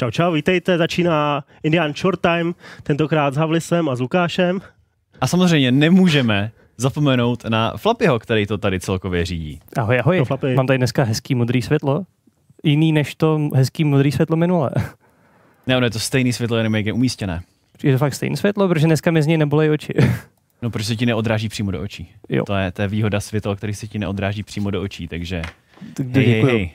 Čau, čau, vítejte, začíná Indian Short Time, tentokrát s Havlisem a s Lukášem. A samozřejmě nemůžeme zapomenout na Flapyho, který to tady celkově řídí. Ahoj, ahoj. No, Mám tady dneska hezký modrý světlo. Jiný než to hezký modrý světlo minule. Ne, ono je to stejný světlo, jenom jak je umístěné. Je to fakt stejné světlo, protože dneska mi z něj nebolej oči. No, protože se ti neodráží přímo do očí. Jo. To je, to je výhoda světla, který se ti neodráží přímo do očí, takže Tak hej, hej, děkuju. hej.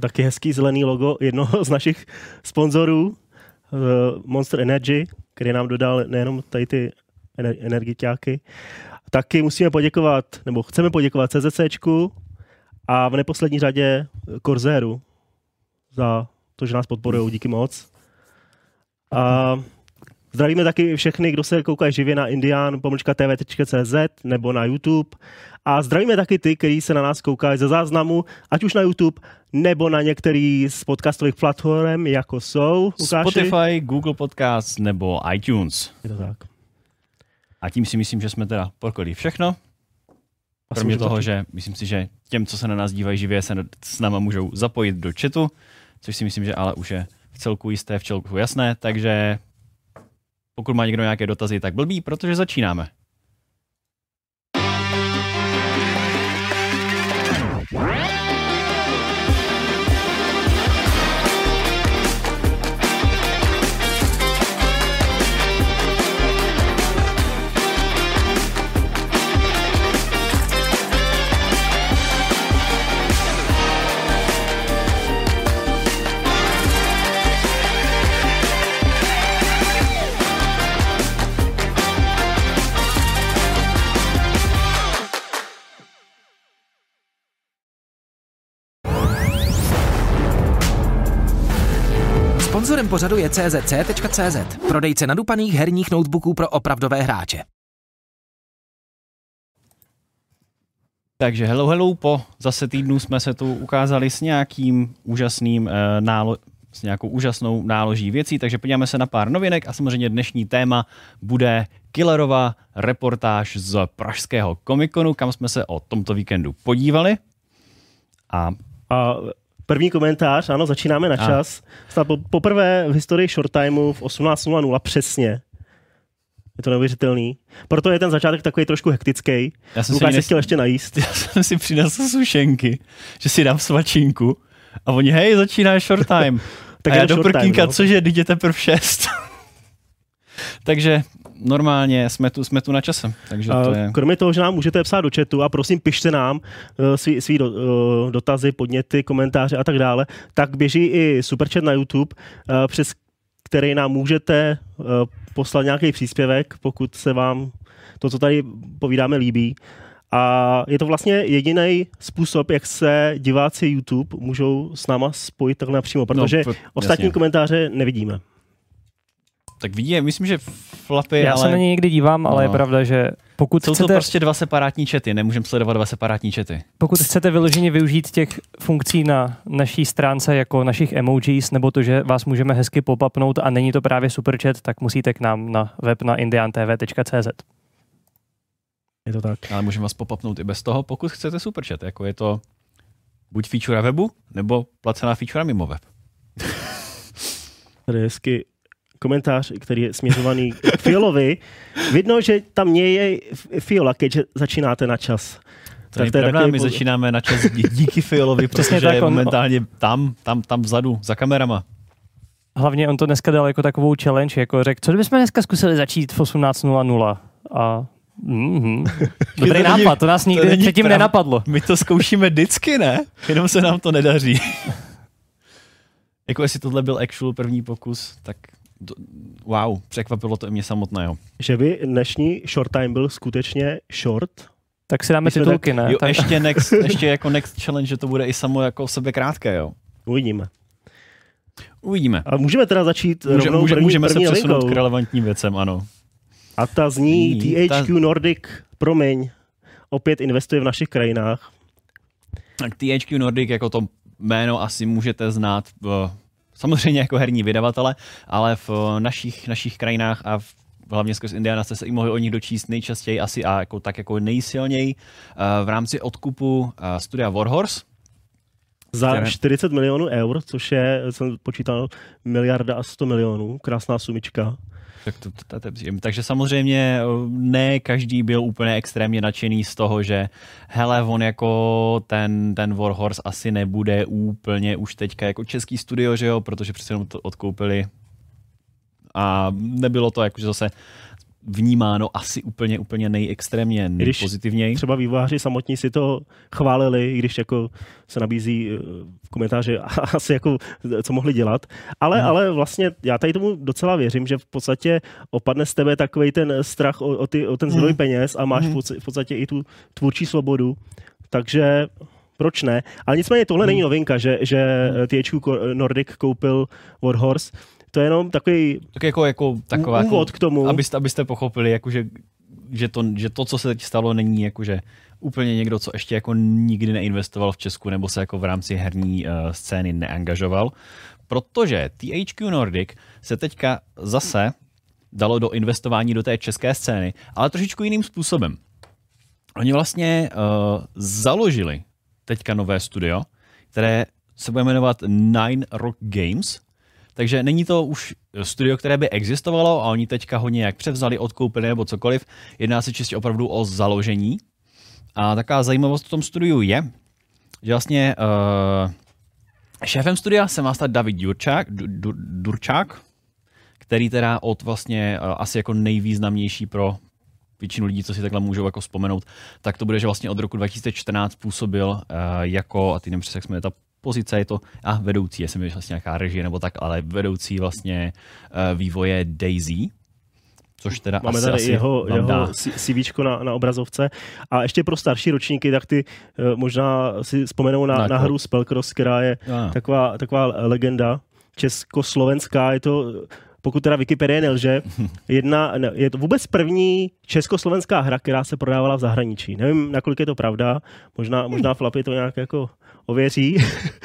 Taky hezký zelený logo jednoho z našich sponzorů, eh, Monster Energy, který nám dodal nejenom tady ty ener- energiťáky. Taky musíme poděkovat, nebo chceme poděkovat CZCčku a v neposlední řadě Corsairu za to, že nás podporují. Díky moc. A zdravíme taky všechny, kdo se koukají živě na indian.tv.cz nebo na YouTube. A zdravíme taky ty, kteří se na nás koukají ze záznamu, ať už na YouTube, nebo na některý z podcastových platform, jako jsou, Lukáši? Spotify, Google Podcast nebo iTunes. Je to tak. A tím si myslím, že jsme teda pokryli všechno. Kromě toho, že myslím si, že těm, co se na nás dívají živě, se s náma můžou zapojit do chatu, což si myslím, že ale už je v celku jisté, v celku jasné, takže pokud má někdo nějaké dotazy, tak blbý, protože začínáme. Pořadu je czc.cz, prodejce nadupaných herních notebooků pro opravdové hráče. Takže hello, hello, po zase týdnu jsme se tu ukázali s nějakým úžasným uh, nálo- s nějakou úžasnou náloží věcí, takže podíváme se na pár novinek a samozřejmě dnešní téma bude Killerova reportáž z pražského komikonu, kam jsme se o tomto víkendu podívali. A A první komentář, ano, začínáme na čas. Snad po, poprvé v historii short timeu v 18.00 přesně. Je to neuvěřitelný. Proto je ten začátek takový trošku hektický. já jsem, si Lukáš se nes... chtěl ještě najíst. já jsem si přinesl sušenky, že si dám svačinku a oni, hej, začíná short time. Tak a já do prkínka, no. cože, teď je teprve šest. takže normálně jsme tu, jsme tu na čase. Takže to je... Kromě toho, že nám můžete psát do chatu a prosím pište nám uh, svý, svý do, uh, dotazy, podněty, komentáře a tak dále, tak běží i superchat na YouTube, uh, přes který nám můžete poslat nějaký příspěvek, pokud se vám to, co tady povídáme, líbí. A je to vlastně jediný způsob, jak se diváci YouTube můžou s náma spojit takhle napřímo, protože No, no, p- ostatní jasně. komentáře nevidíme. Tak vidí, myslím, že Flapy, Já ale se na ně někdy dívám, ale No. je pravda, že pokud jsou to chcete, prostě dva separátní čety, nemůžeme sledovat dva separátní čety. pokud chcete vyloženě využít těch funkcí na naší stránce jako našich emojis, nebo to, že vás můžeme hezky popapnout a není to právě superchat, tak musíte k nám na web na indiantv.cz. Je to tak. Ale můžeme vás popapnout i bez toho, pokud chcete superchat. Jako je to buď feature webu, nebo placená feature mimo web. Tady je hezky komentář, který je směřovaný k Fiolovi. Vidno, že tam nie je Fiola, keď začínáte na čas. To není to je pravda, takový my po- začínáme na čas dí- díky Fiolovi, Přesně protože tak, je on- momentálně tam, tam, tam vzadu, za kamerama. Hlavně on to dneska dal jako takovou challenge, jako řekl, co kdybychom dneska zkusili začít v 18.00 a mm-hmm. Dobrý To není- nápad, to nás nikdy není předtím prav- nenapadlo. My to zkoušíme vždycky, ne? Jenom se nám to nedaří. jako jestli tohle byl actual první pokus, tak wow, překvapilo to i mě samotného. Že by dnešní short time byl skutečně short. Tak si dáme My jsme titulky, ne? Jo, tak, ještě, next, ještě jako next challenge, že to bude i samo jako sebe krátké, jo. Uvidíme. Uvidíme. A můžeme teda začít Může, rovnou může, první, můžeme první se přesunout novinkou. k relevantním věcem, ano. A ta zní Zní, ta- THQ Nordic, promiň, opět investuje v našich krajinách. Tak THQ Nordic jako to jméno asi můžete znát v, samozřejmě jako herní vydavatele, ale v našich, našich krajinách a v, hlavně skrz Indiana jste se i mohli o nich dočíst nejčastěji asi a jako, tak jako nejsilněji eh, v rámci odkupu eh, studia Warhorse, Za Které- 40 milionů eur, což je, jsem počítal, miliarda a 100 milionů. Krásná sumička. Tak to, to, to, to, to, takže samozřejmě eh, ne každý byl úplně extrémně nadšený z toho, že hele, on jako ten, ten Warhorse asi nebude úplně už teďka jako český studio, že jo, protože přece jenom to odkoupili a nebylo to jakože zase vnímáno asi úplně, úplně nejextrémně nejpozitivněji. Třeba vývojáři samotní si to chválili, i když jako se nabízí eh, v komentáři asi jako, co mohli dělat. Ale, Hmm. ale vlastně já tady tomu docela věřím, že v podstatě opadne z tebe takový ten strach o, o, ty, o ten zdroj Hmm. peněz a máš v Hmm. podstatě, v podstatě i tu tvůrčí svobodu. Takže proč ne? Ale nicméně tohle Hmm. není novinka, že, že THQ Ko- Nordic koupil Warhorse. To je jenom takový Tak jako, jako taková úvod jako, k tomu. abyste, abyste pochopili, jakože, že, to, že to, co se teď stalo, není jakože úplně někdo, co ještě jako nikdy neinvestoval v Česku nebo se jako v rámci herní uh, scény neangažoval, protože THQ Nordic se teďka zase dalo do investování do té české scény, ale trošičku jiným způsobem. Oni vlastně uh, založili teďka nové studio, které se bude jmenovat Nine Rock Games, takže není to už studio, které by existovalo a oni teďka ho nějak převzali, odkoupili nebo cokoliv. Jedná se čistě opravdu o založení. A taková zajímavost v tom studiu je, že vlastně uh, šéfem studia se má stát David Durčák, Du- Du- Durčák, který teda od vlastně uh, asi jako nejvýznamnější pro většinu lidí, co si takhle můžou jako vzpomenout, tak to bude, že vlastně od roku 2014 působil uh, jako, a ty nevím přesně, jak jsme ta pozice, je to a vedoucí, jestli mi vlastně nějaká režie nebo tak, ale vedoucí vlastně uh, vývoje Daisy, což teda Máme asi, tady asi jeho, jeho CVčko na, na obrazovce. A ještě pro starší ročníky, tak ty eh, možná si vzpomenou na, Na na, hru Spellcross, která je taková, taková legenda československá. Je to, pokud teda Wikipedie nelže, jedna, ne, je to vůbec první československá hra, která se prodávala v zahraničí. Nevím, nakolik je to pravda, možná, možná Flapy to nějak jako ověří.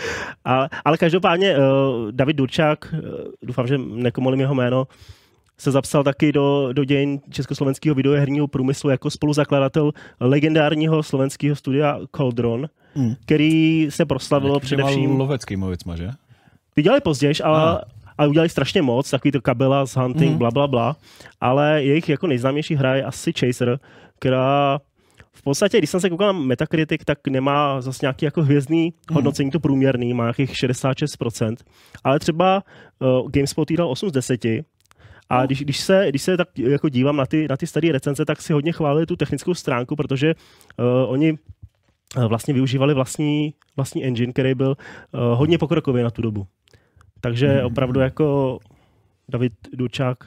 ale, ale každopádně uh, David Durčák, uh, doufám, že nekomolím jeho jméno, se zapsal taky do, do dějin československého videoherního průmyslu jako spoluzakladatel legendárního slovenského studia Coldron, Hmm. který se proslavilo především... loveckýma věcma, že? Ty dělali později, ale, ale udělali strašně moc, takový to kabela s hunting, Mhm. bla, bla, bla. Ale jejich jako nejznámější hra je asi Chaser, která v podstatě, když jsem se koukal na Metacritic, tak nemá zase nějaký jako hvězdný hodnocení, to průměrný, má nějakých 66%. Ale třeba uh, GameSpot jí dal 8 z 10. A když, když, se, když se tak jako dívám na ty, na ty staré recenze, tak si hodně chválili tu technickou stránku, protože uh, oni eh, vlastně využívali vlastní, vlastní engine, který byl uh, hodně pokrokový na tu dobu. Takže Mhm. opravdu jako David Durčák,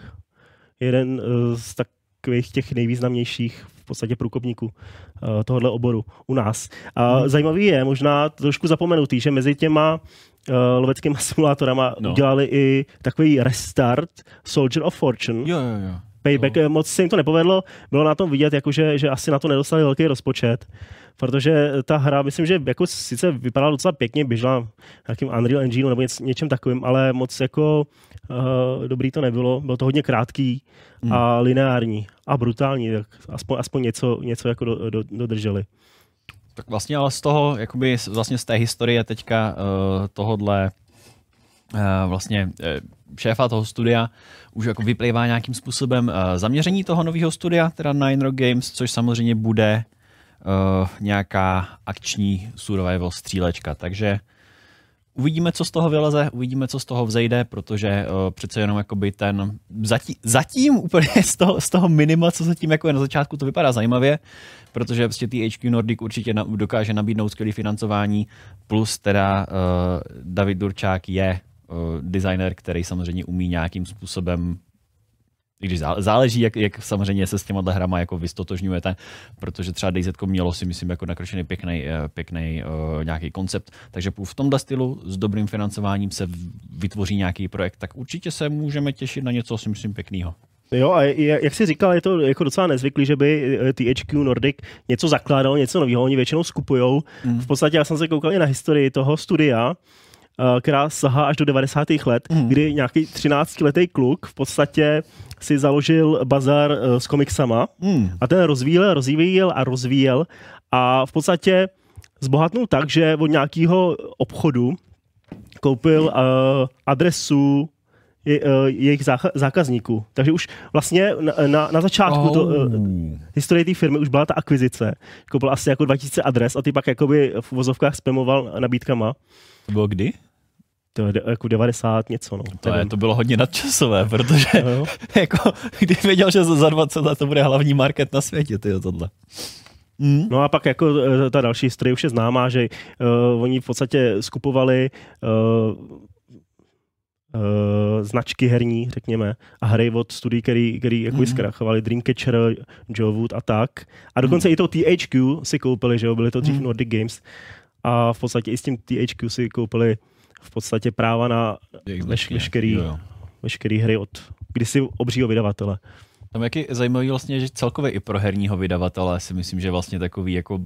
jeden eh, z takových těch nejvýznamnějších v podstatě průkopníků eh, tohohle oboru u nás. A Mhm. zajímavý je, možná trošku zapomenutý, že mezi těma uh, loveckýma simulátorama no. udělali i takový restart Soldier of Fortune. Jo, jo, jo. Payback, no. moc se jim to nepovedlo, bylo na tom vidět, jakože, že asi na to nedostali velký rozpočet, protože ta hra, myslím, že jako sice vypadala docela pěkně, běžela nějakým Unreal Engineu nebo něc, něčem takovým, ale moc jako uh, dobrý to nebylo, bylo to hodně krátký Hmm. a lineární a brutální, tak aspoň, aspoň něco, něco jako do, do, dodrželi. Tak vlastně ale z toho, jakoby vlastně z té historie teďka uh, tohodle uh, vlastně uh, šéfa toho studia už jako vyplývá nějakým způsobem uh, zaměření toho nového studia, teda Nine Rock Games, což samozřejmě bude uh, nějaká akční survival střílečka. Takže uvidíme, co z toho vyleze, uvidíme, co z toho vzejde, protože uh, přece jenom jakoby ten zatím, zatím úplně z toho, z toho minima, co zatím jako je na začátku, to vypadá zajímavě, protože prostě THQ Nordic určitě na, dokáže nabídnout skvělé financování, plus teda uh, David Durčák je designer, který samozřejmě umí nějakým způsobem i když zá- záleží, jak, jak samozřejmě se s těma hrama jako vystotožňujete, protože třeba DayZ mělo si myslím jako nakročený pěkný, pěkný uh, nějaký koncept, takže v tomhle stylu s dobrým financováním se vytvoří nějaký projekt, tak určitě se můžeme těšit na něco si myslím pěkného. Jo, a jak jsi říkal, je to jako docela nezvyklý, že by eh, THQ Nordic něco zakládalo, něco nového, oni většinou skupujou. Mm. V podstatě já jsem se koukal i na historii toho studia, eh, která sahá až do 90. let, Mm. kdy nějaký 13-letý kluk v podstatě si založil bazar eh, s komiksama Mm. a ten rozvíjel, rozvíjel a rozvíjel a v podstatě zbohatnul tak, že od nějakého obchodu koupil uh, adresu je, uh, jejich zácha- zákazníků. Takže už vlastně na, na, na začátku oh. to, uh, historie té firmy už byla ta akvizice. Koupil asi jako 2000 adres a ty pak jakoby v vozovkách spamoval nabídkama. To bylo kdy? To je jako 90 něco, no. To, je, to bylo hodně nadčasové, protože no. jako, když věděl, že za 20 let to bude hlavní market na světě, tyjo, tohle. Mm. No a pak jako eh, ta další historie už je známá, že uh, oni v podstatě skupovali uh, uh, značky herní, řekněme, a hry od studií, který, který jako mm. zkrachovali, Dreamcatcher, Joe Wood a tak. A dokonce mm. i to THQ si koupili, že jo, byly to dřív mm. Nordic Games. A v podstatě i s tím THQ si koupili v podstatě práva na veš, veškerý, jo, jo. veškerý hry od kdysi obřího vydavatele. Tam jak je zajímavý vlastně, že celkově i pro herního vydavatele si myslím, že vlastně takový jako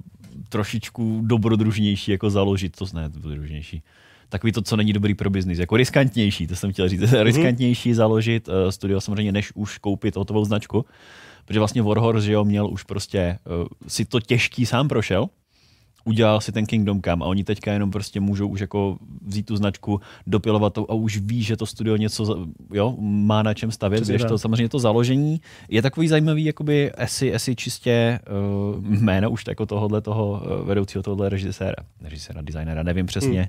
trošičku dobrodružnější jako založit, to ne dobrodružnější, takový to, co není dobrý pro biznis, jako riskantnější, to jsem chtěl říct, mm-hmm. riskantnější založit uh, studio samozřejmě, než už koupit hotovou značku, protože vlastně Warhorse, že jo, měl už prostě, uh, si to těžký sám prošel, udělal si ten Kingdom Come a oni teďka jenom prostě můžou už jako vzít tu značku, dopilovat to a už ví, že to studio něco jo, má na čem stavět, když to samozřejmě to založení je takový zajímavý, jakoby esi, esi čistě uh, jméno už jako tohohle toho uh, vedoucího tohohle režiséra, režiséra, designera, nevím přesně. Hmm.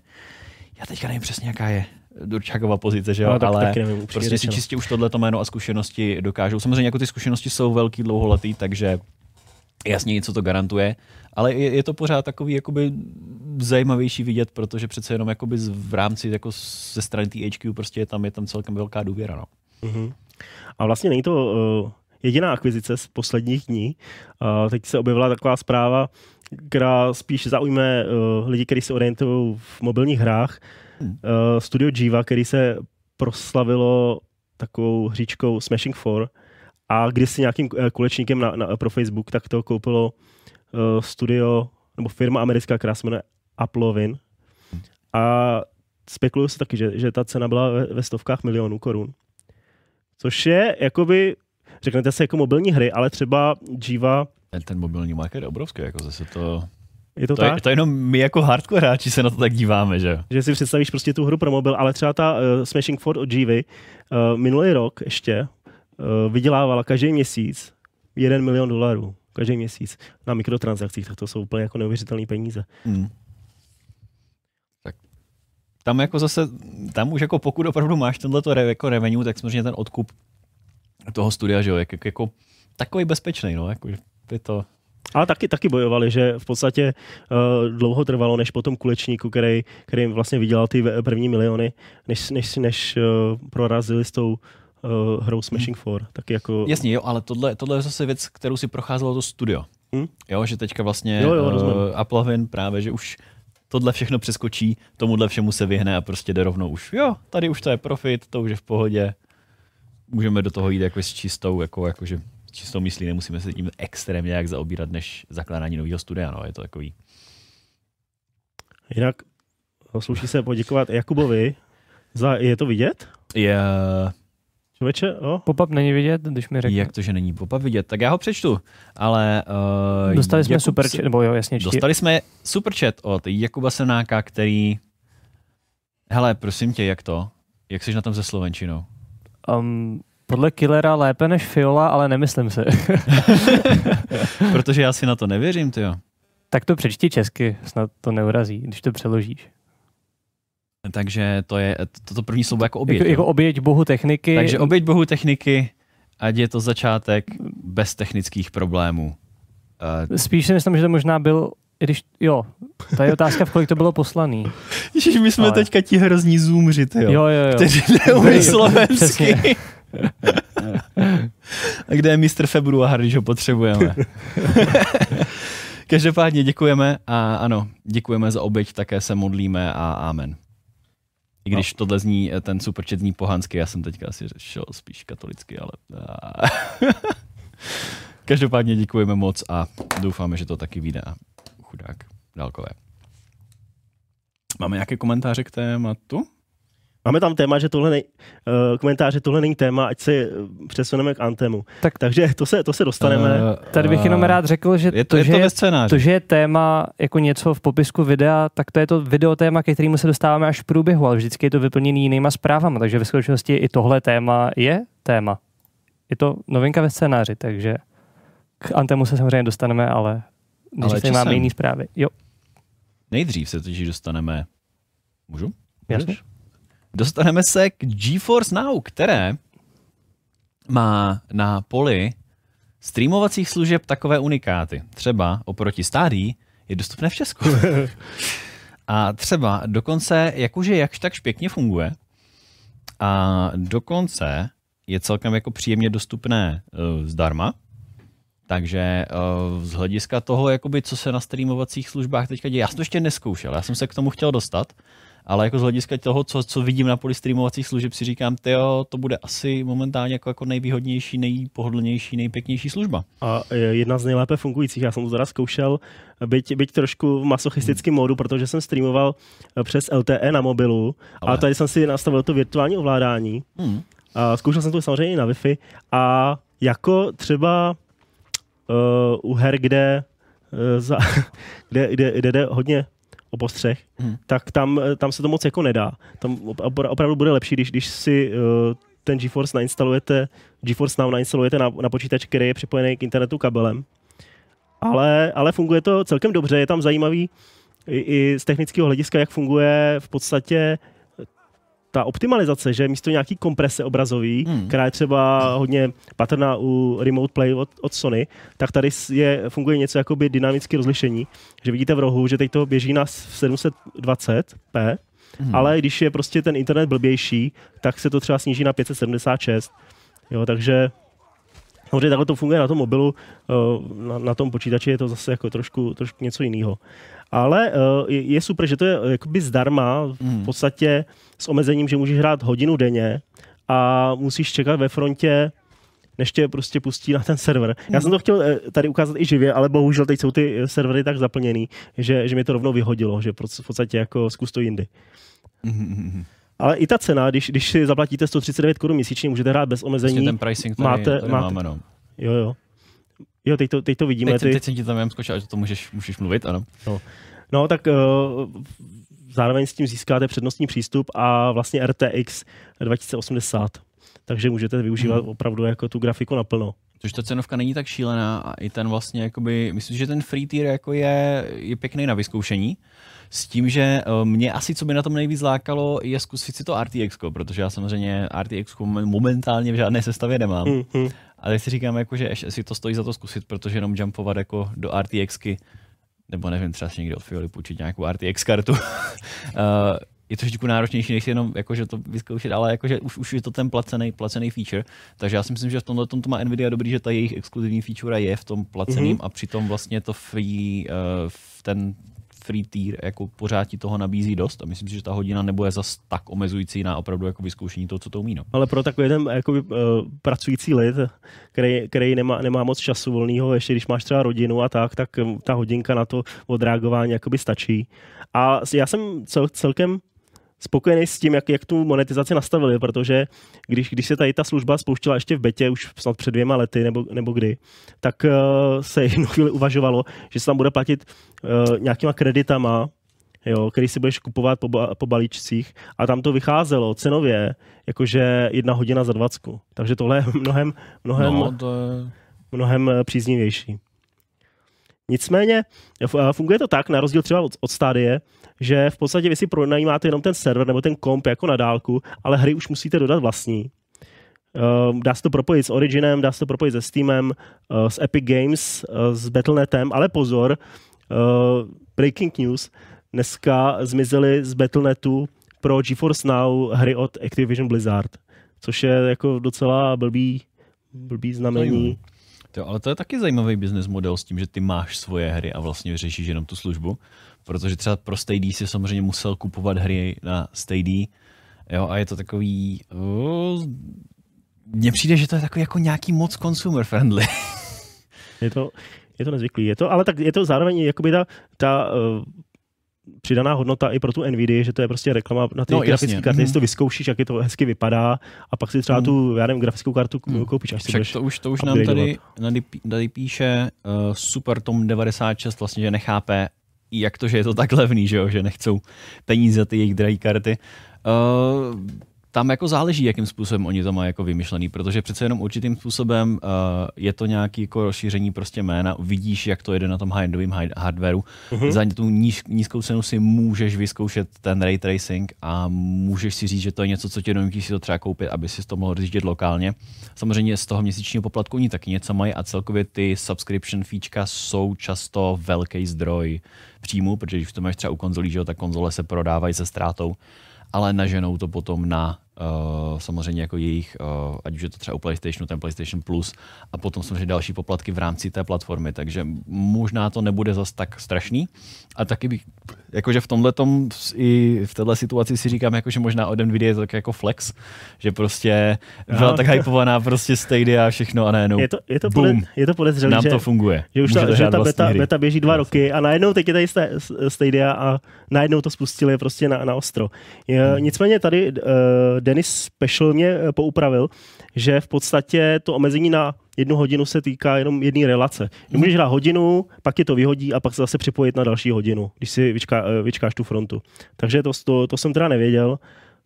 Já teďka nevím přesně, jaká je Durčákova pozice, že jo, no, tak, ale taky nevím, prostě si čistě už tohle jméno a zkušenosti dokážou. Samozřejmě jako ty zkušenosti jsou velký, dlouholetý, takže jasně něco to garantuje, ale je, je to pořád takový jakoby zajímavější vidět, protože přece jenom jakoby v rámci jako ze strany THQ prostě je tam, je tam celkem velká důvěra. No. Mm-hmm. A vlastně není to uh, jediná akvizice z posledních dní. Uh, teď se objevila taková zpráva, která spíš zaujme uh, lidi, kteří se orientují v mobilních hrách. Hmm. Uh, Studio Jiva, který se proslavilo takovou hříčkou Smashing 4 a když si nějakým kulečníkem na, na, pro Facebook, tak to koupilo uh, studio nebo firma americká, která se jmenuje Applovin. A spekuluju se taky, že, že ta cena byla ve, ve stovkách milionů korun. Což je, jakoby, řeknete se jako mobilní hry, ale třeba Jiva... Ten, ten mobilní market je obrovský, jako zase to... Je to, to, tak? Je, to jenom my jako hardcore hráči se na to tak díváme, že Že si představíš prostě tu hru pro mobil, ale třeba ta uh, Smashing Ford od Jivy uh, minulý rok ještě vydělávala každý měsíc 1 milion dolarů každý měsíc na mikrotransakcích, tak to jsou úplně jako neuvěřitelné peníze. Hmm. Tak tam jako zase, tam už jako pokud opravdu máš tenhle re, jako revenue, tak samozřejmě ten odkup toho studia, že jo, jak, jako takový bezpečný, no, jako, je to, ale taky, taky bojovali, že v podstatě uh, dlouho trvalo, než po tom kulečníku, který, který vlastně vydělal ty první miliony, než, než, než uh, prorazili s tou uh, hrou Smashing 4. Tak jako... Jasně, jo, ale tohle, tohle je zase věc, kterou si procházelo to studio. Hmm? Jo, že teďka vlastně jo, jo, uh, Applovin právě, že už tohle všechno přeskočí, tomuhle všemu se vyhne a prostě jde rovnou už, jo, tady už to je profit, to už je v pohodě, můžeme do toho jít jako s čistou, jako, jakože s čistou myslí, nemusíme se tím extrémně jak zaobírat, než zakládání nového studia, no, je to takový. Jinak sluší se poděkovat Jakubovi za, je to vidět? Je, Člověče, jo? Pop-up není vidět, když mi řekne. Jak to, že není pop-up vidět? Tak já ho přečtu. Ale, uh, dostali jsme super chat, nebo jo, jasně. Čtí. Dostali jsme super chat od Jakuba Senáka, který... Hele, prosím tě, jak to? Jak jsi na tom se Slovenčinou? Um, podle Killera lépe než Fiola, ale nemyslím se. Protože já si na to nevěřím, ty jo. Tak to přečti česky, snad to neurazí, když to přeložíš. Takže to je toto první slovo jako oběť. Jako, jako oběť bohu techniky. Takže oběť bohu techniky, ať je to začátek bez technických problémů. Uh, Spíš si myslím, že to možná byl když, jo, ta je otázka, v kolik to bylo poslaný. Ježiš, my jsme Ale... teďka ti hrozní zoomři, jo, jo, jo, jo. kteří neumí slovensky. A kde je mistr Február, když ho potřebujeme? Každopádně děkujeme a ano, děkujeme za oběť, také se modlíme a amen. I když no. tohle zní, eh, ten superchat zní pohansky, já jsem teďka asi šel spíš katolicky, ale... Každopádně děkujeme moc a doufáme, že to taky vyjde. Chudák dálkové. Máme nějaké komentáře k tématu? Máme tam téma, že tohle nej, uh, komentáře, tohle není téma, ať se eh, přesuneme k Antemu. Tak, Takže to se, to se dostaneme. Uh, Tady bych jenom rád řekl, že je to, to, je že, to, je, ve scénáři. to, že je téma jako něco v popisku videa, tak to je to video téma, ke kterému se dostáváme až v průběhu, ale vždycky je to vyplněný jinýma zprávama, takže ve skutečnosti i tohle téma je téma. Je to novinka ve scénáři, takže k Antemu se samozřejmě dostaneme, ale než Ale tady máme jiný zprávy. Jo, Nejdřív se totiž dostaneme... Můžu? jasně. Dostaneme se k GeForce Now, které má na poli streamovacích služeb takové unikáty. Třeba oproti stádí je dostupné v Česku. A třeba dokonce, jakože jakž takž pěkně funguje, a dokonce je celkem jako příjemně dostupné uh, zdarma, takže uh, z hlediska toho, jakoby, co se na streamovacích službách teďka děje, já jsem to ještě neskoušel, já jsem se k tomu chtěl dostat, ale jako z hlediska toho, co, co vidím na poli streamovacích služeb, si říkám, tyjo, to bude asi momentálně jako, jako nejvýhodnější, nejpohodlnější, nejpěknější služba. A je jedna z nejlépe fungujících. Já jsem to teda zkoušel, byť, byť trošku v masochistickém Hmm. módu, protože jsem streamoval eh, přes LTE na mobilu, Ale- a tady jsem si nastavil to virtuální ovládání. Hmm. A zkoušel jsem to samozřejmě i na Wi-Fi. A jako třeba uh, u her, kde, uh, za, kde, kde, kde jde hodně o postřeh, Hmm. tak tam, eh, tam se to moc jako nedá. Tam opra- opravdu bude lepší, když, když si uh, ten GeForce nainstalujete, GeForce Now nainstalujete na, na počítač, který je připojený k internetu kabelem. Ale, ale funguje to celkem dobře, je tam zajímavý i, i z technického hlediska, jak funguje v podstatě ta optimalizace, že místo nějaký komprese obrazový, Hmm. která je třeba hodně patrná u Remote Play od, od Sony, tak tady je, funguje něco jako by dynamické rozlišení, že vidíte v rohu, že teď to běží na s- 720p, Hmm. ale když je prostě ten internet blbější, tak se to třeba sníží na 576. Jo, takže Samozřejmě takhle to funguje na tom mobilu, eh, na, na tom počítači je to zase jako trošku, trošku něco jiného. Ale eh, je, super, že to je jakoby zdarma, Hmm. v podstatě s omezením, že můžeš hrát hodinu denně a musíš čekat ve frontě, než tě prostě pustí na ten server. Já jsem to chtěl eh, tady ukázat i živě, ale bohužel teď jsou ty eh, servery tak zaplněný, že, že mi to rovnou vyhodilo, že v podstatě jako zkus to jindy. Hmm. Ale i ta cena, když, když si zaplatíte 139 korun měsíčně, můžete hrát bez omezení. Vlastně ten pricing tady, máte- tady máte- máme, no. Jo, jo. Jo, teď to, teď to vidíme. Teď, jsem- ty... teď jsem ti tam jen skočil, že to můžeš, můžeš mluvit, ano. No, tak uh, zároveň s tím získáte přednostní přístup a vlastně RTX 2080. Takže můžete využívat Mhm. opravdu jako tu grafiku naplno. Což ta cenovka není tak šílená a i ten vlastně, jakoby, myslím, že ten free tier jako je, je pěkný na vyzkoušení. S tím, že eh, mě asi, co by na tom nejvíc lákalo, je zkusit si to RTX, protože já samozřejmě RTX momentálně v žádné sestavě nemám. Hmm, hmm. Ale si říkám, jako, že ještě si to stojí za to zkusit, protože jenom jumpovat jako do RTXky, nebo nevím, třeba si někdy od Fioli půjčit nějakou RTX kartu, uh, je trošičku náročnější, než jenom jakože to vyzkoušet, ale jakože už, už je to ten placený, placený feature. Takže já si myslím, že v tomhle tom to má Nvidia dobrý, že ta jejich exkluzivní feature je v tom placeným Mhm. a přitom vlastně to free, uh, v ten free tier jako pořád ti toho nabízí dost a myslím si, že ta hodina nebude zas tak omezující na opravdu jako vyzkoušení toho, co to umí. No. Ale pro takový ten jakoby, uh, pracující lid, který, který nemá, nemá moc času volného, ještě když máš třeba rodinu a tak, tak ta hodinka na to odreagování jakoby stačí. A já jsem cel, celkem spokojený s tím, jak, jak tu monetizaci nastavili, protože když, když se tady ta služba spouštila ještě v betě, už snad před dvěma lety nebo, nebo kdy, tak uh, se jednu chvíli uvažovalo, že se tam bude platit uh, nějakýma kreditama, jo, který si budeš kupovat po, ba- po balíčcích a tam to vycházelo cenově, jakože jedna hodina za dvacku. Takže tohle je mnohem, mnohem, no to je... mnohem eh, příznivější. Nicméně funguje to tak, na rozdíl třeba od, od stádie, že v podstatě vy si pronajímáte jenom ten server nebo ten komp jako na dálku, ale hry už musíte dodat vlastní. Uh, dá se to propojit s Originem, dá se to propojit se Steamem, uh, s Epic Games, uh, s Battle.netem, ale pozor, uh, breaking news, dneska zmizely z Battle.netu pro GeForce Now hry od Activision Blizzard, což je jako docela blbý, blbý znamení. To, ale to je taky zajímavý business model s tím, že ty máš svoje hry a vlastně řešíš jenom tu službu. Protože třeba pro Stadia si samozřejmě musel kupovat hry na Stadia. Jo, a je to takový... Uh, mně přijde, že to je takový jako nějaký moc consumer friendly. Je to, je to nezvyklý. Je to, ale tak je to zároveň jakoby ta, ta uh, přidaná hodnota i pro tu Nvidia, že to je prostě reklama na ty No, grafické karty, Mhm. jestli to vyzkoušíš, jak je to hezky vypadá a pak si třeba tu, já nevím, grafickou kartu Mhm. koupíš, až si Však to už, to už nám tady, tady píše uh, Super Tom 96 vlastně, že nechápe, jak to, že je to tak levný, že, jo? že nechcou peníze za ty jejich drahé karty. Uh, tam jako záleží, jakým způsobem oni to mají jako vymyšlený, protože přece jenom určitým způsobem uh, je to nějaký jako rozšíření prostě jména, vidíš, jak to jede na tom high-endovém hi- hardwareu. Mhm. Za tu níž, nízkou cenu si můžeš vyzkoušet ten ray tracing a můžeš si říct, že to je něco, co tě donutí si to třeba koupit, aby si to mohl řídit lokálně. Samozřejmě z toho měsíčního poplatku oni taky něco mají a celkově ty subscription featureka jsou často velký zdroj příjmu, protože když to máš třeba u konzolí, že jo, tak konzole se prodávají se ztrátou, ale naženou to potom na uh, samozřejmě jako jejich, uh, ať už je to třeba u PlayStationu, ten PlayStation Plus a potom samozřejmě další poplatky v rámci té platformy, takže možná to nebude zas tak strašný. A taky bych, jakože v tomhle i v této situaci si říkám, jako, že možná od Nvidia je to tak jako flex, že prostě byla Jo. tak hypovaná prostě Stadia a všechno a najednou Je to, je to, boom, podle, je to podezřelé, nám že, to funguje. že už ta, že ta vlastní beta, hry. beta běží dva roky a najednou teď je tady sta- Stadia a najednou to spustili prostě na, na ostro. Je, Hmm. Nicméně tady uh, Denis Special mě eh, poupravil, že v podstatě to omezení na jednu hodinu se týká jenom jedné relace. Hmm. Že Můžeš hrát hodinu, pak je to vyhodí a pak se zase připojit na další hodinu, když si vyčká, eh, vyčkáš tu frontu. Takže to, to, to jsem teda nevěděl,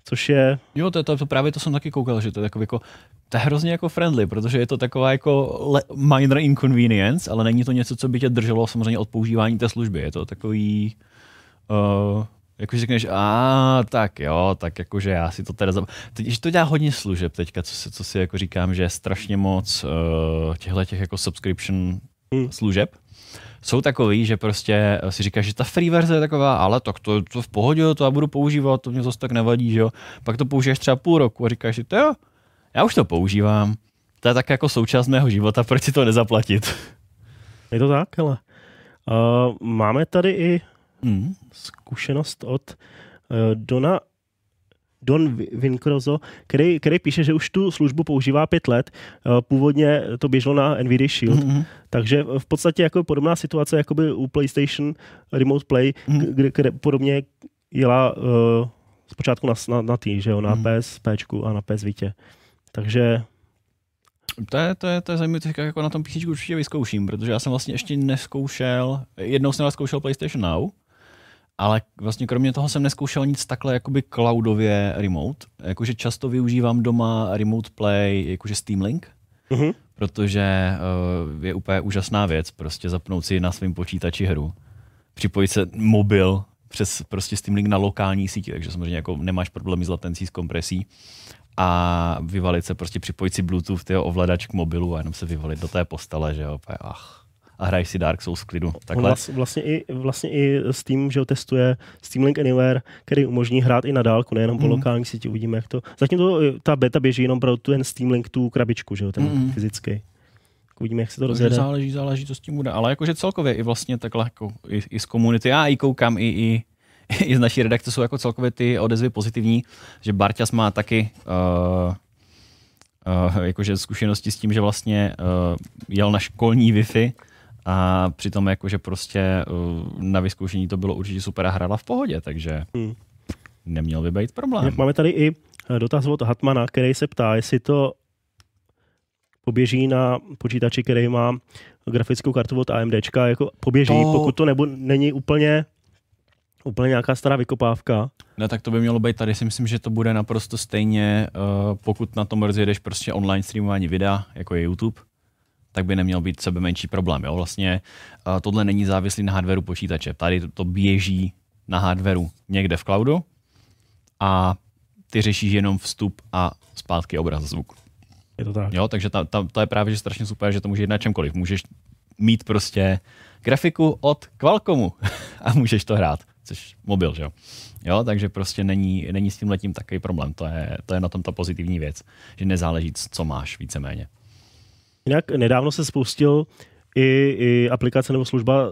což je Jo, to, to, to, právě to jsem taky koukal, že to je takový jako, to je hrozně jako friendly, protože je to taková jako le, minor inconvenience, ale není to něco, co by tě drželo samozřejmě od používání té služby. Je to takový, uh, jako že řekneš, a tak jo, tak jakože já si to teda zab... Teď, že to dělá hodně služeb teďka, co si, co si jako říkám, že je strašně moc uh, těchto těch jako subscription Hmm. služeb, jsou takový, že prostě si říkáš, že ta free verze je taková, ale tak to, to v pohodě, to já budu používat, to mě zase tak nevadí, že jo. Pak to použiješ třeba půl roku a říkáš si, to jo, já už to používám, to je tak jako součást mého života, proč si to nezaplatit? Je to tak, ale uh, máme tady i Mm. zkušenost od uh, Dona Don Vi- Vincrozo, který, který píše, že už tu službu používá pět let. Uh, Původně to běželo na NVIDIA Shield, Mm-hmm. takže v podstatě jako podobná situace jako by u PlayStation Remote Play, Mhm. kde, kde podobně jela uh, zpočátku na, na, na tý, že jo, na Mhm. PSP a na PS Vitě. Takže To je, to je, to je zajímavé, to jako na tom PC určitě vyzkouším, protože já jsem vlastně ještě neskoušel, jednou jsem zkoušel PlayStation Now, ale vlastně kromě toho jsem neskoušel nic takhle jakoby cloudově remote. Jakože často využívám doma remote play, jakože Steam Link, uh-huh. protože uh, je úplně úžasná věc, prostě zapnout si na svém počítači hru, připojit se mobil přes prostě Steam Link na lokální síti, takže samozřejmě jako nemáš problémy s latencí, s kompresí a vyvalit se, prostě připojit si Bluetooth, tyho ovladač k mobilu a jenom se vyvalit do té postele, že jo, ach. A hraješ si Dark Souls v klidu. Takhle. Vlast, vlastně, i, vlastně i Steam, že ho testuje Steam Link Anywhere, který umožní hrát i na dálku, nejenom po Mhm. lokální síti. Uvidíme, jak to. Zatím to, ta beta běží jenom pro ten Steam Link, tu krabičku, že jo, ten Mhm. fyzický. Uvidíme, jak se to Takže rozjede. záleží, záleží, co s tím bude. Ale jakože celkově i vlastně takhle jako i, i z komunity, já i koukám i, i, i z naší redakce jsou jako celkově ty odezvy pozitivní, že Barťas má taky uh, uh, jakože zkušenosti s tím, že vlastně uh, jel na školní Wi-Fi a přitom jakože prostě uh, na vyzkoušení to bylo určitě super a hrála v pohodě, takže Hmm. neměl by být problém. Máme tady i eh, dotaz od Hatmana, který se ptá, jestli to poběží na počítači, který má grafickou kartu od AMD, jako poběží, To- pokud to nebo není úplně úplně nějaká stará vykopávka. Ne, tak to by mělo být tady. Si myslím, že to bude naprosto stejně, uh, pokud na tom rozjedeš prostě online streamování videa, jako je YouTube, tak by neměl být sebe menší problém. Jo? Vlastně uh, tohle není závislý na hardwareu počítače. Tady to běží na hardwareu někde v cloudu a ty řešíš jenom vstup a zpátky obraz a zvuk. Je to tak. Jo, takže ta, ta, to je právě že strašně super, že to může jít na čemkoliv. Můžeš mít prostě grafiku od Qualcommu a můžeš to hrát, což mobil, že jo. Jo, takže prostě není, není s tím letím takový problém. To je, to je na tom ta pozitivní věc, že nezáleží, co máš víceméně. Jinak nedávno se spustil i, i aplikace nebo služba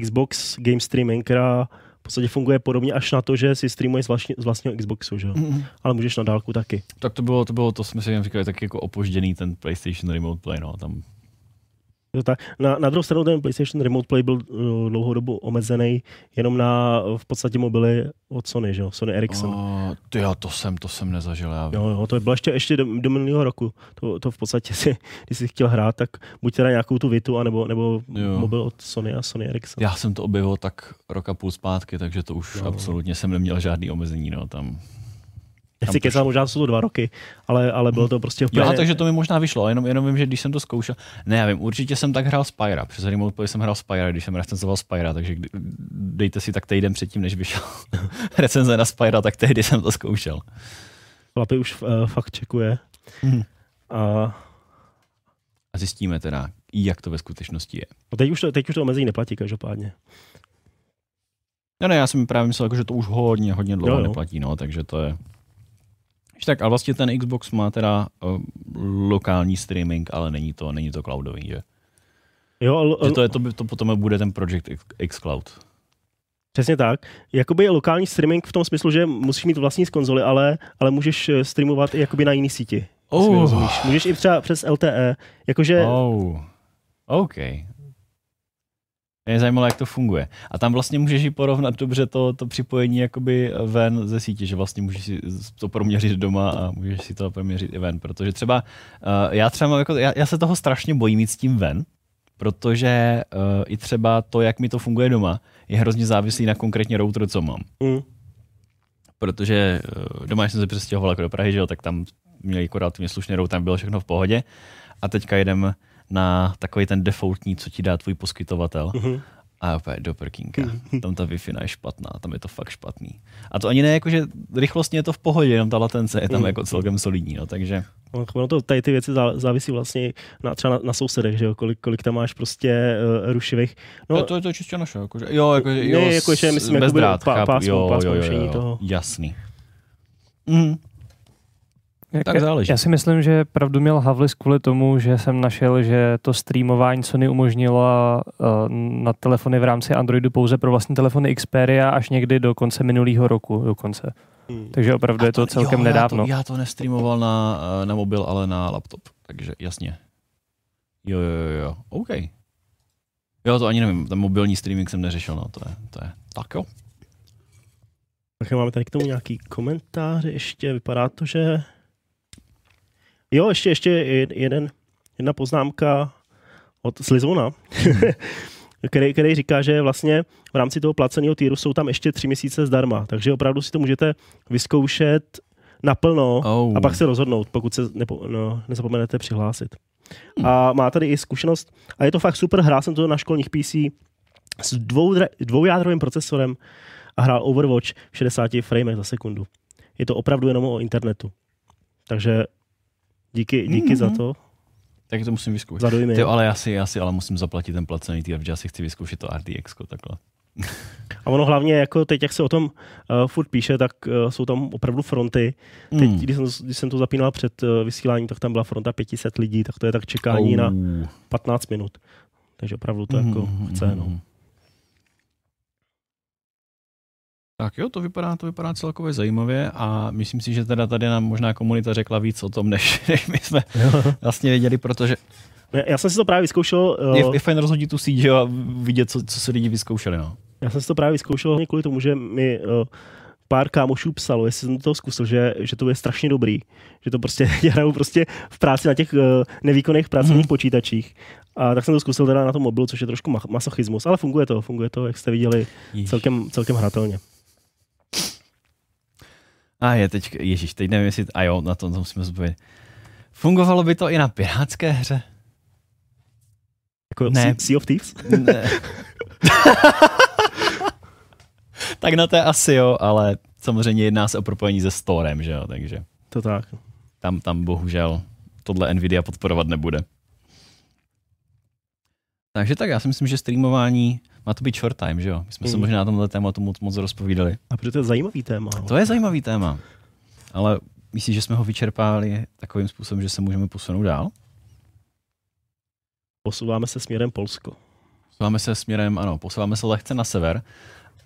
Xbox Game Streaming, která v podstatě funguje podobně až na to, že si streamuješ z, vlastní, z vlastního Xboxu, že? jo? Mm. ale můžeš na dálku taky. Tak to bylo, to bylo, to jsme si jen říkali, tak jako opožděný ten PlayStation Remote Play, no, tam tak. Na, na druhou stranu ten PlayStation Remote Play byl uh, dlouhou dobu omezený jenom na v podstatě mobily od Sony, že jo? Sony Ericsson. Oh, ty jo, to jsem, to jsem nezažil. Já. Jo, jo, to bylo ještě, ještě do, do minulého roku. To, to v podstatě si, když jsi chtěl hrát, tak buď teda nějakou tu Vitu, anebo, nebo Jo. mobil od Sony a Sony Ericsson. Já jsem to objevil tak roka půl zpátky, takže to už Jo. absolutně jsem neměl žádný omezení. No, tam. Já si kecal, možná jsou to dva roky, ale, ale bylo to prostě úplně... Jo, takže to mi možná vyšlo, jenom, jenom vím, že když jsem to zkoušel, ne, já vím, určitě jsem tak hrál Spyra, přes Remote Play jsem hrál Spyra, když jsem recenzoval Spyra, takže dejte si tak týden předtím, než vyšel recenze na Spyra, tak tehdy jsem to zkoušel. Chlapy už uh, fakt čekuje. Mhm. A A zjistíme teda, jak to ve skutečnosti je. no teď, už to, teď už to omezení neplatí každopádně. No ne, já jsem právě myslel, jako, že to už hodně, hodně dlouho Jo, jo. neplatí, no, takže to je... Tak, a vlastně ten Xbox má teda uh, lokální streaming, ale není to, není to cloudový, že? Jo, l, že to, je, to, by- to potom bude ten Project X, X Cloud. Přesně tak. Jakoby je lokální streaming v tom smyslu, že musíš mít vlastní z konzoly, ale, ale můžeš eh, streamovat i jakoby na jiný síti. rozumíš. Můžeš i třeba přes LTE. Jakože Oh. OK. Mě zajímalo, jak to funguje. A tam vlastně můžeš i porovnat dobře to, to připojení jakoby ven ze sítě, že vlastně můžeš si to proměřit doma a můžeš si to proměřit i ven, protože třeba uh, já třeba mám jako, já, já se toho strašně bojím jít s tím ven, protože uh, i třeba to, jak mi to funguje doma, je hrozně závislý na konkrétně routeru, co mám. mm, Protože uh, doma, když jsem se přestěhoval jako do Prahy, že jo, tak tam měli jako relativně slušný router, tam bylo všechno v pohodě. A teďka jedem na takový ten defaultní, co ti dá tvůj poskytovatel. mhm. A opět do prkínka. Tam ta wi je špatná, tam je to fakt špatný. A to ani ne jako, že rychlostně je to v pohodě, jenom ta latence je tam Mhm. jako celkem solidní, no, takže Ono- Ono to, tady ty věci zá- závisí vlastně na, třeba na, na sousedech, že jo? Kolik, kolik tam máš prostě uh, rušivých. no, No, to, to je čistě naše, jakože, jo, jako, jo, Ne, jako, že myslím, bez jakoby drát, pá- pásmo- jo, pásmo jo, jo, rušení jo, toho. jasný. Mm. Jak- Tak záleží. Já si myslím, že pravdu měl Havlis kvůli tomu, že jsem našel, že to streamování Sony umožnilo uh, na telefony v rámci Androidu pouze pro vlastní telefony Xperia až někdy do konce minulého roku dokonce. Hmm. Takže opravdu je to celkem jo, nedávno. Já to, já to nestreamoval na, eh, na mobil, ale na laptop, takže jasně. Jo, jo, jo, jo, OK. Jo, to ani nevím, ten mobilní streaming jsem neřešil, no, to je, to je, tak jo. Tak máme tady k tomu nějaký komentář, ještě vypadá to, že... Jo, ještě, ještě jed- jeden, jedna poznámka od Slizona, který, který říká, že vlastně v rámci toho placeného týru jsou tam ještě tři měsíce zdarma, takže opravdu si to můžete vyzkoušet naplno Oh. a pak se rozhodnout, pokud se nepo, no, nezapomenete přihlásit. Hmm. A má tady i zkušenost, a je to fakt super, hrál jsem to na školních PC s dvou, dvoujádrovým procesorem a hrál Overwatch v 60 framech za sekundu. Je to opravdu jenom o internetu. Takže díky, díky Mhm. za to, Tak to musím vyzkoušet. za dojmy. Ty, ale já si, já si ale musím zaplatit ten placený týr, protože já si chci vyzkoušet to RTX, takhle. A ono hlavně, jako teď, jak se o tom uh, furt píše, tak uh, jsou tam opravdu fronty. Teď, Hmm. když, jsem, když jsem to zapínal před uh, vysíláním, tak tam byla fronta 500 lidí, tak to je tak čekání na Oh. 15 minut. Takže opravdu to jako Mhm, chce. mhm, No. Tak jo, to vypadá, to vypadá celkově zajímavě a myslím si, že teda tady nám možná komunita řekla víc o tom, než, než my jsme vlastně věděli, protože Já- jsem si to právě vyzkoušel, je, je fajn rozhodit tu síť a vidět, co, co se lidi vyzkoušeli. No. já jsem si to právě vyzkoušel hlavně kvůli tomu, že mi uh, pár kámošů psalo, jestli jsem to zkusil, že, že to je strašně dobrý, že to prostě hrajou prostě v práci na těch uh, nevýkonných pracovních hmm. počítačích. A tak jsem to zkusil teda na tom mobilu, což je trošku ma- masochismus, ale funguje to, funguje to, jak jste viděli, celkem, celkem hratelně. A je teď, ježíš, teď nevím, jestli, a jo, na to, to musíme zodpovědět. Fungovalo by to i na pirátské hře? Jako Ne. sea, sea of Thieves? Ne. tak na té asi jo, ale samozřejmě jedná se o propojení se Storem, že jo, takže To tak. tam, tam bohužel tohle Nvidia podporovat nebude. Takže tak, já si myslím, že streamování má to být short time, že jo? My jsme se Mm. možná na tomhle tématu moc, moc rozpovídali. A protože to je zajímavý téma. To je zajímavý téma, ale myslím, že jsme ho vyčerpali takovým způsobem, že se můžeme posunout dál. Posouváme se směrem Polsko. Posouváme se směrem, ano, posouváme se lehce na sever.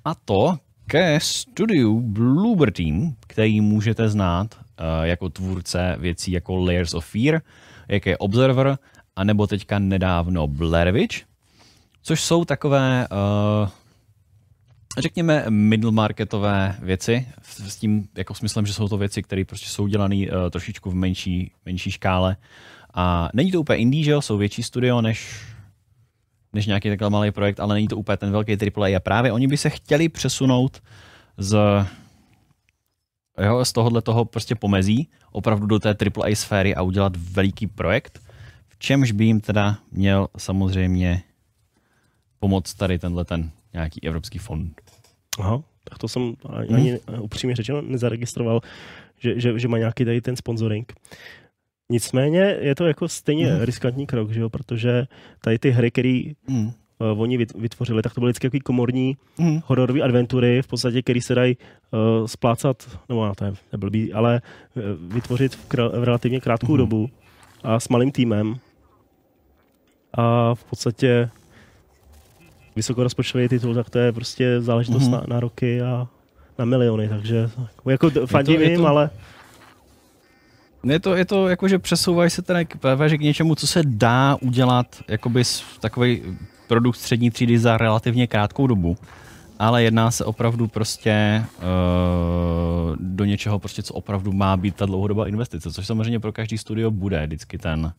A to ke studiu Bloober Team, který můžete znát uh, jako tvůrce věcí jako Layers of Fear, jak je Observer anebo teďka nedávno Blair Witch, což jsou takové, uh, řekněme, middle marketové věci, s tím jako smyslem, že jsou to věci, které prostě jsou dělané uh, trošičku v menší, menší škále. A není to úplně indie, že jo, jsou větší studio než, než nějaký takhle malý projekt, ale není to úplně ten velký AAA. A právě oni by se chtěli přesunout z jo, z tohohle toho prostě pomezí opravdu do té AAA sféry a udělat veliký projekt, v čemž by jim teda měl samozřejmě pomoct tady tenhle ten nějaký evropský fond. Aha, tak to jsem ani, ani upřímně řečeno nezaregistroval, že, že, že má nějaký tady ten sponsoring. Nicméně je to jako stejně Mhm. riskantní krok, že jo? protože tady ty hry, které Mm. uh, oni vyt- vytvořili, tak to byly vždycky komorní Mm. hororové adventury, v podstatě, které se dají uh, splácat, nebo no, to je neblbý, ale uh, vytvořit v, kr- v relativně krátkou Mhm. dobu a s malým týmem. A v podstatě vysokorozpočtový titul, tak to je prostě záležitost Mhm. na, na roky a na miliony, takže jako fandím jim, ale Je to, je to jako, že přesouvají se teda k, právě, že k něčemu, co se dá udělat jakoby takový produkt střední třídy za relativně krátkou dobu, ale jedná se opravdu prostě uh, do něčeho, prostě, co opravdu má být ta dlouhodobá investice, což samozřejmě pro každý studio bude vždycky ten uh,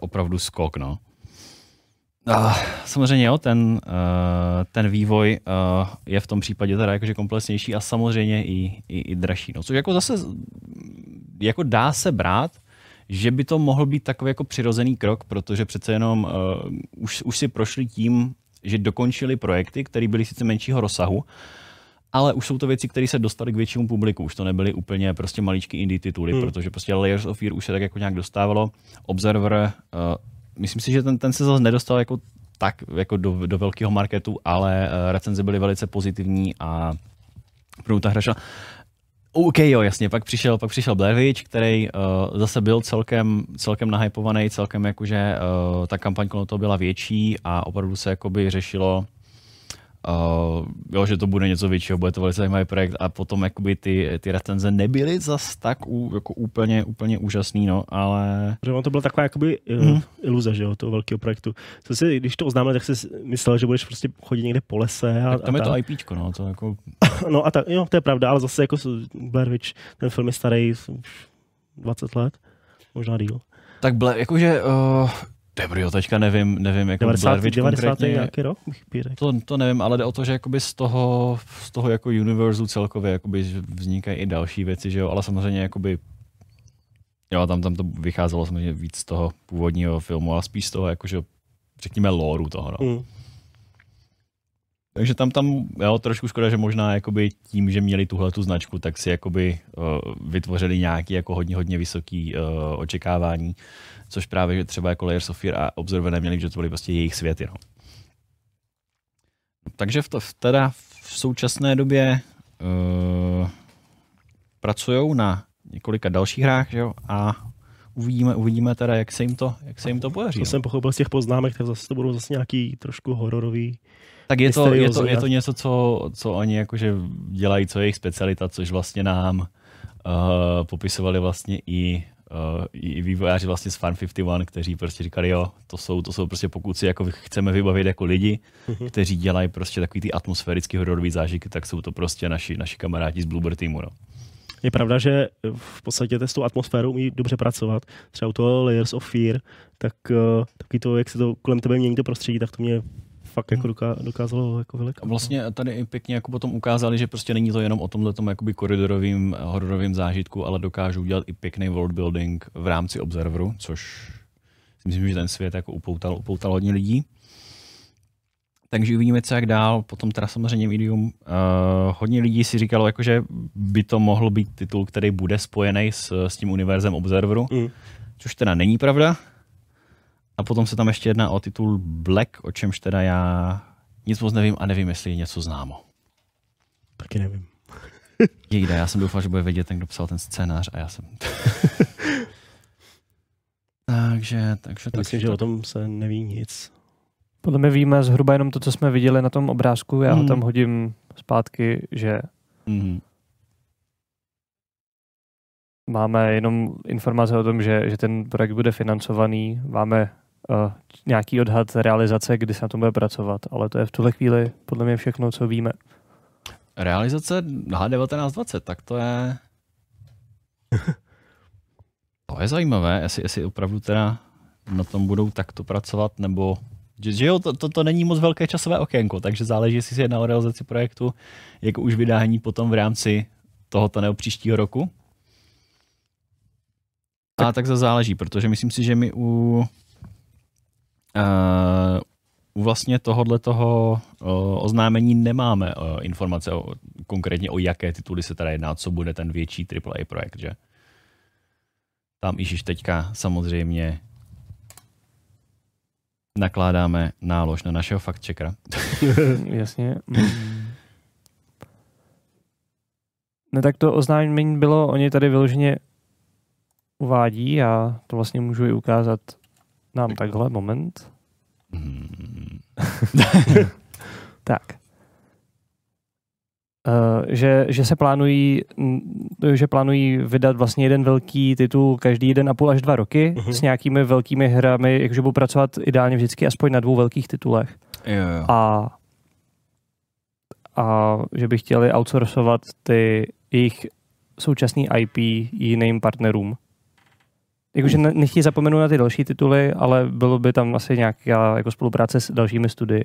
opravdu skok. No. Uh, samozřejmě jo, ten, uh, ten vývoj uh, je v tom případě teda jakože komplexnější a samozřejmě i, i, i dražší. No, což jako zase jako dá se brát, že by to mohl být takový jako přirozený krok, protože přece jenom uh, už, už si prošli tím, že dokončili projekty, které byly sice menšího rozsahu, ale už jsou to věci, které se dostaly k většímu publiku. Už to nebyly úplně prostě maličký indie tituly. Hmm. protože prostě Layers of Fear už se tak jako nějak dostávalo. Observer, uh, myslím si, že ten, ten se zase nedostal jako tak jako do, do velkého marketu, ale uh, recenze byly velice pozitivní a opravdu ta hra šla. OK, jo, jasně, pak přišel, pak přišel Blair Witch, který uh, zase byl celkem, celkem nahypovaný, celkem jakože uh, ta kampaň kolem toho byla větší a opravdu se jakoby řešilo, uh, jo, že to bude něco většího, bude to velice zajímavý projekt a potom jakoby ty, ty recenze nebyly zas tak u, jako úplně, úplně úžasný, no, ale že ono to byla taková jakoby uh, iluze, že jo, toho velkého projektu. Co si, když to oznámil, tak jsi myslel, že budeš prostě chodit někde po lese a, tak tam a je to tak. IPčko, no, to jako, No a tak, jo, to je pravda, ale zase jako Blair Witch, ten film je starý už 20 let, možná díl. tak ble, jakože, uh, dobrý, jo, teďka nevím, nevím, jako 90, Blair Witch 90. konkrétně, nějaký rok, bych. To, to nevím, ale jde o to, že jakoby z toho, z toho jako univerzu celkově jakoby vznikají i další věci, že jo, ale samozřejmě jakoby jo, tam, tam to vycházelo samozřejmě víc z toho původního filmu, ale spíš z toho jakože řekněme lore toho, no. Mm. Takže tam, tam, jo, trošku škoda, že možná jakoby tím, že měli tuhle tu značku, tak si jakoby uh, vytvořili nějaký jako hodně, hodně vysoký uh, očekávání, což právě že třeba jako Layers of Fear a Observer neměli, že to byly prostě jejich světy, no. Takže v to, teda v současné době uh, pracují na několika dalších hrách, že jo, a uvidíme, uvidíme teda, jak se jim to, jak se jim to podaří. To no. jsem pochopil z těch poznámek, tak zase to budou zase nějaký trošku hororový. Tak je to, je to, je to něco, co, co oni jakože dělají, co je jejich specialita, což vlastně nám uh, popisovali vlastně i, uh, i vývojáři vlastně z Farm 51, kteří prostě říkali, jo, to jsou, to jsou prostě pokud si jako chceme vybavit jako lidi, Mhm. kteří dělají prostě takový ty atmosférický hororový zážitky, tak jsou to prostě naši, naši kamarádi z Bluebird týmu. No. Je pravda, že v podstatě s tou atmosférou umí dobře pracovat. Třeba u toho Layers of Fear, tak uh, taky to, jak se to kolem tebe mění to prostředí, tak to mě fakt jako doká- dokázalo jako vylekat. A vlastně tady i pěkně jako potom ukázali, že prostě není to jenom o tomhle jakoby koridorovým hororovým zážitku, ale dokážou udělat i pěkný world building v rámci Observeru, což si myslím, že ten svět jako upoutal, upoutal hodně lidí. Takže uvidíme, co jak dál. Potom teda samozřejmě Medium. Uh, hodně lidí si říkalo, jako, že by to mohl být titul, který bude spojený s, s tím univerzem Observeru, Mm. což teda není pravda. A potom se tam ještě jedná o titul Black, o čemž teda já nic moc nevím a nevím, jestli je něco známo. Taky nevím. Jejda, já jsem doufal, že bude vědět ten, kdo psal ten scénář a já jsem... takže, takže, Já myslím, takže že o tom se neví nic. Podle mě víme zhruba jenom to, co jsme viděli na tom obrázku. Já ho Hmm. tam hodím zpátky, že Mhm. máme jenom informace o tom, že, že ten projekt bude financovaný, máme nějaký odhad realizace, kdy se na tom bude pracovat, ale to je v tuhle chvíli podle mě všechno, co víme. Realizace H1920, tak to je... to je zajímavé, jestli, jestli opravdu teda na tom budou takto pracovat, nebo že, že jo, to, to, to není moc velké časové okénko, takže záleží, jestli se jedná o realizaci projektu, jako už vydání potom v rámci tohoto nebo příštího roku. Tak. A tak to záleží, protože myslím si, že my u, u vlastně tohohle toho uh, oznámení nemáme uh, informace o, konkrétně o jaké tituly se teda jedná, co bude ten větší AAA projekt, že? Tam již teďka samozřejmě nakládáme nálož na našeho fakt checkera. Jasně. No tak to oznámení bylo, oni tady vyloženě uvádí, já to vlastně můžu i ukázat nám takhle, moment. Hmm. tak. Uh, že, že se plánují, že plánují vydat vlastně jeden velký titul každý jeden a půl až dva roky uh-huh. s nějakými velkými hrami, jakože budou pracovat ideálně vždycky aspoň na dvou velkých titulech. Jo, jo. A, a že by chtěli outsourcovat ty jejich současný IP jiným partnerům. Jakože ne, nechtějí zapomenout na ty další tituly, ale bylo by tam asi nějaká jako spolupráce s dalšími studii.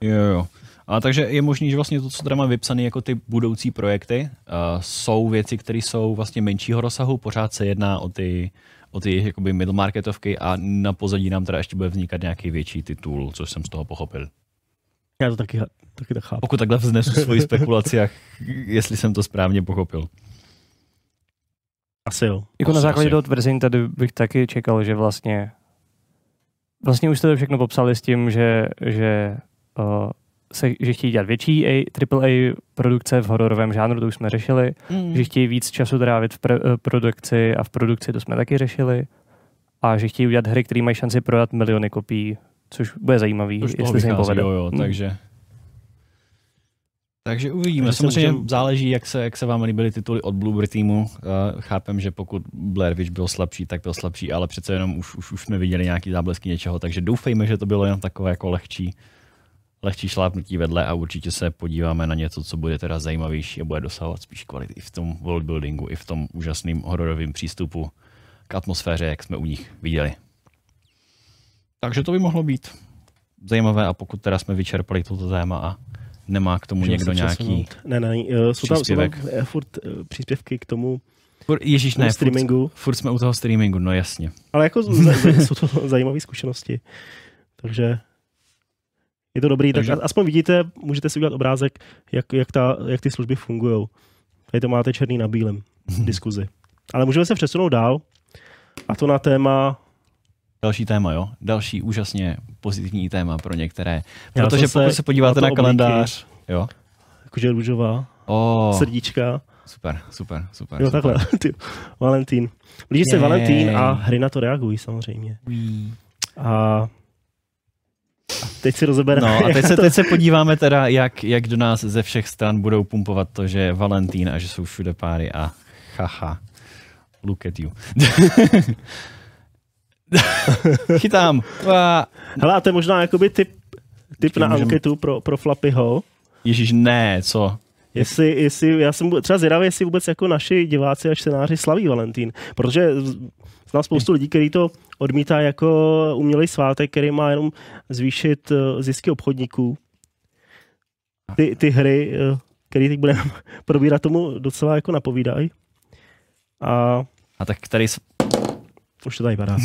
Jo, jo. A takže je možný, že vlastně to, co tady máme vypsané jako ty budoucí projekty, uh, jsou věci, které jsou vlastně menšího rozsahu, pořád se jedná o ty, o ty jakoby middle marketovky a na pozadí nám teda ještě bude vznikat nějaký větší titul, což jsem z toho pochopil. Já to taky, taky tak chápu. Pokud takhle vznesu svoji spekulaci, jestli jsem to správně pochopil. Asi jo. Jako Asi, na základě asi. toho tvrzení tady bych taky čekal, že vlastně vlastně už jste to všechno popsali s tím, že, že, uh, se, že chtějí dělat větší A, AAA produkce v hororovém žánru, to už jsme řešili, Mm. že chtějí víc času trávit v pre, eh, produkci a v produkci to jsme taky řešili a že chtějí udělat hry, které mají šanci prodat miliony kopií, což bude zajímavý, toho jestli se jim povede. jo, jo, Hmm. takže... Takže uvidíme. Takže Samozřejmě můžem- záleží, jak se, jak se vám líbily tituly od Bluebird týmu. Uh, chápem, že pokud Blair Witch byl slabší, tak byl slabší, ale přece jenom už, už, už jsme viděli nějaký záblesky něčeho, takže doufejme, že to bylo jenom takové jako lehčí, lehčí šlápnutí vedle a určitě se podíváme na něco, co bude teda zajímavější a bude dosahovat spíš kvality i v tom worldbuildingu, i v tom úžasném hororovém přístupu k atmosféře, jak jsme u nich viděli. Takže to by mohlo být zajímavé a pokud teda jsme vyčerpali toto téma a nemá k tomu někdo nějaký... Ne, ne, eh, jsou tam, jsou tam eh, furt eh, příspěvky k tomu, ježíš, ne, streamingu, Furt, furt jsme u toho streamingu, no jasně. ale jako jsou to zajímavé zkušenosti. Takže je to dobrý, Takže- tak aspoň vidíte, můžete si udělat obrázek, jak, jak, ta, jak ty služby fungují. Tady to máte černý na bílém v diskuzi. Ale můžeme se přesunout dál a to na téma Další téma, jo? Další úžasně pozitivní téma pro některé. Protože zase pokud se podíváte na na, kalendář, jo? jakože růžová, Oh, srdíčka. super, super, super. Jo, super. takhle. Ty, Valentín. Blíží se. Valentín a hry na to reagují samozřejmě. A a teď si rozebereme. No a teď se, to- teď se podíváme teda, jak, jak do nás ze všech stran budou pumpovat to, že je Valentín a že jsou všude páry a haha. Look at you. Chytám. Hele, a to je možná jakoby typ, typ na můžem- anketu pro, pro Flappyho. Ježíš, ne, co? Jestli, jestli, já jsem třeba zvědavý, jestli vůbec jako naši diváci a čtenáři slaví Valentín. Protože z- znám spoustu lidí, kteří to odmítá jako umělý svátek, který má jenom zvýšit eh, zisky obchodníků. Ty, ty hry, eh, které teď budeme probírat, tomu docela jako napovídají. A A tak tady... už to tady padá.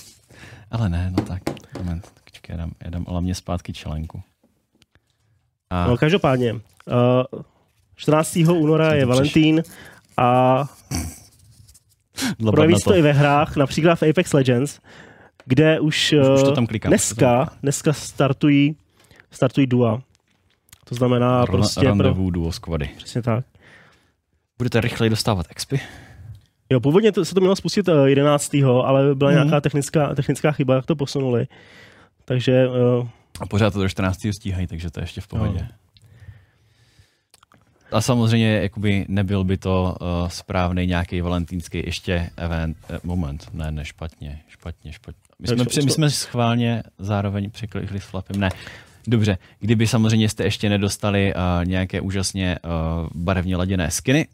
Ale ne, no tak. Moment, počkej, já dám, já dám hlavně zpátky čelenku. A No, každopádně, uh, 14. února je Valentín a projeví se to i ve hrách, například v Apex Legends, kde už, Už- už to eh, tam klikám, už to tam dneska, dneska startují, startují dua. To znamená Ran- prostě pro, Rendezvous duo squady. přesně tak. Budete rychleji dostávat expy? Jo, původně to, se to mělo spustit eh, 11. ale byla Mhm. nějaká technická, technická chyba, jak to posunuli. Takže uh, A pořád to do 14. stíhají, takže to je ještě v pohodě. A samozřejmě jakoby nebyl by to uh, správný nějaký valentýnský ještě event. Uh, moment, ne, ne, špatně, špatně, špatně. My jsme, při, my jsme schválně zároveň překlikli s flapem. Ne, dobře, kdyby samozřejmě jste ještě nedostali uh, nějaké úžasně uh, barevně laděné skiny,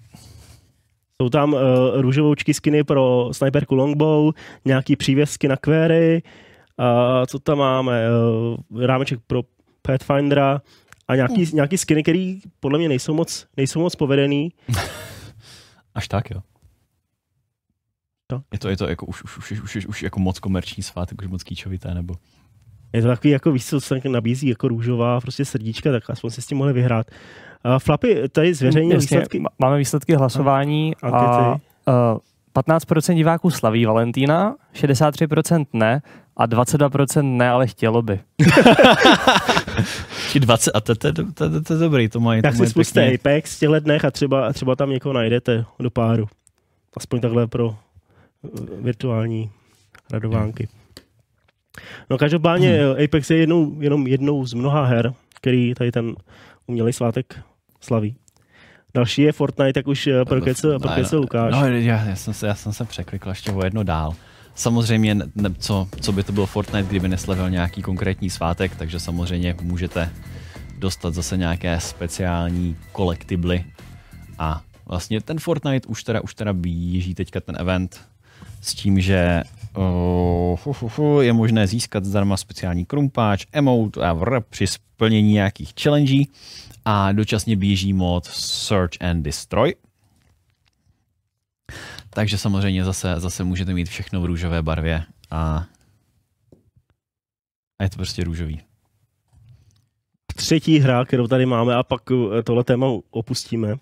jsou tam uh, růžovoučky skiny pro sniperku longbow, nějaký přívěsky na query, uh, co tam máme, uh, rámeček pro Pathfindera a nějaký, uh. nějaký skiny, které podle mě nejsou moc, nejsou moc povedený. Až tak, jo. To? Je to, je to jako už, už, už, už, už, už jako moc komerční svátek, už moc kýčovité, nebo? Je to takový, jako víš, co se nabízí jako růžová prostě srdíčka, tak aspoň si s tím mohli vyhrát. Uh, Flapy, tady zveřejní výsledky. Máme výsledky hlasování a, a uh, 15% diváků slaví Valentína, 63% ne a 22% ne, ale chtělo by. 20, a to, to, to, to, to je dobrý, to mají. Tak to si spuste Apex v těchto dnech a třeba, třeba tam někoho najdete do páru. Aspoň takhle pro uh, virtuální radovánky. No každopádně hmm. Apex je jednou, jenom jednou z mnoha her, který tady ten umělý svátek slaví. Další je Fortnite, jak už pro prokecel Lukáš. No, já, já, jsem se, já jsem se překlikl ještě o jedno dál. Samozřejmě, ne, co, co by to byl Fortnite, kdyby neslavil nějaký konkrétní svátek, takže samozřejmě můžete dostat zase nějaké speciální kolektibly a vlastně ten Fortnite už teda, už teda běží teďka ten event s tím, že uh, fu, fu, fu, je možné získat zdarma speciální krumpáč, emote a vr při splnění nějakých challenge a dočasně běží mod Search and Destroy. Takže samozřejmě zase, zase můžete mít všechno v růžové barvě a, a je to prostě růžový. Třetí hra, kterou tady máme a pak tohle téma opustíme.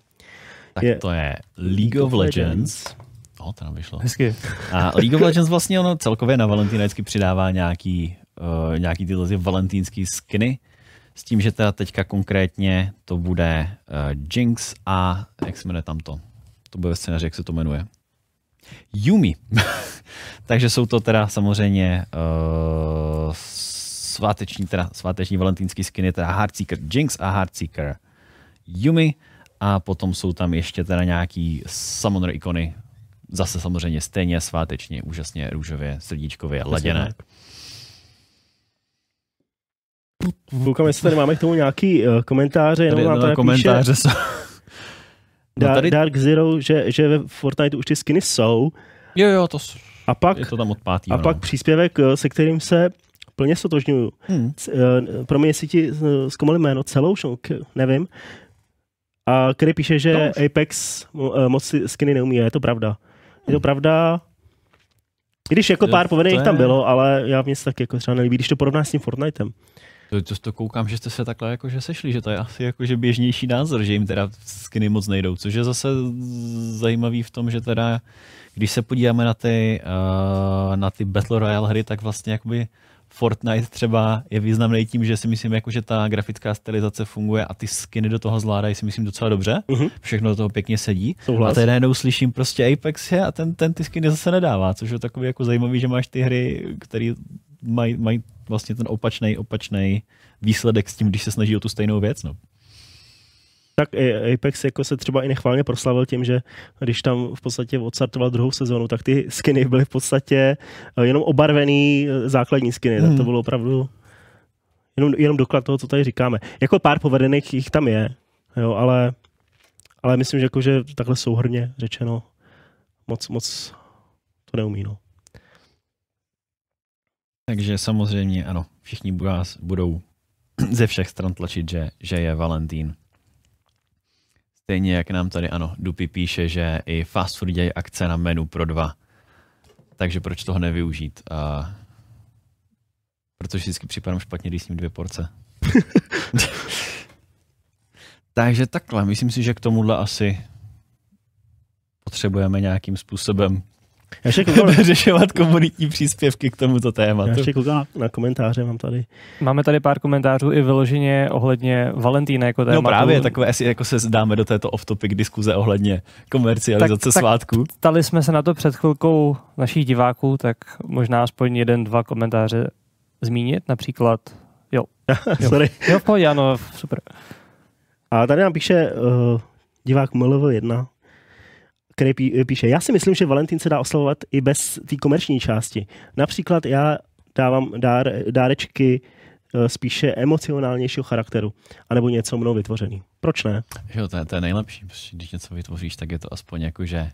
Tak je to je League of Legends. O, to nám vyšlo. Hezky. A League of Legends vlastně ono celkově na Valentína vždycky přidává nějaký, uh, nějaký tyhle valentýnský skiny, s tím, že teda teďka konkrétně to bude uh, Jinx a jak se jmenuje tam to? To bude ve scénáři, jak se to jmenuje. Yumi. Takže jsou to teda samozřejmě uh, sváteční, teda sváteční valentýnský skiny, teda Heartseeker Jinx a Heartseeker Yumi. A potom jsou tam ještě teda nějaký summoner ikony, zase samozřejmě stejně svátečně, úžasně růžově, srdíčkově, laděné. Koukám, jestli tady máme k tomu nějaký uh, komentáře, jenom nám tady komentáře píše, jsou. No tady... Dark Zero, že, že ve Fortnite už ty skiny jsou. Jo, jo, to, a pak, je to tam od pátý, A no. pak příspěvek, eh, se kterým se plně sotožňuju. Hmm. Eh, pro mě, jestli ti zkomali jméno, celou, nevím. A který píše, že no. Apex moc skiny neumí. Je to pravda. Je to pravda. Když jako pár povedených je... tam bylo, ale já mě se tak jako třeba nelíbí, když to porovnáš s tím Fortnitem. To, to, to koukám, že jste se takhle jakože sešli, že to je asi jakože běžnější názor, že jim teda skiny moc nejdou, což je zase zajímavý v tom, že teda, když se podíváme na ty, uh, na ty Battle Royale hry, tak vlastně jakoby Fortnite třeba je významný tím, že si myslím, jako, že ta grafická stylizace funguje a ty skiny do toho zvládají si myslím docela dobře. Uh-huh. Všechno do toho pěkně sedí. Souhlas. A teď najednou slyším prostě Apex je a ten, ten ty skiny zase nedává, což je takový jako zajímavý, že máš ty hry, které mají maj vlastně ten opačný opačný výsledek s tím, když se snaží o tu stejnou věc. No. Tak Apex jako se třeba i nechválně proslavil tím, že když tam v podstatě odstartoval druhou sezonu, tak ty skiny byly v podstatě eh, jenom obarvený eh, základní skiny. Hmm. Tak to bylo opravdu jenom, jenom doklad toho, co tady říkáme. Jako pár povedených jich tam je, jo, ale, ale myslím, že, jako, že takhle souhrně řečeno moc, moc to neumí. No. Takže samozřejmě ano, všichni vás budou ze všech stran tlačit, že, že je Valentín. Stejně jak nám tady, ano, Dupy píše, že i fast food dějí akce na menu pro dva. Takže proč toho nevyužít? A... Protože vždycky připadám špatně, když sním dvě porce. Takže takhle, myslím si, že k tomuhle asi potřebujeme nějakým způsobem já ještě koukám, řešovat komunitní příspěvky k tomuto tématu. Já ještě koukám na, na komentáře, mám tady. Máme tady pár komentářů i vyloženě ohledně Valentína jako tématu. No právě, takové, asi jako se dáme do této off-topic diskuze ohledně komercializace tak, svátku. Tak ptali jsme se na to před chvilkou našich diváků, tak možná aspoň jeden, dva komentáře zmínit, například, jo. jo. Sorry. Jo, v pohodě, ano, super. A tady nám píše uh, divák MLV1, který pí, píše, já si myslím, že Valentín se dá oslavovat i bez té komerční části. Například já dávám dár, dárečky eh, spíše emocionálnějšího charakteru, anebo něco mnou vytvořený. Proč ne? Jo, to je, to je nejlepší, když něco vytvoříš, tak je to aspoň jako, že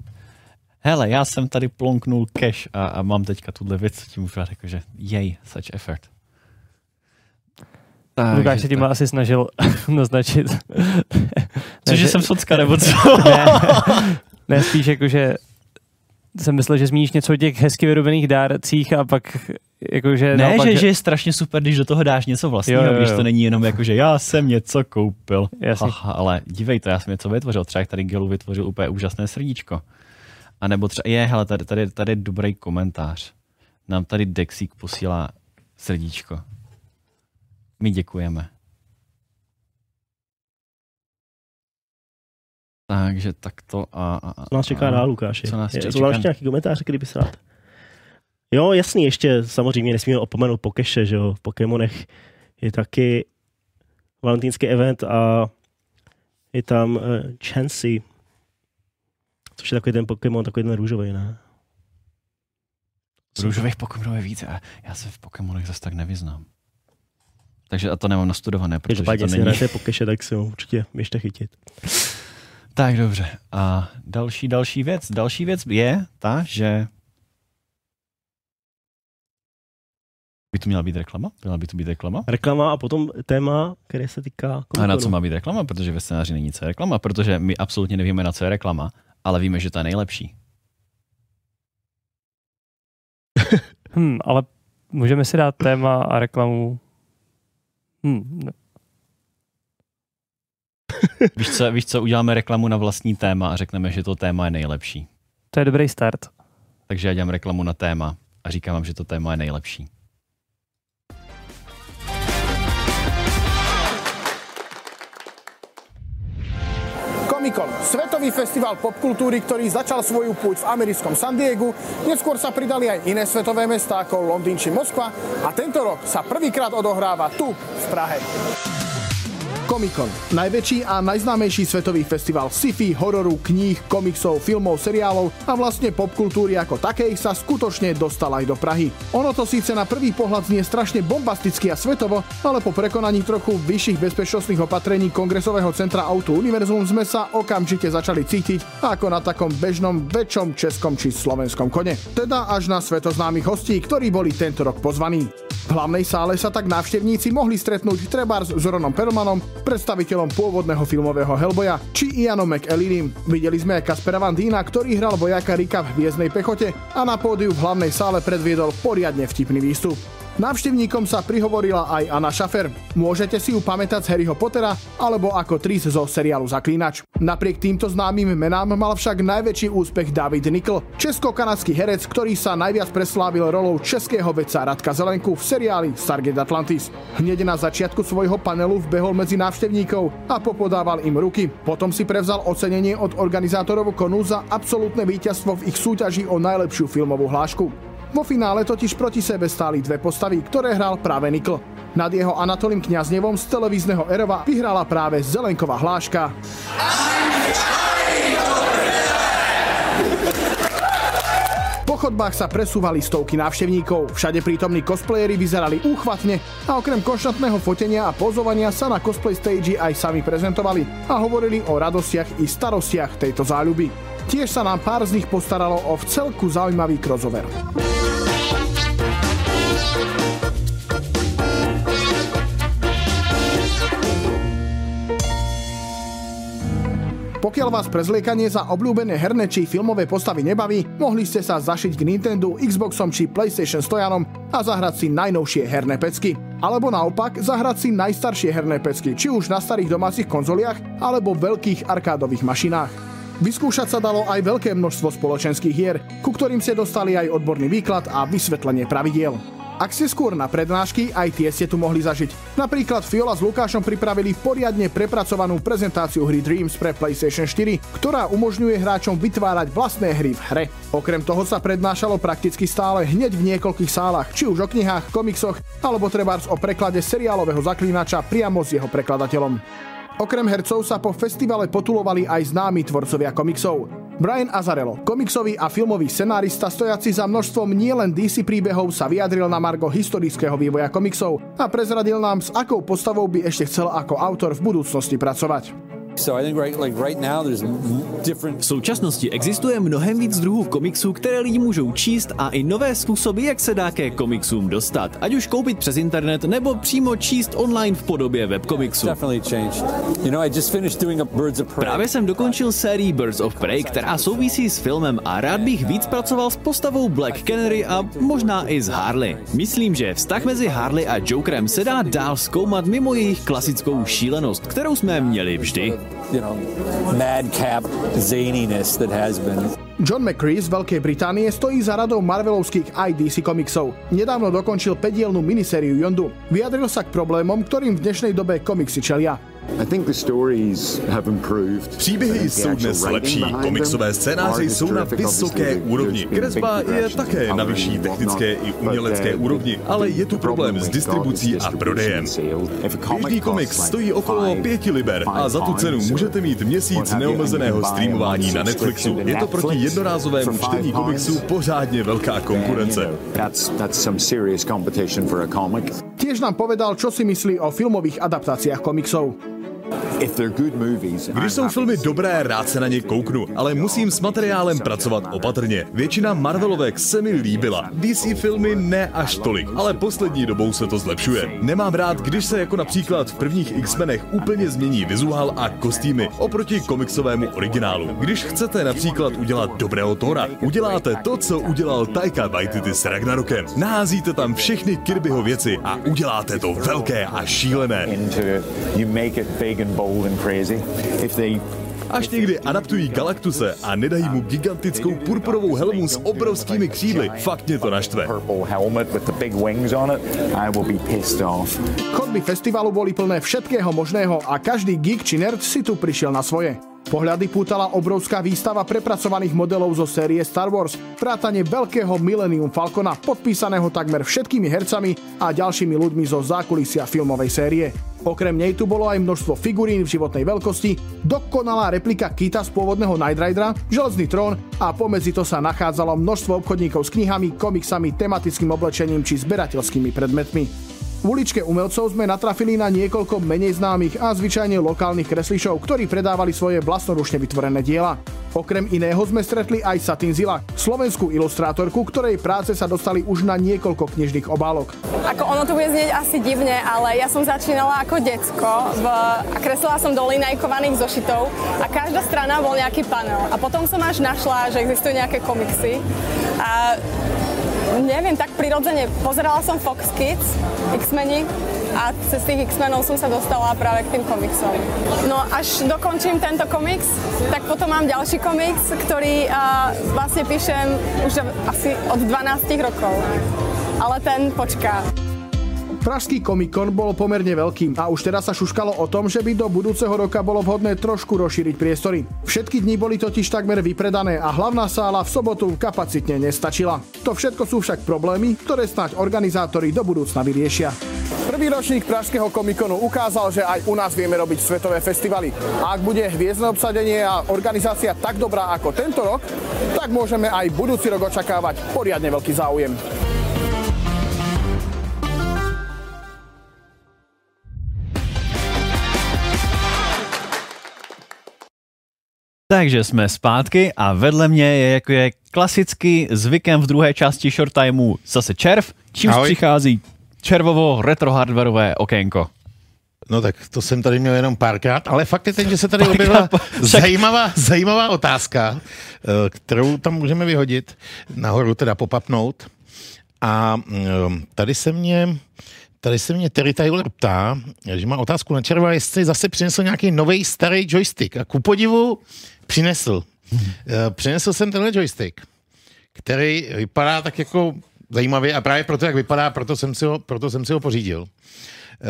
hele, já jsem tady plonknul cash a, a mám teďka tuhle věc, co ti můžu dát, jako, že jej, such effort. Tak, Lukáš se tím asi snažil naznačit. Cože jsem socka, nebo co? ne, ne, spíš jako, že jsem myslel, že zmíníš něco o těch hezky vyrobených dárcích a pak jakože... Ne, naopak, že, že je strašně super, když do toho dáš něco vlastního, jo, jo, jo. když to není jenom jako, že já jsem něco koupil. Aha, ale dívej to, já jsem něco vytvořil. Třeba tady Gelu vytvořil úplně úžasné srdíčko. A nebo třeba, je, hele, tady, tady, tady je dobrý komentář. Nám tady Dexík posílá srdíčko. My děkujeme. Takže takto a... a, a co nás čeká dál, Lukáši? Co nás čeká? Jsou ještě nějaký komentáře, kdyby se rád? Jo, jasný, ještě samozřejmě nesmíme opomenout Pokeše, že jo, v Pokémonech je taky valentýnský event a je tam uh, Chansey, což je takový ten Pokémon, takový ten růžový, ne? Růžových Pokémonů je více a já se v Pokémonech zase tak nevyznám. Takže a to nemám nastudované, protože Každopádně, to není... hrajete Pokeše, tak si ho určitě běžte chytit. Tak dobře. A další, další věc. Další věc je ta, že by tu měla být reklama? Měla by tu být reklama? Reklama a potom téma, které se týká... A na co má být reklama? Protože ve scénáři není co je reklama, protože my absolutně nevíme, na co je reklama, ale víme, že to je nejlepší. hmm, ale můžeme si dát téma a reklamu. Hmm, ne. víš, co, víš co, uděláme reklamu na vlastní téma a řekneme, že to téma je nejlepší. To je dobrý start. Takže já dělám reklamu na téma a říkám vám, že to téma je nejlepší. Comic-Con, svetový festival popkultúry, ktorý začal svoju púť v americkom San Diegu, neskôr sa pridali aj iné svetové mestá ako Londýn či Moskva a tento rok sa prvýkrát odohráva tu v Prahe. Comic-Con. Najväčší a najznámejší svetový festival sci-fi, hororu, kníh, komiksov, filmov, seriálov a vlastne popkultúry ako takej sa skutočne dostal aj do Prahy. Ono to síce na prvý pohľad znie strašne bombasticky a svetovo, ale po prekonaní trochu vyšších bezpečnostných opatrení Kongresového centra Auto Univerzum sme sa okamžite začali cítiť ako na takom bežnom väčšom českom či slovenskom kone. Teda až na svetoznámych hostí, ktorí boli tento rok pozvaní. V hlavnej sále sa tak návštevníci mohli stretnúť trebárs s Ronom Perlmanom, predstaviteľom pôvodného filmového Hellboya, či Ianom McEllinim. Videli sme aj Kaspera Van Dina, ktorý hral vojaka Rika v Hviezdnej pechote a na pódiu v hlavnej sále predviedol poriadne vtipný výstup. Návštevníkom sa prihovorila aj Anna Schaffer. Môžete si ju pamätať z Harryho Pottera alebo ako Tris zo seriálu Zaklínač. Napriek týmto známym menám mal však najväčší úspech David Nickel, česko-kanadský herec, ktorý sa najviac preslávil rolou českého vedca Radka Zelenku v seriáli Stargate Atlantis. Hneď na začiatku svojho panelu vbehol medzi návštevníkov a popodával im ruky. Potom si prevzal ocenenie od organizátorov konu za absolútne víťazstvo v ich súťaži o najlepšiu filmovú hlášku. Vo finále totiž proti sebe stáli dve postavy, ktoré hral práve Nikl. Nad jeho Anatolím Kňaznevom z televízneho Erova vyhrala práve Zelenková hláška. Po chodbách sa presúvali stovky návštevníkov, všade prítomní cosplayeri vyzerali úchvatne a okrem konštantného fotenia a pozovania sa na cosplay stage aj sami prezentovali a hovorili o radostiach i starostiach tejto záľuby. Tiež sa nám pár z nich postaralo o v celku zaujímavý crossover. Pokiaľ vás prezliekanie za obľúbené herné či filmové postavy nebaví, mohli ste sa zašiť k Nintendo, Xboxom či PlayStation stojanom a zahrať si najnovšie herné pecky. Alebo naopak zahrať si najstaršie herné pecky, či už na starých domácich konzoliach alebo veľkých arkádových mašinách. Vyskúšať sa dalo aj veľké množstvo spoločenských hier, ku ktorým ste dostali aj odborný výklad a vysvetlenie pravidiel. Ak ste skôr na prednášky, aj tie ste tu mohli zažiť. Napríklad Fiola s Lukášom pripravili poriadne prepracovanú prezentáciu hry Dreams pre PlayStation 4, ktorá umožňuje hráčom vytvárať vlastné hry v hre. Okrem toho sa prednášalo prakticky stále hneď v niekoľkých sálach, či už o knihách, komiksoch, alebo trebárs o preklade seriálového zaklínača priamo s jeho prekladateľom. Okrem hercov sa po festivale potulovali aj známi tvorcovia komiksov. Brian Azarello, komiksový a filmový scenárista stojaci za množstvom nielen DC príbehov sa vyjadril na margo historického vývoja komiksov a prezradil nám, s akou postavou by ešte chcel ako autor v budúcnosti pracovať. V současnosti existuje mnohem víc druhů komiksů, které lidi můžou číst a i nové způsoby, jak se dá ke komiksům dostat. Ať už koupit přes internet nebo přímo číst online v podobě webkomiksu. Právě jsem dokončil sérii Birds of Prey, která souvisí s filmem a rád bych víc pracoval s postavou Black Canary a možná i s Harley. Myslím, že vztah mezi Harley a Jokerem se dá dál zkoumat mimo jejich klasickou šílenost, kterou jsme měli vždy you know, madcap zaniness that has been. John McCree z Veľkej Británie stojí za radou Marvelovských aj DC komiksov. Nedávno dokončil 5-dielnú minisériu Yondu. Vyjadril sa k problémom, ktorým v dnešnej dobe komiksy čelia. Příběhy jsou dnes lepší, komiksové scénáře jsou na vysoké úrovni. Kresba je také na vyšší technické i umělecké úrovni, ale je tu problém s distribucí a prodejem. Každý komiks stojí okolo 5 liber a za tu cenu můžete mít měsíc neomezeného streamování na Netflixu. Je to proti jednorázovému čtení komiksu pořádně velká konkurence. Tiež nám povedal, čo si myslí o filmových adaptáciách komiksov. Když jsou filmy dobré, rád se na ně kouknu, ale musím s materiálem pracovat opatrně. Většina Marvelovek se mi líbila. DC filmy ne až tolik, ale poslední dobou se to zlepšuje. Nemám rád, když se jako například v prvních X-menech úplně změní vizuál a kostýmy oproti komiksovému originálu. Když chcete například udělat dobrého Tora, uděláte to, co udělal Taika Waititi s Ragnarokem. Naházíte tam všechny Kirbyho věci a uděláte to velké a šílené bold and crazy. If they Až někdy adaptují Galaktuse a nedají mu gigantickou purpurovou helmu s obrovskými křídly, fakt mě to naštve. Chodby festivalu boli plné všetkého možného a každý geek či nerd si tu prišiel na svoje. Pohľady pútala obrovská výstava prepracovaných modelov zo série Star Wars, vrátane veľkého Millennium Falcona, podpísaného takmer všetkými hercami a ďalšími ľuďmi zo zákulisia filmovej série. Okrem nej tu bolo aj množstvo figurín v životnej veľkosti, dokonalá replika Kita z pôvodného Night Ridera, železný trón a pomedzi to sa nachádzalo množstvo obchodníkov s knihami, komiksami, tematickým oblečením či zberateľskými predmetmi. V uličke umelcov sme natrafili na niekoľko menej známych a zvyčajne lokálnych kreslišov, ktorí predávali svoje vlastnoručne vytvorené diela. Okrem iného sme stretli aj Satin Zila, slovenskú ilustrátorku, ktorej práce sa dostali už na niekoľko knižných obálok. Ako ono to bude znieť asi divne, ale ja som začínala ako decko v, a kreslila som do linajkovaných zošitov a každá strana bol nejaký panel. A potom som až našla, že existujú nejaké komiksy. A neviem, tak prirodzene. Pozerala som Fox Kids, X-meni a cez tých X-menov som sa dostala práve k tým komiksom. No až dokončím tento komiks, tak potom mám ďalší komiks, ktorý uh, vlastne píšem už asi od 12 rokov. Ale ten počká. Pražský komikon bol pomerne veľký a už teraz sa šuškalo o tom, že by do budúceho roka bolo vhodné trošku rozšíriť priestory. Všetky dni boli totiž takmer vypredané a hlavná sála v sobotu kapacitne nestačila. To všetko sú však problémy, ktoré snáď organizátori do budúcna vyriešia. Prvý ročník Pražského komikonu ukázal, že aj u nás vieme robiť svetové festivaly. A ak bude hviezdne obsadenie a organizácia tak dobrá ako tento rok, tak môžeme aj budúci rok očakávať poriadne veľký záujem. Takže jsme zpátky a vedle mě je, jako je klasicky zvykem v druhé části short timeu zase červ, čímž Ahoj. přichází červovo retro hardwareové okénko. No tak to jsem tady měl jenom párkrát, ale fakt je ten, že se tady objevila zajímavá, zajímavá otázka, eh, kterou tam můžeme vyhodit, nahoru teda popapnout. A mm, tady se mě Tady se mě Terry Taylor ptá, že má otázku na červa, jestli zase přinesl nějaký nový starý joystick. A ku podivu přinesl. Hmm. Přinesl jsem tenhle joystick, který vypadá tak jako zajímavě a právě proto, jak vypadá, proto jsem si ho, proto jsem si ho pořídil. Eh,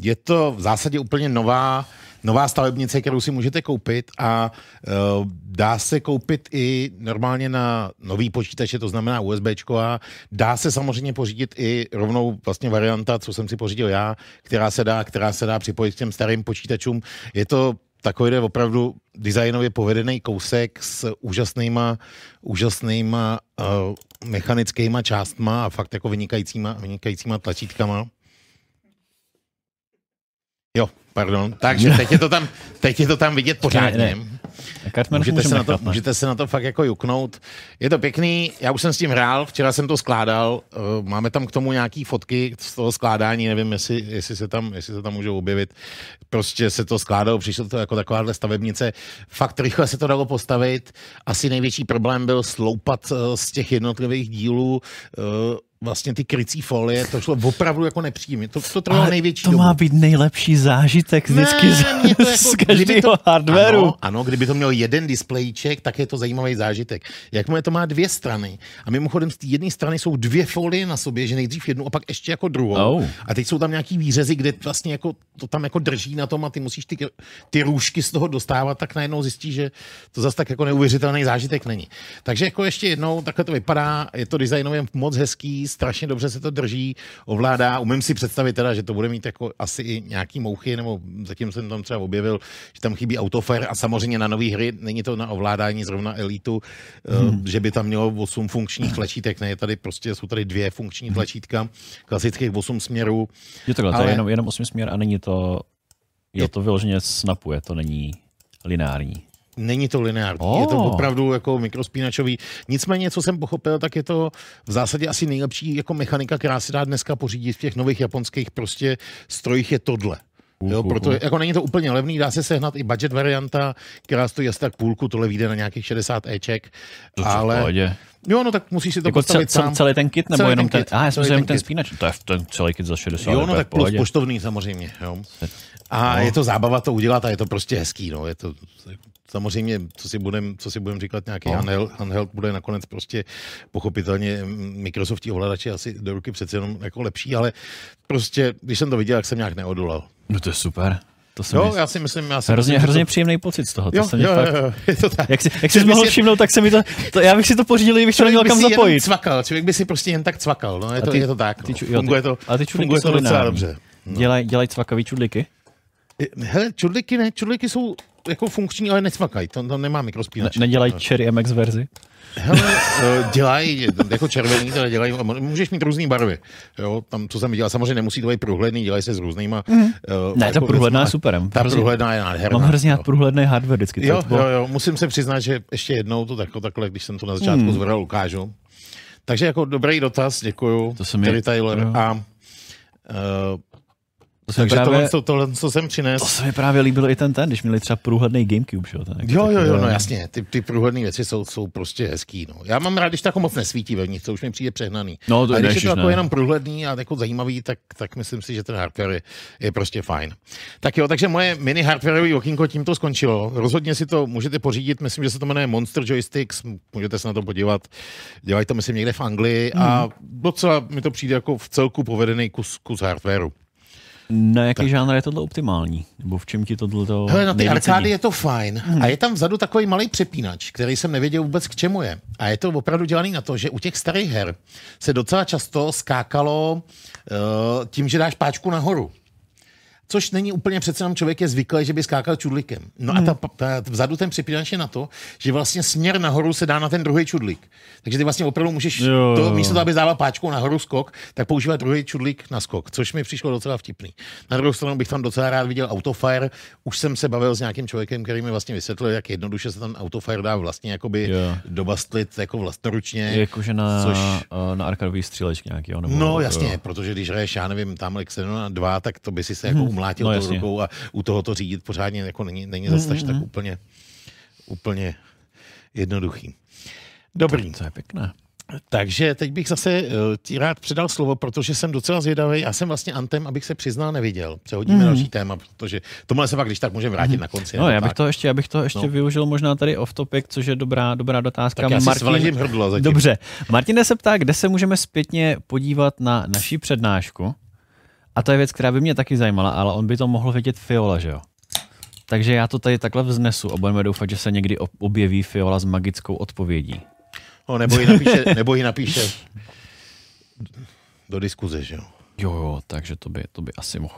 je to v zásadě úplně nová, nová stavebnice, kterou si můžete koupit a uh, dá se koupit i normálně na nový počítače, to znamená USB a dá se samozřejmě pořídit i rovnou vlastně varianta, co jsem si pořídil já, která se dá, která se dá připojit k těm starým počítačům. Je to takový opravdu designově povedený kousek s úžasnýma, úžasnýma uh, mechanickýma částma a fakt jako vynikajícíma, vynikajícíma tlačítkama. Jo, pardon. Takže teď je to tam, teď je to tam vidět pořádně. Můžete se, na to, můžete se na to fakt jako juknout. Je to pěkný, já už jsem s tím hrál, včera jsem to skládal, eh, máme tam k tomu nějaký fotky z toho skládání, nevím, jestli, jestli, se, tam, jestli se tam můžou objevit. Prostě se to skládalo, přišlo to jako takováhle stavebnice. Fakt rychle se to dalo postavit. Asi největší problém byl sloupat eh, z těch jednotlivých dílů eh, vlastně ty krycí folie, to šlo opravdu jako nepříjemně. To, to trvalo největší to dobu. má být nejlepší zážitek vždycky Ne, z, to jako, z kdyby každého to- hardwareu. Ano, ano, kdyby to měl jeden displejček, tak je to zajímavý zážitek. Jakmile to má dvě strany, a mimochodem z té jedné strany jsou dvě folie na sobě, že nejdřív jednu a pak ještě jako druhou. Oh. A teď jsou tam nějaký výřezy, kde vlastně jako to tam jako drží na tom a ty musíš ty, ty růžky z toho dostávat, tak najednou zjistíš, že to zase tak jako neuvěřitelný zážitek není. Takže jako ještě jednou, takhle to vypadá, je to designově moc hezký, strašně dobře se to drží, ovládá. Umím si představit teda, že to bude mít jako asi i nějaký mouchy, nebo zatím jsem tam třeba objevil, že tam chybí autofair a samozřejmě na nové hry není to na ovládání zrovna elitu, hmm. že by tam mělo 8 funkčních tlačítek, ne, tady prostě jsou tady dvě funkční tlačítka, klasických 8 směrů. Je to Ale- je jenom, jenom osmisměr a není to, jo, Je- to vyloženě snapuje, to není lineární. Není to lineární, Oh. je to opravdu jako mikrospínačový. Nicméně, co jsem pochopil, tak je to v zásadě asi nejlepší jako mechanika, která se dá dneska pořídit v těch nových japonských prostě strojích je tohle. Jo, uh, proto uh. jako není to úplně levný, dá se sehnat i budget varianta, která stojí asi tak půlku, tohle vyjde na nějakých 60 Eček, To ale pohodě. jo, no tak musíš si to Jako postavit cel, sám. celý ten kit, nebo Celý jenom ten ten, kit, a já jsem ten ten spínač, to je ten celý kit za 60, Jo, no tak plus poštovný samozřejmě, jo. A No. je to zábava to udělat a je to prostě hezký, no. Je to samozřejmě, co si budem, co si budem říkat, nějaký No. handheld, handheld bude nakonec prostě pochopitelně Microsoftí ovladače asi do ruky přece jenom jako lepší, ale prostě, když jsem to viděl, tak jsem nějak neodolal. No to je super. To jsem Jo, já si myslím, já si hrozně, myslím, hrozně to... příjemný pocit z toho. To Jo, se mě jo, fakt, jo, je to tak. Jak si, jak jsi mohl si- všimnout, tak se mi to, to, já bych si to pořídil, kdybych to neměl kam zapojit. cvakal, člověk by si prostě jen tak cvakal, no, je, to, ty- je to tak. ty no. ču- jo, ty- funguje to, a ty funguje to docela dobře. No. Dělaj, dělaj cvakavý čudliky. Hele, čudliky ne, čudliky jsou jako funkční, ale necvakají, to, to nemá Ne, mikrospínač. nedělají Cherry MX verzi. Hele, eh, dělají, jako červený, teda dělají, můžeš mít různé barvy. Jo, tam, co jsem viděl, samozřejmě nemusí to být průhledný, dělají se s různýma. Mm. Uh, Ne, ta průhledná je super. Ta Hrozně- průhledná je nádherná. Mám hrozně rád průhledný hardware vždycky. to Jo, je jo, jo, musím se přiznat, že ještě jednou to takhle, takhle když jsem to na začátku hmm. zvedal, ukážu. Takže jako dobrý dotaz, děkuju. To se mi- Terry Taylor. jo. A uh, To se takže právě, tohle, to, tohle, co jsem přines. to se mi právě líbilo i ten ten, když měli třeba průhledný Gamecube. Že? jo, ten, Jo, jo, jo, no jasně, ty, ty průhledné věci jsou, jsou prostě hezký. No. Já mám rád, když to jako moc nesvítí vevnitř, to už mi přijde přehnaný. No, to a když je to jako ne. jenom průhledný a jako zajímavý, tak, tak myslím si, že ten hardware je, je prostě fajn. Tak jo, takže moje mini hardwareové okýnko tímto skončilo. Rozhodně si to můžete pořídit, myslím, že se to jmenuje Monster Joysticks, můžete se na to podívat. Dělají to, myslím, někde v Anglii a Hmm. docela mi to přijde jako v celku povedený kus, kus hardwareu. Na jaký žánr je tohle optimální? Nebo v čem ti tohle to Hele, na ty arkády je to fajn. Hmm. A je tam vzadu takový malý přepínač, který jsem nevěděl vůbec k čemu je. A je to opravdu dělaný na to, že u těch starých her se docela často skákalo uh, tím, že dáš páčku nahoru. Což není úplně přece jenom člověk je zvyklý, že by skákal čudlíkem. No Hmm. a ta, ta, vzadu ten přepínač je na to, že vlastně směr nahoru se dá na ten druhý čudlík. Takže ty vlastně opravdu můžeš, Jo, jo, to, místo toho, aby dával páčkou nahoru skok, tak používat druhý čudlík na skok, což mi přišlo docela vtipný. Na druhou stranu bych tam docela rád viděl autofire. Už jsem se bavil s nějakým člověkem, který mi vlastně vysvětlil, jak jednoduše se ten autofire dá vlastně jakoby Jo. dobastlit jako vlastnoručně. Jakože na, Což- eh, na arkadový střílečky nějaký, jo? Nebo, No jasně, jo. protože když hraješ, já nevím, tamhle Xenona 2, tak to by si se jako umlátil no tou rukou a u toho to řídit pořádně jako není, není zase tak, tak úplně, úplně jednoduchý. Dobrý, To je pěkné. takže teď bych zase uh, ti rád předal slovo, protože jsem docela zvědavý. Já jsem vlastně Antem, abych se přiznal, neviděl. Přehodíme mm. další téma, protože tomhle se pak, když tak můžeme vrátit na konci. No, já bych tak. to ještě, já bych to ještě No. využil možná tady off topic, což je dobrá, dobrá dotázka. Tak já si svalažím hrdlo zatím. Dobře. Martin se ptá, kde se můžeme zpětně podívat na naší přednášku. A to je věc, která by mě taky zajímala, ale on by to mohl vědět Fiola, že jo? Takže já to tady takhle vznesu a budeme doufat, že se někdy ob- objeví Fiola s magickou odpovědí. No, nebo ji napíše, nebo ji napíše do diskuze, že jo. Jo, jo, takže to by, to by asi mohl.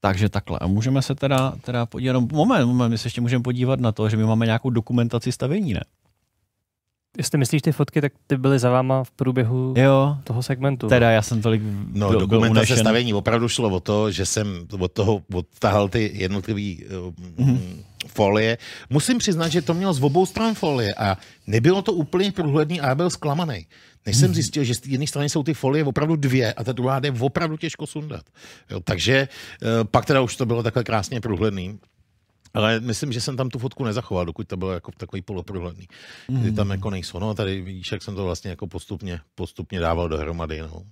Takže takhle. A můžeme se teda, teda podívat, no, moment, moment, my se ještě můžeme podívat na to, že my máme nějakou dokumentaci stavění, ne? Jestli myslíš ty fotky, tak ty byly za váma v průběhu Jo, toho segmentu. teda já jsem tolik No, byl dokumentace unešen. stavění opravdu šlo o to, že jsem od toho odtahal ty jednotlivý mm-hmm. folie. Musím přiznat, že to mělo z obou stran folie a nebylo to úplně průhledný a já byl zklamaný. Než jsem zjistil, že z jedné strany jsou ty folie opravdu dvě a ta druhá jde opravdu těžko sundat. Jo, takže uh, pak teda už to bylo takhle krásně průhledný. Ale myslím, že jsem tam tu fotku nezachoval, dokud to bylo jako takový poloprůhledný. Mm. Ty tam jako nejsou. No tady vidíš, jak jsem to vlastně jako postupně, postupně dával dohromady. No.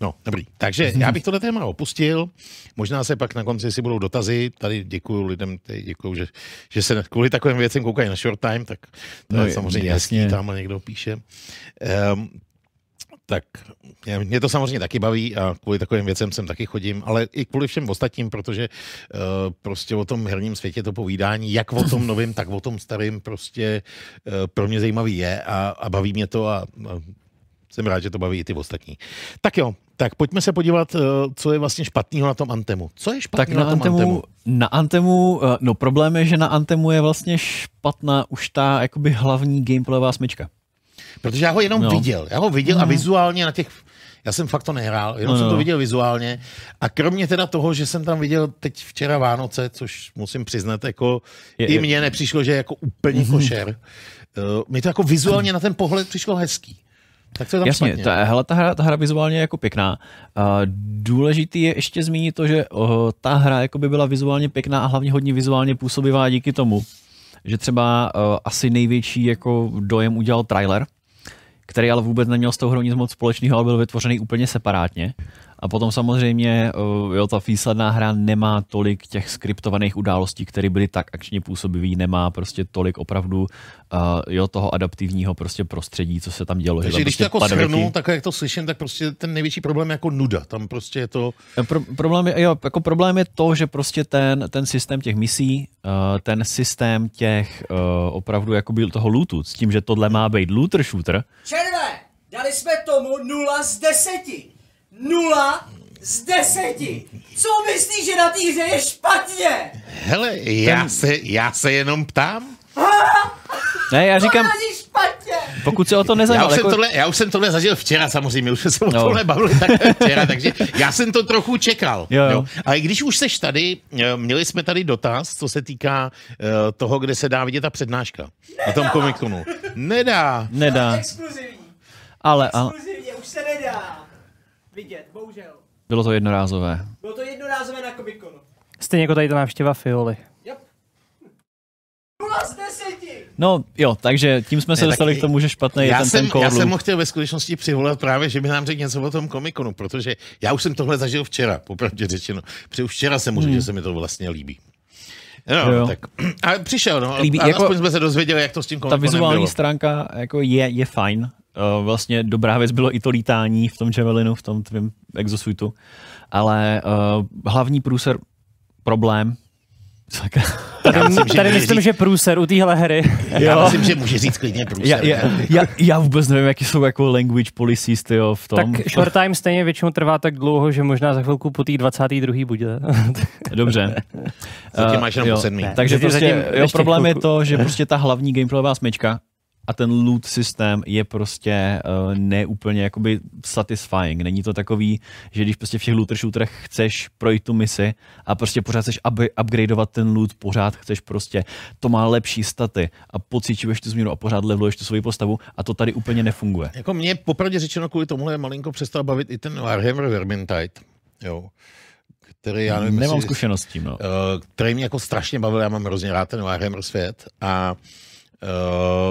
No, dobrý. Takže já bych tohle téma opustil. Možná se pak na konci si budou dotazy. Tady děkuji lidem, tady děkuji, že, že se kvůli takovým věcem koukají na short time, tak to No, je samozřejmě jasně. jasný, tamhle někdo píše. Um, tak mě- to samozřejmě taky baví a kvůli takovým věcem sem taky chodím, ale i kvůli všem ostatním, protože uh, prostě o tom herním světě to povídání, jak o tom novém, tak o tom starém prostě uh, pro mě zajímavý je a, a baví mě to a, a jsem rád, že to baví i ty ostatní. Tak jo, tak pojďme se podívat, uh, co je vlastně špatného na tom Antemu. Co je Tak špatného na na, tom Antemu, Antemu? na Antemu, eh, no problém je, že na Antemu je vlastně špatná už ta jakoby hlavní gameplayová smyčka. Protože já ho jenom No. no. viděl. Já ho viděl Mhm. a vizuálně na těch... Já jsem fakt to nehrál, jenom No, jsem no. to viděl vizuálně. A kromě teda toho, že jsem tam viděl teď včera Vánoce, což musím přiznat, jako Je- i mně nepřišlo, že je jako úplně košer. Uh, mi to jako vizuálně na ten pohled přišlo hezký. Tak to je tam Jasně, špatně. ta, hele, ta, hra, ta hra vizuálně je jako pěkná. Uh, důležitý je ještě zmínit to, že uh, ta hra jako by byla vizuálně pěkná a hlavně hodně vizuálně působivá díky tomu, že třeba uh, asi největší jako dojem udělal trailer, který ale vůbec neměl s tou hrou nic moc společného, ale byl vytvořený úplně separátně. A potom samozřejmě uh, jo, ta výsledná hra nemá tolik těch skriptovaných událostí, které byly tak akčně působivý, nemá prostě tolik opravdu uh, jo, toho adaptivního prostě prostředí, co se tam dělo. že Takže tam když prostě to jako shrnu, tak jak to slyším, tak prostě ten největší problém je jako nuda. Tam prostě je to... Pro, problém, je, jo, jako problém je to, že prostě ten, ten systém těch misí, uh, ten systém těch uh, opravdu jakoby toho lootu, s tím, že tohle má být looter shooter, Červé, dali jsme tomu 0 z 10. 0 z 10. Co myslíš, že na té hře je špatně? Hele, já, se, já se jenom ptám. ne, já říkám, pokud se o to Já nezajímal, už, jsem jako, tohle, já už jsem tohle zažil včera samozřejmě, už jsme se o No. tohle bavili tak včera, takže já jsem to trochu čekal. Jo, jo. Ale když už seš tady, eh, měli jsme tady dotaz, co se týká eh, toho, kde se dá vidět ta přednáška na tom komikonu. Nedá. nedá, Exkluzivní. ale, ale Exkluzivně, už se nedá vidět, bohužel. bylo to jednorázové. Bylo to jednorázové na Comic-Conu. Stejně jako tady ta návštěva Fioli. Yep. 0 z 10. No jo, takže tím jsme se Ne, dostali k tomu, že špatný je Já ten, jsem, ten já jsem ho chtěl ve skutečnosti přivolat právě, že by nám řekl něco o tom komikonu, protože já už jsem tohle zažil včera, popravdě řečeno. Protože už včera jsem mu řekl, že se mi to vlastně líbí. No, Hmm. Jo, tak, a přišel, no, Líbí, a jako- aspoň jsme se dozvěděli, jak to s tím ta vizuální bylo. stránka jako je, je fajn. Uh, vlastně dobrá věc bylo i to lítání v tom Javelinu, v tom tvém exosuitu. Ale uh, hlavní průser, problém, Sakra. Tady, Já myslím, že tady myslím, říct- že průser u téhle hry. Já myslím, že může říct klidně průser. já, já, já, já, vůbec nevím, jaký jsou jako language policies tyjo, v tom. Tak short time stejně většinou trvá tak dlouho, že možná za chvilku po té 22. bude. Dobře. Zatím Eh, máš jenom jo. po sedmý. Takže Zatím- prostě, zatím jo, problém je chvilku. to, že prostě ta hlavní gameplayová smečka a ten loot systém je prostě uh, neúplně jakoby satisfying. Není to takový, že když prostě v těch looter shooterech chceš projít tu misi a prostě pořád chceš up- upgradeovat ten loot, pořád chceš prostě, to má lepší staty a pocíčuješ tu změnu a pořád leveluješ tu svoji postavu a to tady úplně nefunguje. Jako mě popravdě řečeno kvůli tomuhle malinko přestal bavit i ten Warhammer Vermintide. Jo. Který já nevím, Nemám zkušenost s tím, no. uh, který mě jako strašně bavil, já mám hrozně rád ten Warhammer svět a,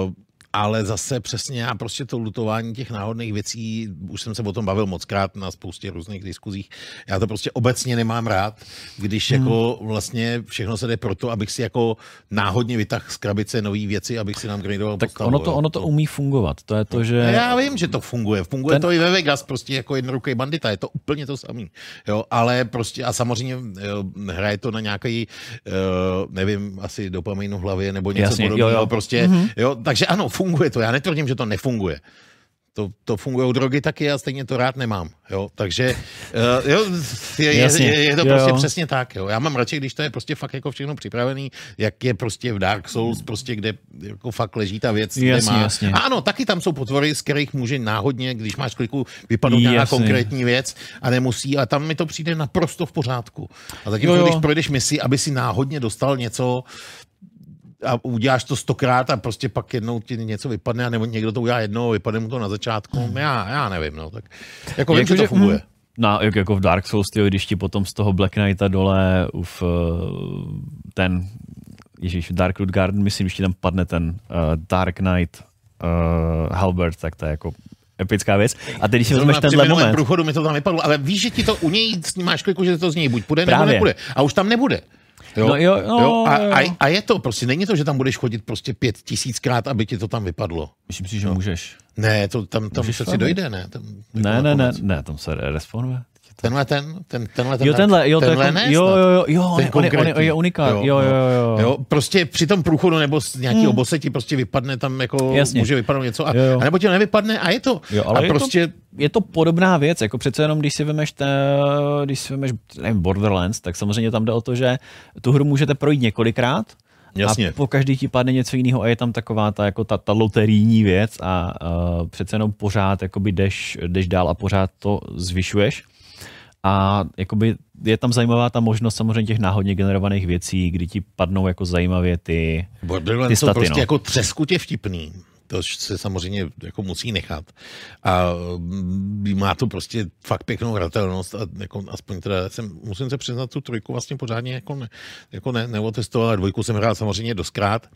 uh, ale zase přesně já prostě to lutování těch náhodných věcí, už jsem se o tom bavil moc krát na spoustě různých diskuzích, já to prostě obecně nemám rád, když hmm. jako vlastně všechno se jde proto, abych si jako náhodně vytahl z krabice nové věci, abych si nám gradoval Tak postavu, ono to, jo. ono to umí fungovat. To je to, že... Já vím, že to funguje. Funguje Ten- to i ve Vegas, prostě jako jednoruký bandita, je to úplně to samý. Jo, ale prostě a samozřejmě jo, hraje to na nějaký, uh, nevím, asi dopaminu v hlavě nebo něco Jasně, jo, podobného. jo. Prostě, Mhm. mm-hmm. jo, takže ano, funguje to. Já netvrdím, že to nefunguje. To, to funguje u drogy taky a stejně to rád nemám. Jo? Takže uh, jo, je, je, je, je, to jo, prostě jo. přesně tak. Jo? Já mám radši, když to je prostě fakt jako všechno připravený, jak je prostě v Dark Souls, prostě kde jako fakt leží ta věc. Jasně, má... jasně. A ano, taky tam jsou potvory, z kterých může náhodně, když máš kliku, vypadnout nějaká konkrétní věc a nemusí, a tam mi to přijde naprosto v pořádku. A zatím, Jo, jo. když projdeš misi, aby si náhodně dostal něco, a uděláš to stokrát a prostě pak jednou ti něco vypadne, a nebo někdo to udělá jednou, vypadne mu to na začátku, já, já nevím, no, tak jako vím, že to funguje. hm, Na, jak- jako v Dark Souls, tyjo, když ti potom z toho Black Knighta dole v ten, ježíš, Dark Root Garden, myslím, když ti tam padne ten uh, Dark Knight uh, Halberd, tak to je jako epická věc. A teď, když si vezmeš tenhle moment, průchodu mi to tam vypadlo, ale víš, že ti to u něj máš kliku, že to z něj buď půjde, nebo Právě. nepůjde. A už tam nebude. Jo? No jo, no, A, jo. a, a, je to prostě, není to, že tam budeš chodit prostě pět tisíckrát, aby ti to tam vypadlo. myslím si, že můžeš. Ne, to tam, tam Můžeš přeci fakt? dojde, ne? Tam, Ne, ne, ne, ne, tam se respawnuje. Tenhle ten, ten, tenhle ten, Jo, tenhle, jo, tenhle je, ne, jo, jo, jo, jo, Ten on, je- on, je- on je unikát, jo, jo, jo, jo. jo. Prostě při tom průchodu nebo z nějakého hmm. ti prostě vypadne tam jako, Jasně. může vypadnout něco a, Jo, jo. a nebo ti nevypadne a je to. Jo, ale a je, prostě, to, je to podobná věc, jako přece jenom, když si vemeš, te, když si vemeš nevím, Borderlands, tak samozřejmě tam jde o to, že tu hru můžete projít několikrát, Jasně. A po každý ti padne něco jiného a je tam taková ta, jako ta, ta loterijní věc a uh, přece jenom pořád jakoby jdeš, jdeš dál a pořád to zvyšuješ. A jakoby je tam zajímavá ta možnost samozřejmě těch náhodně generovaných věcí, kdy ti padnou jako zajímavě ty, Borderlands ty jsou staty. prostě no. jako třeskutě vtipný. To se samozřejmě jako musí nechat. A mm, má to prostě fakt pěknou hratelnost a jako aspoň teda jsem, musím se přiznat, tu trojku vlastně pořádně jako, ne, jako ne, neotestoval, dvojku jsem hrál samozřejmě doskrát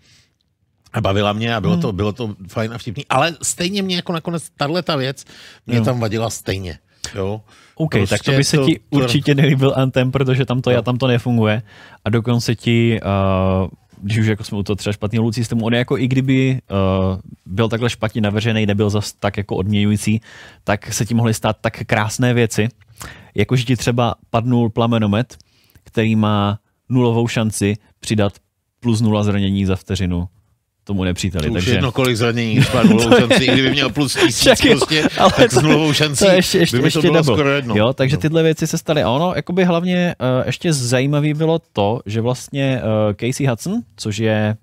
a bavila mě a bylo, Hmm. to, bylo to fajn a vtipný. Ale stejně mě jako nakonec tahle ta věc mě Jo. tam vadila stejně. Jo? OK, Prostě tak to by se to- ti to- určitě nelíbil Anthem, protože tam to, no. tam to nefunguje. A dokonce ti, uh, když už jako jsme u toho třeba špatného loot systému, on je jako i kdyby uh, byl takhle špatně navržený, nebyl zas tak jako odměňující, tak se ti mohly stát tak krásné věci, jako že ti třeba padnul plamenomet, který má nulovou šanci přidat plus nula zranění za vteřinu tomu nepříteli. Už takže... jedno kolik zranění, má nulovou šanci, i kdyby měl plus tisíc jo, prostě, ale tak to- s nulovou šancí to je ještě, ještě, by ještě to bylo double. skoro jedno. Jo, takže tyhle věci se staly. A ono, jakoby hlavně uh, ještě zajímavý bylo to, že vlastně uh, Casey Hudson, což je,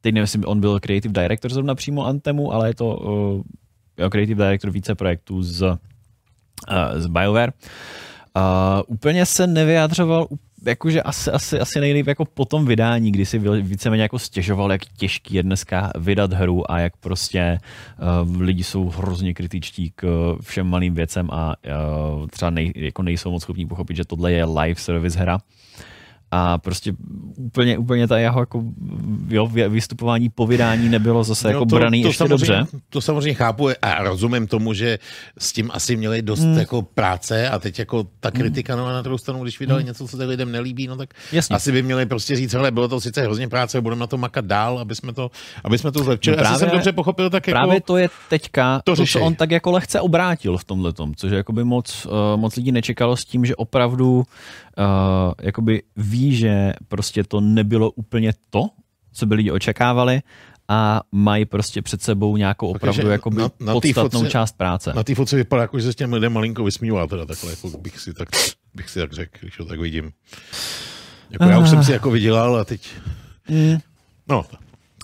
teď nevím, jestli on byl creative director zrovna přímo Anthemu, ale je to uh, jo, creative director více projektů z, uh, z BioWare. Uh, úplně se nevyjadřoval up- jakože asi, asi, asi nejlíp jako po tom vydání, kdy si víceméně jako stěžoval, jak těžký je dneska vydat hru a jak prostě uh, lidi jsou hrozně kritičtí k uh, všem malým věcem a uh, třeba nej, jako nejsou moc schopní pochopit, že tohle je live service hra. A prostě úplně, úplně ta jeho jako, jo, vy- vystupování po vydání nebylo zase jako braný ještě samozřejmě, dobře. To samozřejmě chápu a rozumím tomu, že s tím asi měli dost Hmm. jako práce a teď jako ta kritika no a na druhou stranu, když vydali něco, co se lidem nelíbí, no tak Jasně. asi by měli prostě říct, hele, bylo to sice hrozně práce, budeme na to makat dál, aby jsme to, aby jsme to zlepšili. No No právě- Asi jsem dobře pochopil, tak jako... Právě to je teďka to to, co on tak jako lehce obrátil v tomhle tom, což jakoby moc, uh, moc lidí nečekalo s tím, že opravdu uh, jakoby ví, že prostě to nebylo úplně to, co by lidi očekávali a mají prostě před sebou nějakou opravdu Takže jakoby na- na podstatnou fotce- část práce. Na té fotce vypadá, jako, že se s těm lidem malinko vysmíval, teda takhle, jako bych si tak, bych si tak řekl, když ho tak vidím. Jako já už jsem si jako vydělal a teď... Mm. No,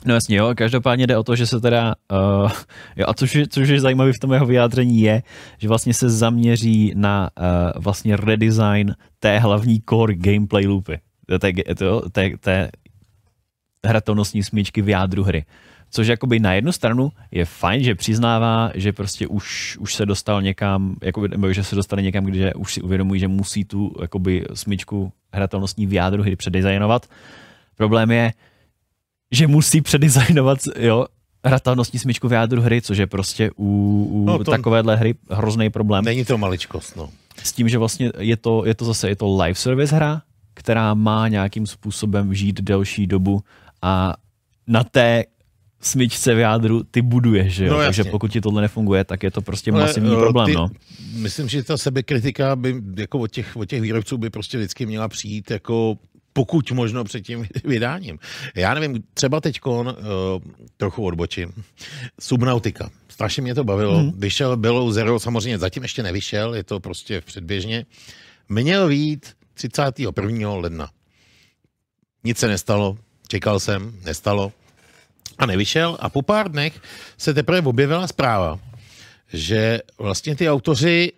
No jasně, jo, každopádně jde o to, že se teda, uh, jo, a což, což je zajímavé v tom jeho vyjádření je, že vlastně se zaměří na uh, vlastně redesign té hlavní core gameplay loopy, té, té, té, té hratelnostní smyčky v jádru hry. Což jakoby na jednu stranu je fajn, že přiznává, že prostě už, už se dostal někam, jakoby, nebo že se dostane někam, kde už si uvědomují, že musí tu jakoby, smyčku hratelnostní v jádru hry předizajnovat. Problém je, že musí předizajnovat jo, hratelnostní smyčku v jádru hry, což je prostě u, u No no to- takovéhle hry hrozný problém. Není to maličkost, no. S tím, že vlastně je to, je to zase je to live service hra, která má nějakým způsobem žít delší dobu a na té smyčce v jádru ty buduješ, že jo? No, Takže pokud ti tohle nefunguje, tak je to prostě Ale, masivní eh, problém, ty- no. Myslím, že ta sebekritika by jako od těch, od těch výrobců by prostě vždycky měla přijít jako pokud možno před tím vydáním. Já nevím, třeba teď uh, trochu odbočím. Subnautika. Strašně mě to bavilo. Hmm. Vyšel Below Zero, samozřejmě zatím ještě nevyšel, je to prostě v předběžně. Měl vít 31. ledna. Nic se nestalo, čekal jsem, nestalo a nevyšel a po pár dnech se teprve objevila zpráva, že vlastně ty autoři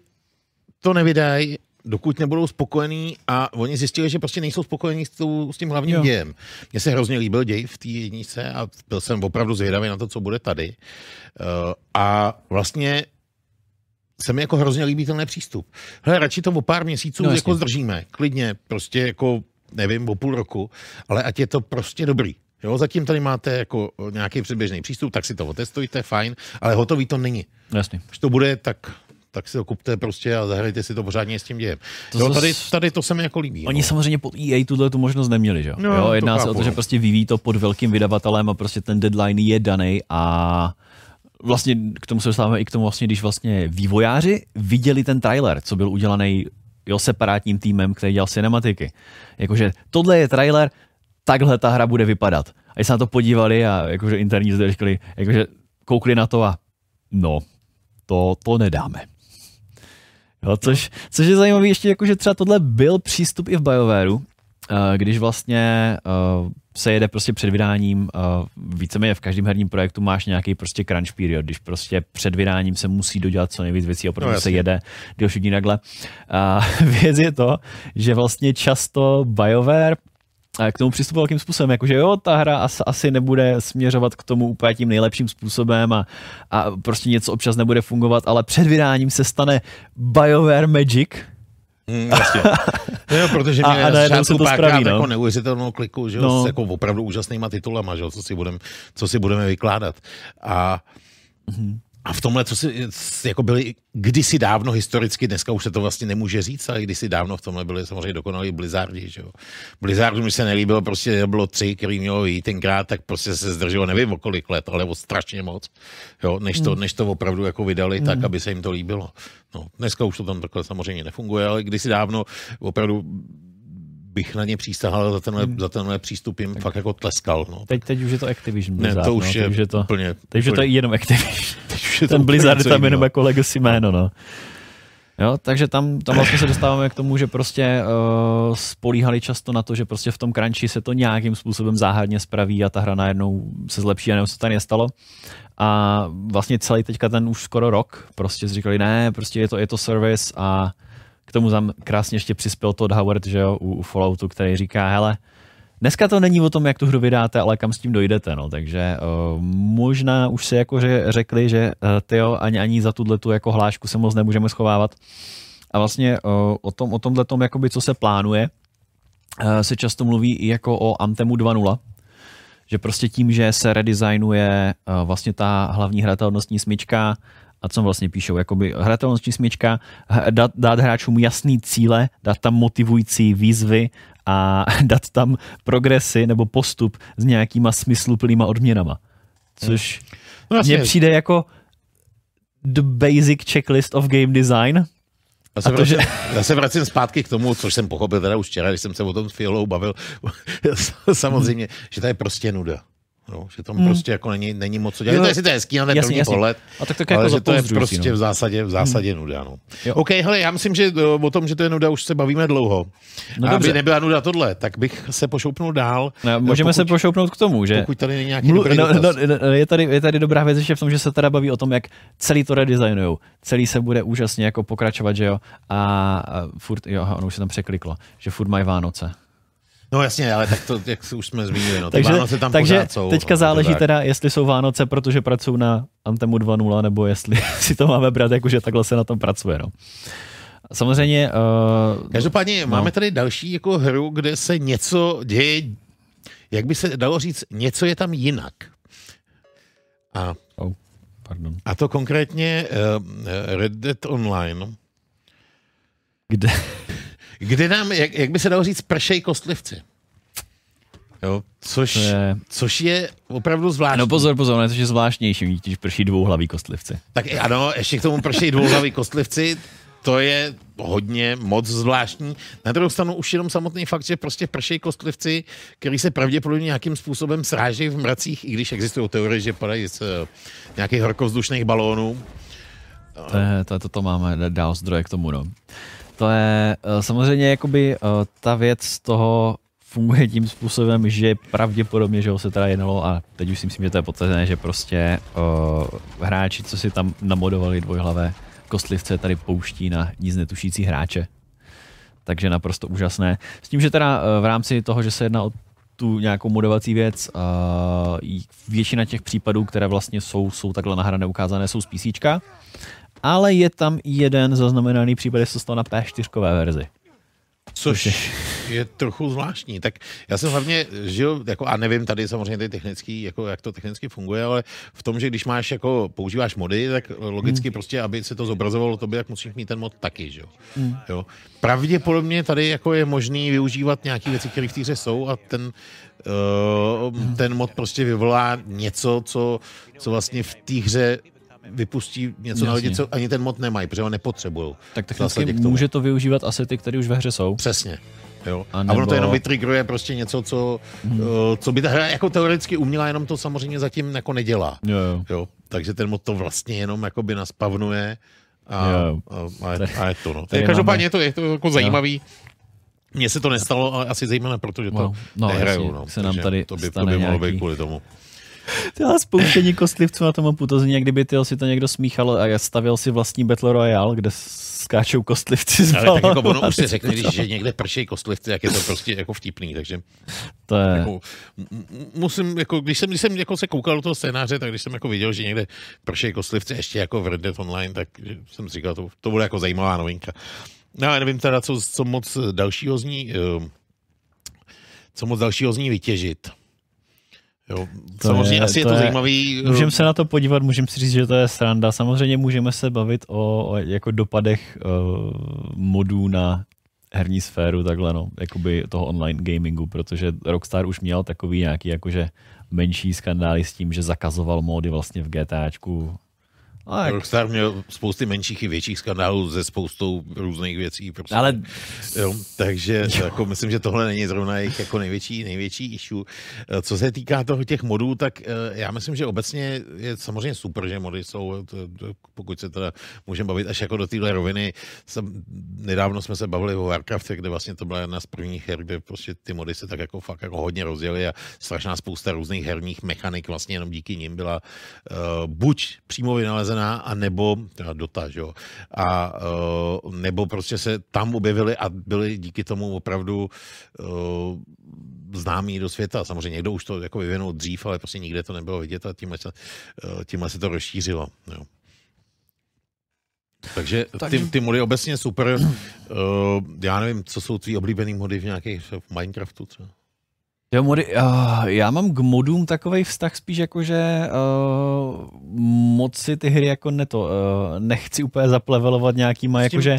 to nevydají, dokud nebudou spokojení a oni zjistili, že prostě nejsou spokojení s, tou, s tím hlavním Jo. dějem. Mně se hrozně líbil děj v té jednice a byl jsem opravdu zvědavý na to, co bude tady. Uh, a vlastně se mi jako hrozně líbí tenhle přístup. Hele, radši to o pár měsíců No, jako zdržíme, klidně, prostě jako, nevím, o půl roku, ale ať je to prostě dobrý. Jo, zatím tady máte jako nějaký předběžný přístup, tak si to otestujte, fajn, ale hotový to není. Jasně. Když to bude, tak tak si to kupte prostě a zahrajte si to pořádně s tím dějem. To To jo, tady, tady to se mi jako líbí. Oni no. samozřejmě pod EA tuhle tu možnost neměli, že? No, jo to jedná se o to, že no. prostě vyvíjí to pod velkým vydavatelem a prostě ten deadline je daný a vlastně k tomu se dostáváme i k tomu vlastně, když vlastně vývojáři viděli ten trailer, co byl udělaný jo, separátním týmem, který dělal cinematiky. Jakože tohle je trailer, takhle ta hra bude vypadat. A když se na to podívali a jakože interní zde říkali, jakože koukli na to a no, to, to nedáme. Jo, což, což je zajímavé ještě, jako, že třeba tohle byl přístup i v BioWareu, eh, když vlastně uh, se jede prostě před vydáním, uh, víceméně v každém herním projektu máš nějaký prostě crunch period, když prostě před vydáním se musí dodělat co nejvíc věcí, opravdu No, se jede delší dní takhle. A věc je to, že vlastně často BioWare k tomu přistupoval velkým způsobem, jakože jo, ta hra asi, asi nebude směřovat k tomu úplně tím nejlepším způsobem a, a prostě něco občas nebude fungovat, ale před vydáním se stane BioWare Magic, Mm, jasně. jo, protože A- mě a na najednou se to spraví, no. jako neuvěřitelnou kliku, že No. s jako opravdu úžasnýma titulama, že co si, budem, co si budeme vykládat. A Mhm. A v tomhle, co si, jako byli kdysi dávno historicky, dneska už se to vlastně nemůže říct, ale kdysi dávno v tomhle byli samozřejmě dokonalí Blizzardi, že jo. Blizzardu mi se nelíbilo, prostě bylo tři, který mělo jít tenkrát, tak prostě se zdrželo, nevím o kolik let, ale o strašně moc, jo, než to, Hmm. než to opravdu jako vydali tak, aby se jim to líbilo. No, dneska už to tam takhle samozřejmě nefunguje, ale kdysi dávno opravdu bych na ně přísahal za tenhle, za tenhle přístup jim fakt jako tleskal. No. teď, teď už je to Activision Ne, Blizzard, to už no, je teď už je to, úplně- teď už je to jenom Activision. už je to Ten Blizzard je tam jenom jako legacy jméno, no. Jo, takže tam, tam vlastně se dostáváme k tomu, že prostě uh, spolíhali často na to, že prostě v tom crunchi se to nějakým způsobem záhadně spraví a ta hra najednou se zlepší a nevím, co tady nestalo. A vlastně celý teďka ten už skoro rok prostě říkali, ne, prostě je to, je to service a k tomu tam krásně ještě přispěl Todd Howard, že jo, u, u Falloutu, který říká, hele, Dneska to není o tom, jak tu hru vydáte, ale kam s tím dojdete, no. takže uh, možná už si jako že řekli, že uh, tyjo, ani, ani za tuhle tu jako hlášku se moc nemůžeme schovávat. A vlastně uh, o tom, o tomhle tom, jakoby, co se plánuje, uh, se často mluví i jako o Antemu 2.0, že prostě tím, že se redesignuje vlastně ta hlavní hratelnostní smyčka, a co vlastně píšou, jakoby hratelnostní smyčka, dát, dát hráčům jasný cíle, dát tam motivující výzvy a dát tam progresy nebo postup s nějakýma smysluplnýma odměnama. Což No jasně. mně přijde jako the basic checklist of game design. Já se, A to, že- vracím, já se vracím zpátky k tomu, což jsem pochopil teda už včera, když jsem se o tom s Fiolou bavil. Samozřejmě, že to je prostě nuda. No, že tam Hmm. prostě jako není, není moc co dělat. Jo, to, jestli to je hezký na ten jasně, první jasně. pohled, A tak tak ale jako že to je prostě no. v zásadě, v zásadě nuda. No. Jo. OK, hele, já myslím, že eh, o tom, že to je nuda, už se bavíme dlouho. No a dobře. aby nebyla nuda tohle, tak bych se pošoupnul dál. No, můžeme pokud, se prošoupnout k tomu, že Pokud tady není nějaký Mlu- no, no, no, je, tady, je tady dobrá věc ještě v tom, že se teda baví o tom, jak celý to redesignujou. Celý se bude úžasně jako pokračovat, že jo. A, a furt, jo, ono už se tam překliklo, že furt mají Vánoce. No jasně, ale tak to, jak už jsme zmínili, no, takže Vánoce tam takže pořád jsou. teďka no, záleží tak. teda, jestli jsou Vánoce, protože pracují na Antemu 2.0, nebo jestli si to máme brát, jako že takhle se na tom pracuje. No. Samozřejmě... Uh, Každopádně no. máme tady další jako hru, kde se něco děje, jak by se dalo říct, něco je tam jinak. A, oh, pardon. a to konkrétně uh, Red Dead Online, Kde? kde nám, jak, jak by se dalo říct, pršej kostlivci. Jo, což, je- což je opravdu zvláštní. No pozor, pozor, ne, to je zvláštnější, když prší dvouhlaví kostlivci. Tak ano, ještě k tomu pršej dvouhlaví kostlivci, to je hodně moc zvláštní. Na druhou stranu už jenom samotný fakt, že prostě pršej kostlivci, který se pravděpodobně nějakým způsobem srážejí v mracích, i když existují teorie, že padají z eh, nějakých horkovzdušných balónů. To, je, to, to, to máme dál zdroje k tomu, no. To je eh, samozřejmě jakoby eh, ta věc z toho funguje tím způsobem, že pravděpodobně, že ho se teda jednalo a teď už si myslím, že to je potvrzené, že prostě uh, hráči, co si tam namodovali dvojhlavé kostlivce, tady pouští na nic netušící hráče. Takže naprosto úžasné. S tím, že teda v rámci toho, že se jedná o tu nějakou modovací věc, uh, většina těch případů, které vlastně jsou, jsou takhle nahrané, ukázané, jsou z PC, ale je tam jeden zaznamenaný případ, že se to stalo na P4 verzi. Což je trochu zvláštní. Tak já jsem hlavně žil, jako, a nevím tady samozřejmě ty technický, jako, jak to technicky funguje, ale v tom, že když máš jako, používáš mody, tak logicky hmm. prostě, aby se to zobrazovalo tobě, tak musíš mít ten mod taky, že jo. Hmm. jo. Pravděpodobně tady jako je možný využívat nějaké věci, které v té hře jsou a ten, uh, ten mod prostě vyvolá něco, co, co vlastně v té hře vypustí něco na lidi, Jasně. co ani ten mod nemají, protože ho nepotřebují. Tak technicky může to využívat asety, které už ve hře jsou. Přesně. Jo. A A, ono to nebo- jenom vytrigruje prostě něco, co, hmm. co by ta hra jako teoreticky uměla, jenom to samozřejmě zatím jako nedělá. Jo, jo. Jo. Takže ten mod to vlastně jenom jako by naspavnuje a, Jo. a, a, je, a je to. No. Tady Každopádně máme- je to, je to jako zajímavý. Mně se to nestalo, ale asi zejména proto, že to Wow. No, nehraju. jasně, no. se nám tady to by, to by mohlo být kvůli tomu. Tyhle spouštění kostlivců na tom mapu, to zní, jak kdyby tyjo, si to někdo smíchal a stavěl si vlastní Battle Royale, kde skáčou kostlivci z Ale tak jako ono už si řekne, když že někde pršej kostlivci, jak je to prostě jako vtipný, takže To je, jako, musím, jako, když jsem, když jsem jako se koukal do toho scénáře, tak když jsem jako viděl, že někde pršej kostlivci ještě jako v Red Dead Online, tak jsem si říkal, to, to bude jako zajímavá novinka. No a nevím teda, co, co moc dalšího z ní, eh, co moc dalšího z ní vytěžit. Jo, To samozřejmě je- asi je to to je- zajímavý. eh, Můžeme se na to podívat, můžeme si říct, že to je sranda. Samozřejmě můžeme se bavit o, o jako dopadech uh, modů na herní sféru, takhle no, jakoby toho online gamingu, protože Rockstar už měl takový nějaký jakože menší skandály s tím, že zakazoval módy vlastně v GTAčku. A jak, Rockstar měl spousty menších i větších skandálů ze spoustou různých věcí. Prostě. ale Jo, takže jako myslím, že tohle není zrovna jejich jako největší, největší issue. Eh, Co se týká toho těch modů, tak eh, já myslím, že obecně je samozřejmě super, že mody jsou, to, pokud se teda můžeme bavit až jako do téhle roviny. Jsem, nedávno jsme se bavili o Warcrafte, kde vlastně to byla jedna z prvních her, kde prostě ty mody se tak jako fakt jako hodně rozjeli a strašná spousta různých herních mechanik vlastně jenom díky nim byla uh, buď přímo vynalezená, a nebo teda Dota, že jo, a uh, nebo prostě se tam objevily a byly díky tomu opravdu uh, známý do světa. Samozřejmě někdo už to jako vyvinul dřív, ale prostě nikde to nebylo vidět a tímhle se, uh, tímhle se to rozšířilo. Jo. Takže ty, ty mody obecně super. Uh, já nevím, co jsou tvý oblíbený mody v nějakých v Minecraftu třeba. Jo, mody, uh, já mám k modům takový vztah spíš jako, že uh, moc si ty hry jako neto, uh, nechci úplně zaplevelovat nějakýma, jakože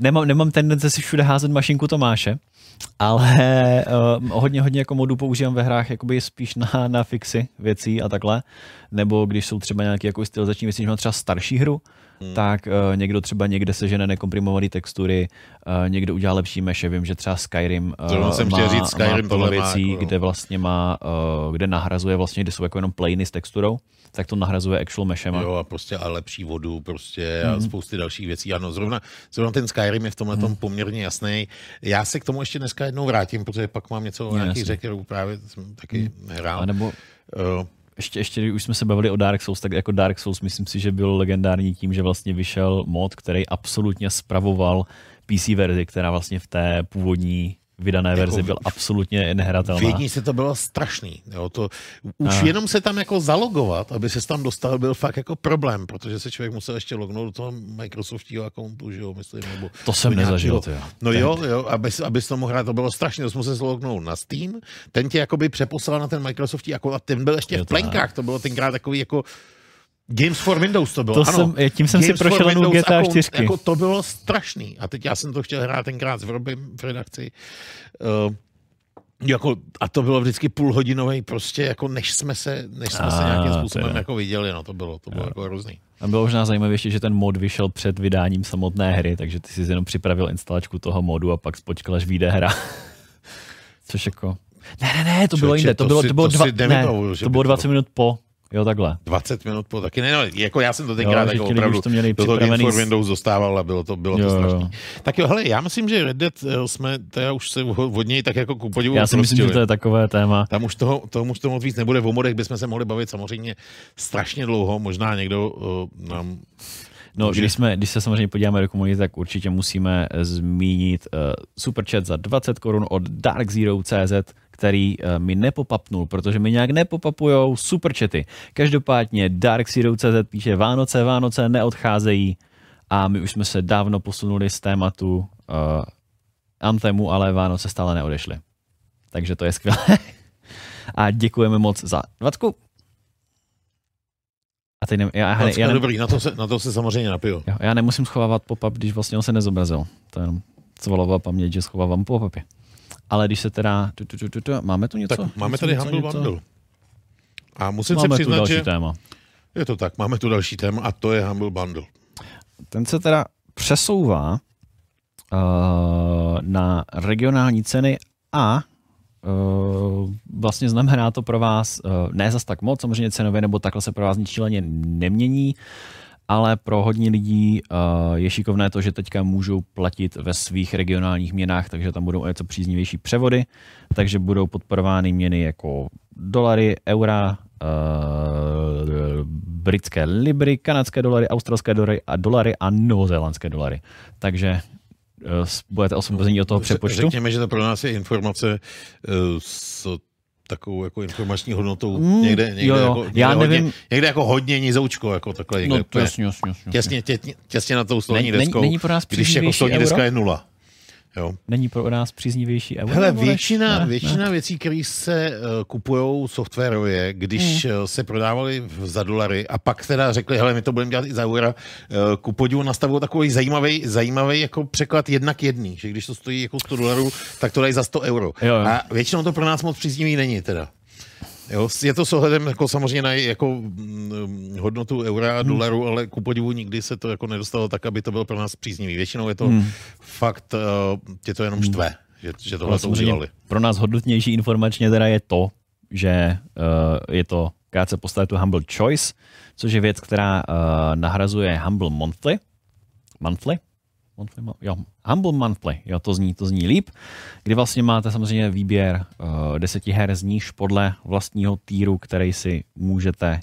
nemám, nemám tendence si všude házet mašinku Tomáše, ale uh, hodně, hodně jako modů používám ve hrách jakoby spíš na, na fixy věcí a takhle, nebo když jsou třeba nějaké jako stylizační věci, když mám třeba starší hru, Hmm. tak uh, někdo třeba někde sežene nekomprimované textury, uh, někdo udělá lepší meše. Vím, že třeba Skyrim Zrovna uh, jsem má, chtěl říct, Skyrim má tohle věcí, jako, kde vlastně má, uh, kde nahrazuje vlastně, kde jsou jako jenom plainy s texturou, tak to nahrazuje actual meshema. Jo, a prostě a lepší vodu prostě a Mhm. spousty dalších věcí. Ano, zrovna, zrovna ten Skyrim je v tomhle tom poměrně jasný. Já se k tomu ještě dneska jednou vrátím, protože pak mám něco o Jo, nějaký jasně. hře, kterou právě jsem taky hrál. A nebo Uh, ještě, ještě, když už jsme se bavili o Dark Souls, tak jako Dark Souls myslím si, že byl legendární tím, že vlastně vyšel mod, který absolutně spravoval PC verzi, která vlastně v té původní vydané Jako verzi byl absolutně nehratelná. V jedničce to bylo strašný. Jo, to, už A. jenom se tam jako zalogovat, aby se tam dostal, byl fakt jako problém, protože se člověk musel ještě lognout do toho Microsoftního accountu, že jo, myslím, nebo To jsem nezažil, to jo. No Ten- jo, jo, abys, abys to mohl hrát, to bylo strašné, to jsme se zlognout na Steam, ten tě jakoby přeposlal na ten Microsoftí account a ten byl ještě Jo, v to ne. plenkách, to bylo tenkrát takový jako Games for Windows to bylo, To ano. jsem- tím jsem si Games for prošel Windows GTA jako, 4. Jako to bylo strašný. A teď já jsem to chtěl hrát tenkrát v Robim v redakci. Uh, jako, a to bylo vždycky půlhodinový prostě, jako než jsme se, než jsme se A, nějakým způsobem teda. jako viděli, no to bylo, to bylo jako hrozný. A bylo možná zajímavější, že ten mod vyšel před vydáním samotné hry, takže ty jsi jenom připravil instalačku toho modu a pak počkal, až vyjde hra. Což jako... Ne, ne, ne, to bylo jinde. To, to bylo, si- to bylo, to dva, si ne, to by bylo to 20 minut po. Jo, takhle. 20 minut po taky ne, no, jako já jsem to tenkrát Jo, jako opravdu to měli do toho připravený for Windows dostával a bylo to, bylo to Jo, jo. strašný. Tak jo, hele, já myslím, že Red Dead eh, jsme teda už se od něj tak jako ku podivu Já si myslím, že to je takové téma. Tam už toho, tomu už to moc víc nebude. O modech bychom se mohli bavit samozřejmě strašně dlouho. Možná někdo uh, nám... No, Může- když, jsme, když se samozřejmě podíváme do komunity, tak určitě musíme eh, zmínit uh, superchat za 20 korun od Dark Zero CZ, který uh, mi nepopapnul, protože mi nějak nepopapujou superchaty. Každopádně Dark Zero CZ píše Vánoce, Vánoce neodcházejí a my už jsme se dávno posunuli z tématu uh, Anthemu, ale Vánoce stále neodešly. Takže to je skvělé. a děkujeme moc za 20. A teď ne, já, já, Já, já, dobrý, na to, se, na to se samozřejmě napiju. Jo, já nemusím schovávat pop-up, když vlastně on se nezobrazil. To je jenom svalová paměť, že schovávám pop-upy. Ale když se teda... Tu, tu, tu, tu, tu, máme tu něco? Tak máme tady Humble něco? Bundle. A musím Máme se tu přiznat, další že téma. je to tak. Máme tu další téma a to je Humble Bundle. Ten se teda přesouvá uh, na regionální ceny a uh, vlastně znamená to pro vás uh, ne zas tak moc, samozřejmě cenově, nebo takhle se pro vás nic šíleně nemění, ale pro hodně lidí uh, je šikovné to, že teďka můžou platit ve svých regionálních měnách, takže tam budou něco příznivější převody, takže budou podporovány měny jako dolary, eura, uh, britské libry, kanadské dolary, australské dolary a dolary a novozélandské dolary. Takže uh, budete osvobození od toho přepočtu. Řekněme, že to pro nás je informace s takovou jako informační hodnotou Mm, někde, někde, jo, jo. Jako, někde, Já hodně, nevím- někde jako hodně nizoučko, jako takhle někde. No, to úplně jasně, jasně, jasně. Těsně, tě, těsně na tou stolní Není- deskou, není pro nás když jako stolní euro? deska je nula. Jo. Není pro nás příznivější euro? Hele, většina, ne, většina ne. věcí, které se uh, kupují softwarově, když Hmm. hmm. se prodávaly v- za dolary a pak teda řekli, hele, my to budeme dělat i za eura, uh, ku podivu nastavují takový zajímavý, zajímavý jako překlad jedna k jedný, že když to stojí jako 100 dolarů, tak to dají za 100 euro. Jo. A většinou to pro nás moc příznivý není teda. Jo, je to s ohledem jako samozřejmě na jako mm, hodnotu eura a Hmm. dolaru, ale ku podivu nikdy se to jako nedostalo tak, aby to bylo pro nás příznivý. Většinou je to Hmm. fakt, uh, tě to jenom štve, že, že tohle to udělali. Pro nás hodnotnější informačně teda je to, že uh, je to krátce postavit tu Humble Choice, což je věc, která uh, nahrazuje Humble Monthly. Monthly? Monthly, mo- jo, Humble Monthly, jo, to zní, to zní líp, kdy vlastně máte samozřejmě výběr uh, deseti her z níž podle vlastního týru, který si můžete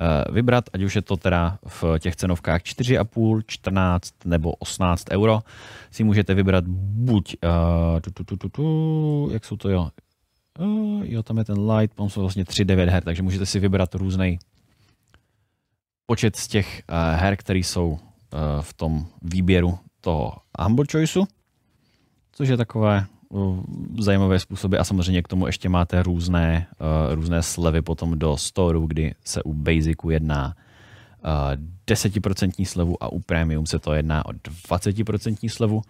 uh, vybrat, ať už je to teda v těch cenovkách 4,5, 14 nebo 18 euro, si můžete vybrat buď, uh, tu, tu, tu, tu, tu, jak jsou to jo, uh, jo, tam je ten light, tam jsou vlastně 3-9 her, takže můžete si vybrat různý počet z těch uh, her, které jsou v tom výběru toho Humble Choiceu, což je takové zajímavé způsoby a samozřejmě k tomu ještě máte různé, uh, různé slevy potom do storu, kdy se u Basicu jedná uh, 10% slevu a u Premium se to jedná o 20% slevu,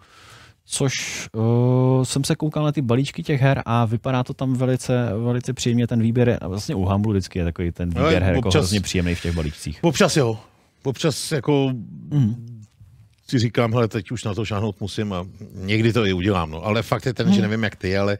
což uh, jsem se koukal na ty balíčky těch her a vypadá to tam velice, velice příjemně, ten výběr je, a vlastně u Humble vždycky je takový ten Ale výběr her jako občas- hrozně příjemný v těch balíčcích. Občas jo. Občas jako Mm. Si říkám, hele, teď už na to šáhnout musím a někdy to i udělám. No. Ale fakt je ten, Hmm. že nevím jak ty, ale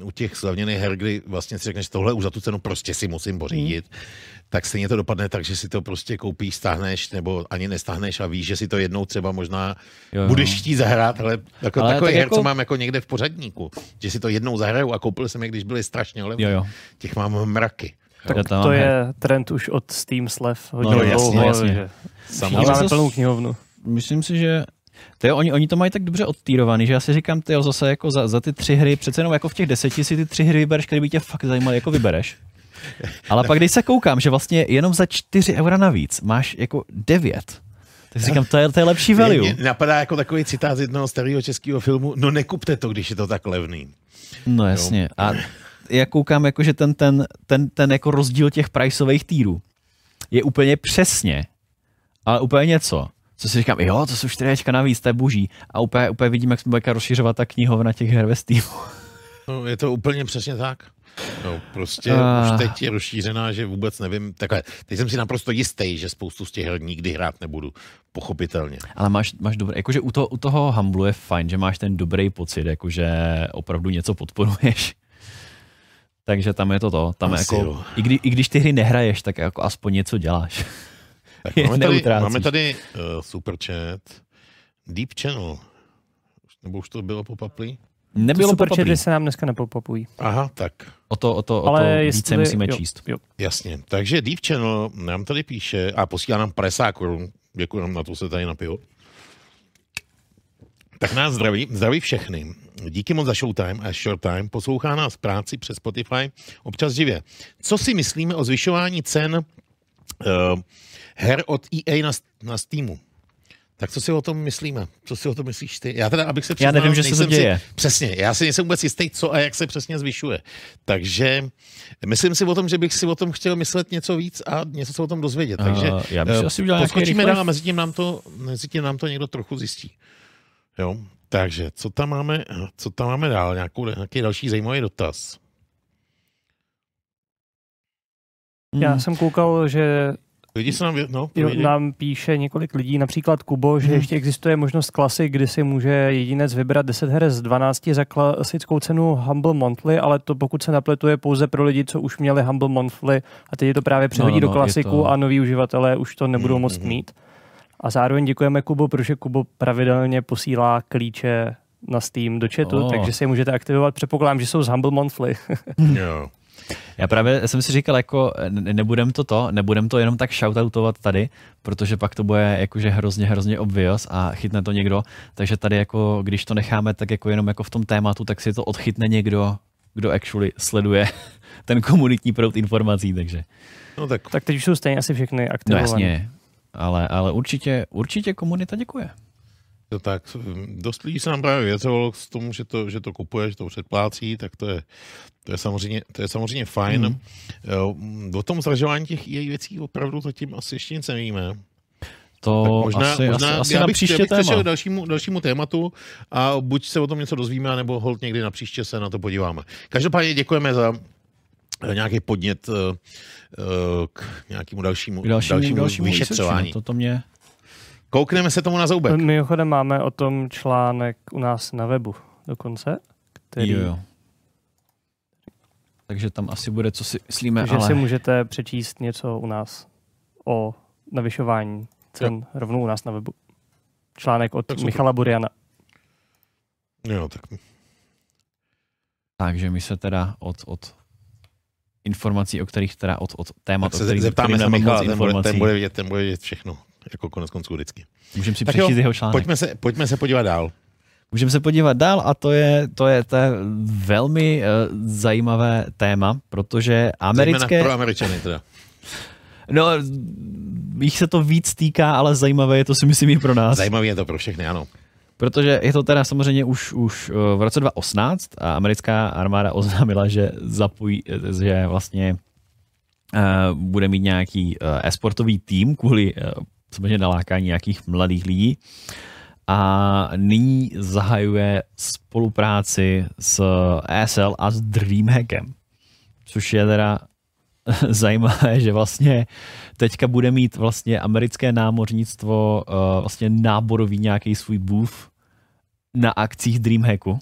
uh, u těch slavněných her, kdy vlastně si řekneš, tohle už za tu cenu prostě si musím pořídit, Hmm. tak stejně to dopadne tak, že si to prostě koupíš, stáhneš, nebo ani nestáhneš a víš, že si to jednou třeba možná Jo, jo. budeš chtít zahrát, ale jako Ale takový tak her, jako- co mám jako někde v pořadníku, že si to jednou zahraju a koupil jsem je, když byly strašně levné. Jo, jo. Těch mám mraky. Tak to her. je trend už od Steam slev hodně No, jasně, dlouho, jasně. že Samozřejmě. máme plnou knihovnu. Myslím si, že Tyjo, oni, oni to mají tak dobře odtýrovaný, že já si říkám, tyjo, zase jako za, za ty tři hry, přece jenom jako v těch deseti si ty tři hry vybereš, které by tě fakt zajímaly, jako vybereš. Ale pak, když se koukám, že vlastně jenom za 4 eura navíc máš jako 9, tak si říkám, to je, to je lepší value. Mě napadá jako takový citát z jednoho starého českého filmu, no nekupte to, když je to tak levný. No jasně. A já koukám, jako, že ten, ten, ten, ten jako rozdíl těch priceových týrů je úplně přesně, ale úplně něco, co si říkám, jo, to jsou čtyřečka navíc, to je boží. A úplně, úplně vidím, jak jsme bude rozšiřovat ta knihovna těch her ve Steamu. No, je to úplně přesně tak. No, prostě Ah. už teď je rozšířená, že vůbec nevím. Takhle, teď jsem si naprosto jistý, že spoustu z těch her nikdy hrát nebudu. Pochopitelně. Ale máš, máš dobré, jakože u, to, u toho Humble je fajn, že máš ten dobrý pocit, jakože opravdu něco podporuješ. Takže tam je to to. Tam Asi jako, jo. i, kdy, I když ty hry nehraješ, tak jako aspoň něco děláš. Tak Je máme, tady, máme tady uh, super chat. Deep Channel. Nebo už to bylo popaplý? Nebylo chaty se nám dneska nepopapují. Aha, tak. O to, o to, o Ale to jestli- více musíme jo, číst. Jo. Jasně. Takže Deep Channel nám tady píše a posílá nám 50 korun. Děkuji nám na to se tady napil. Tak nás zdraví, zdraví všechny. Díky moc za Showtime a Showtime. Poslouchá nás v práci přes Spotify občas živě. Co si myslíme o zvyšování cen uh, her od EA na, na Steamu? Tak co si o tom myslíme? Co si o tom myslíš ty? Já teda, abych se přiznal, nevím, že se to nejsem si- děje. Přesně, já si nejsem vůbec jistý, co a jak se přesně zvyšuje. Takže myslím si o tom, že bych si o tom chtěl myslet něco víc a něco se o tom dozvědět. Takže Uh, já bych si eh, asi udělal poskočíme dál a mezi tím, nám to, mezi tím nám to někdo trochu zjistí. Jo, takže co tam máme, co tam máme dál? Nějakou, nějaký další zajímavý dotaz. Já jsem koukal, že Lidi se nám, vě- no, jo, nám píše několik lidí, například Kubo, že Mhm. ještě existuje možnost klasy, kdy si může jedinec vybrat 10 her z 12 za klasickou cenu Humble Monthly, ale to pokud se napletuje pouze pro lidi, co už měli Humble Monthly a teď je to právě přehodí no, do je klasiku to- a noví uživatelé už to nebudou Mhm, moct mhm. mít. A zároveň děkujeme Kubo, protože Kubo pravidelně posílá klíče na Steam do chatu, Oh. takže si je můžete aktivovat. Předpokládám, že jsou z Humble Monthly. Jo. Já právě jsem si říkal, jako ne- nebudem to to, nebudem to jenom tak shoutoutovat tady, protože pak to bude jakože hrozně, hrozně obvious a chytne to někdo, takže tady jako, když to necháme tak jako jenom jako v tom tématu, tak si to odchytne někdo, kdo actually sleduje ten komunitní proud informací, takže No tak tak teď už jsou stejně asi všechny no aktivované. jasně, ale, ale určitě, určitě komunita děkuje. To tak, hm, dost lidí se nám právě vyjadřovalo k tomu, že to, že to kupuje, že to předplácí, tak to je, to je, samozřejmě, to je samozřejmě fajn. Mhm. Mm. Jo, hm, o tom zražování těch její věcí opravdu zatím asi ještě nic nevíme. To Tak možná, asi, možná asi, asi já na bych, příště já bych téma. k dalšímu, dalšímu tématu a buď se o tom něco dozvíme, nebo hold někdy na příště se na to podíváme. Každopádně děkujeme za eh, nějaký podnět eh, k nějakému dalšímu, K dalšímu, dalšímu, dalšímu vyšetřování. researchu, no, to, to mě... Koukneme se tomu na zoubek. Mimochodem máme o tom článek u nás na webu dokonce, který, Jo, jo. Takže tam asi bude, co si myslíme, že ale... si můžete přečíst něco u nás o navyšování cen rovnou u nás na webu. Článek od Tak super. Michala Buriana. Jo, tak Takže my se teda od, od informací, o kterých teda od, od témat, Tak o se kterých, zeptáme kterým se Michala, ten bude, ten bude vědět, ten bude vědět všechno. Jako konec konců vždycky. Můžeme si přečíst jo, jeho článek. Pojďme se, pojďme se podívat dál. Můžeme se podívat dál a to je, to je, to je velmi uh, zajímavé téma, protože americké... Zejména pro Američany teda. No, jich se to víc týká, ale zajímavé je to si myslím i pro nás. Zajímavé je to pro všechny, ano. Protože je to teda samozřejmě už, už eh, v roce 2018 a americká armáda oznámila, že zapojí, eh, že vlastně uh, bude mít nějaký uh, esportový tým kvůli uh, samozřejmě nalákání nějakých mladých lidí. A nyní zahajuje spolupráci s ESL a s Dreamhackem, což je teda zajímavé, že vlastně teďka bude mít vlastně americké námořnictvo uh, vlastně náborový nějaký svůj booth na akcích Dreamhacku,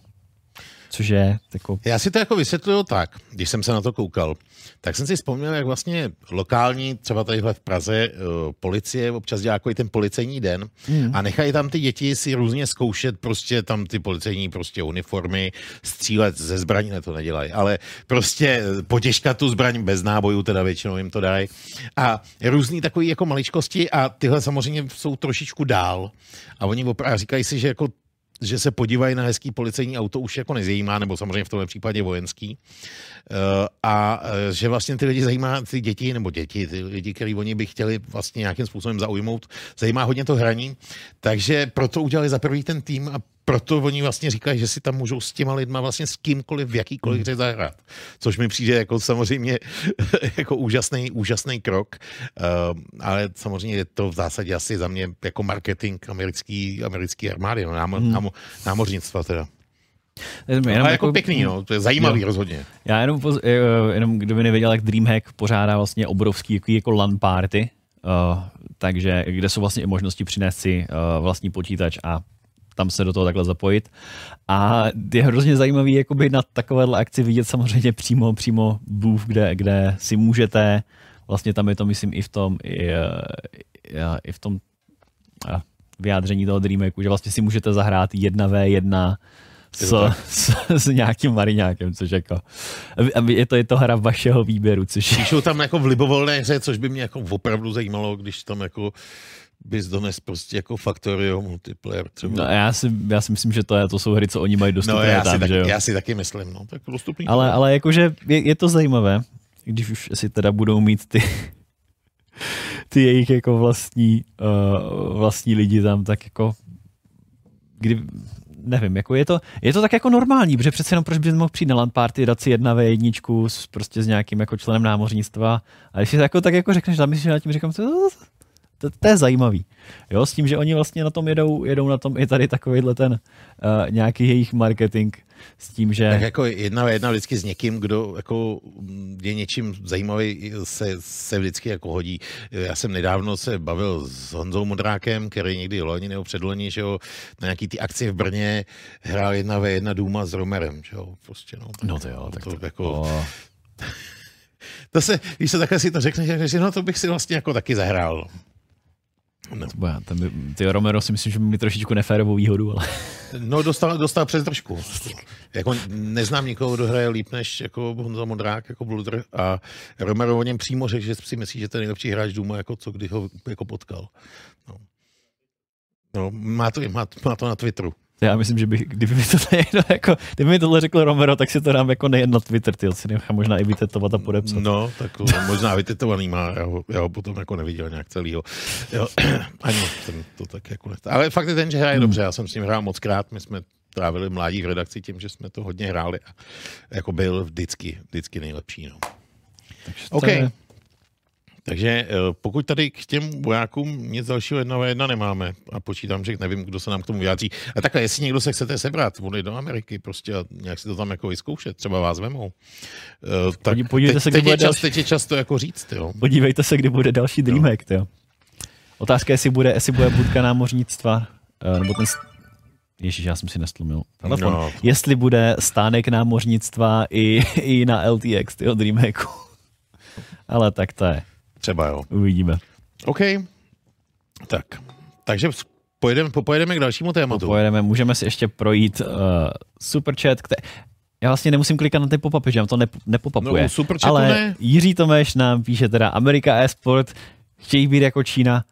což je jako Já si to jako vysvětluju tak, když jsem se na to koukal, tak jsem si vzpomněl, jak vlastně lokální, třeba tadyhle v Praze, uh, policie občas dělá jako i ten policejní den Hmm. a nechají tam ty děti si různě zkoušet prostě tam ty policejní prostě uniformy, střílet ze zbraní, ne to nedělají, ale prostě potěžkat tu zbraň bez nábojů, teda většinou jim to dají. A různý takový jako maličkosti a tyhle samozřejmě jsou trošičku dál a oni opravdu říkají si, že jako že se podívají na hezký policejní auto už jako nezajímá, nebo samozřejmě v tomhle případě vojenský. Eh, A eh, že vlastně ty lidi zajímá, ty děti, nebo děti, ty lidi, který oni by chtěli vlastně nějakým způsobem zaujmout, zajímá hodně to hraní. Takže proto udělali za prvý ten tým a proto oni vlastně říkají, že si tam můžou s těma lidma vlastně s kýmkoliv v jakýkoliv Hmm. hře zahrát. Což mi přijde jako samozřejmě jako úžasný, úžasný krok, uh, ale samozřejmě je to v zásadě asi za mě jako marketing americký, americký armády, no, námo, Hmm. námo, námořnictva teda. Jenom Ale jako pěkný, no, to je zajímavý rozhodně. Já jenom, poz, eh, jenom kdo by nevěděl, jak Dreamhack pořádá vlastně obrovský jako, jako LAN party, uh, takže kde jsou vlastně i možnosti přinést si uh, vlastní počítač a tam se do toho takhle zapojit. A je hrozně zajímavý jakoby na takovéhle akci vidět samozřejmě přímo, přímo booth, kde, kde si můžete, vlastně tam je to myslím i v tom, i, eh, i, i v tom eh, vyjádření toho Dreamhacku, že vlastně si můžete zahrát 1v1 Je s, s, s nějakým mariňákem, což jako, je to, je to hra vašeho výběru, což Píšou tam jako v libovolné hře, což by mě jako opravdu zajímalo, když tam jako bys dones prostě jako Factorio multiplayer třeba. no, já, si, já si myslím, že to, je, to jsou hry, co oni mají no dostupné já, si tam, taky, že jo. já si taky myslím, no, tak dostupný. Ale, ale jakože je, je to zajímavé, když už si teda budou mít ty, ty jejich jako vlastní, uh, vlastní lidi tam, tak jako kdy, nevím, jako je to, je to tak jako normální, protože přece jenom proč bys mohl přijít na LAN party, dát si jedna v jedničku s, prostě s nějakým jako členem námořnictva a když si jako, tak jako řekneš, zamyslíš nad tím, říkám, to, to, to, je zajímavý. Jo, s tím, že oni vlastně na tom jedou, jedou na tom i tady takovýhle ten uh, nějaký jejich marketing s tím, že... Tak jako jedna jedna vždycky s někým, kdo jako je něčím zajímavý, se, se vždycky jako hodí. Já jsem nedávno se bavil s Honzou Modrákem, který někdy loni nebo předloni, že jo, na nějaký ty akci v Brně hrál jedna ve jedna Důma s Romerem, že jo, prostě no. No to jo, tak to, to, jako, o, to se, když se takhle si to řekne, že že no to bych si vlastně jako taky zahrál. No, bude, ten by, ty Romero si myslím, že mi trošičku neférovou výhodu, ale no dostal, dostal přes držku. Jako neznám nikoho, kdo hraje líp než jako Honza Modrák, jako Bludr a Romero o něm přímo řekl, že si myslí, že to je nejlepší hráč Duma, jako co kdy ho jako potkal. No, no má, to, má, má to na Twitteru. Já myslím, že bych, kdyby mi to někdo jako, kdyby mi tohle řekl Romero, tak si to dám jako nejen na Twitter, ty si nechám možná i vytetovat a podepsat. No, tak možná vytetovaný má, já ho, já ho potom jako neviděl nějak celýho. Jo, ani jsem to tak jako ne... Ale fakt je ten, že hraje dobře, já jsem s ním hrál moc krát, my jsme trávili mládí v redakci tím, že jsme to hodně hráli a jako byl vždycky, vždycky nejlepší. No. Takže OK. to je- Takže eh, pokud tady k těm vojákům nic dalšího jedna ve jedna nemáme a počítám, že nevím, kdo se nám k tomu vyjádří. A takhle, jestli někdo se chcete sebrat, odejít do Ameriky prostě a nějak si to tam jako vyzkoušet, třeba vás vemou. eh, Tak Podí- podívejte teď, se, kdy teď, bude čas, další. teď je čas to jako říct, jo. Podívejte se, kdy bude další Dreamhack, jo. Otázka je, jestli bude, jestli bude budka námořnictva, eh, nebo ten... Ježíš, já jsem si nestlumil telefon. No. Jestli bude stánek námořnictva i, i na LTX, tyho Dreamhacku. Ale tak to je. Třeba jo. Uvidíme. OK. Tak, takže pojedeme, pojedeme k dalšímu tématu. Pojedeme, můžeme si ještě projít uh, superchat, který... Já vlastně nemusím klikat na ty pop-upy, že nám to nep- nepopapuje. No, superchatu Ale ne. Jiří Tomeš nám píše teda Amerika e-sport, chtějí být jako Čína,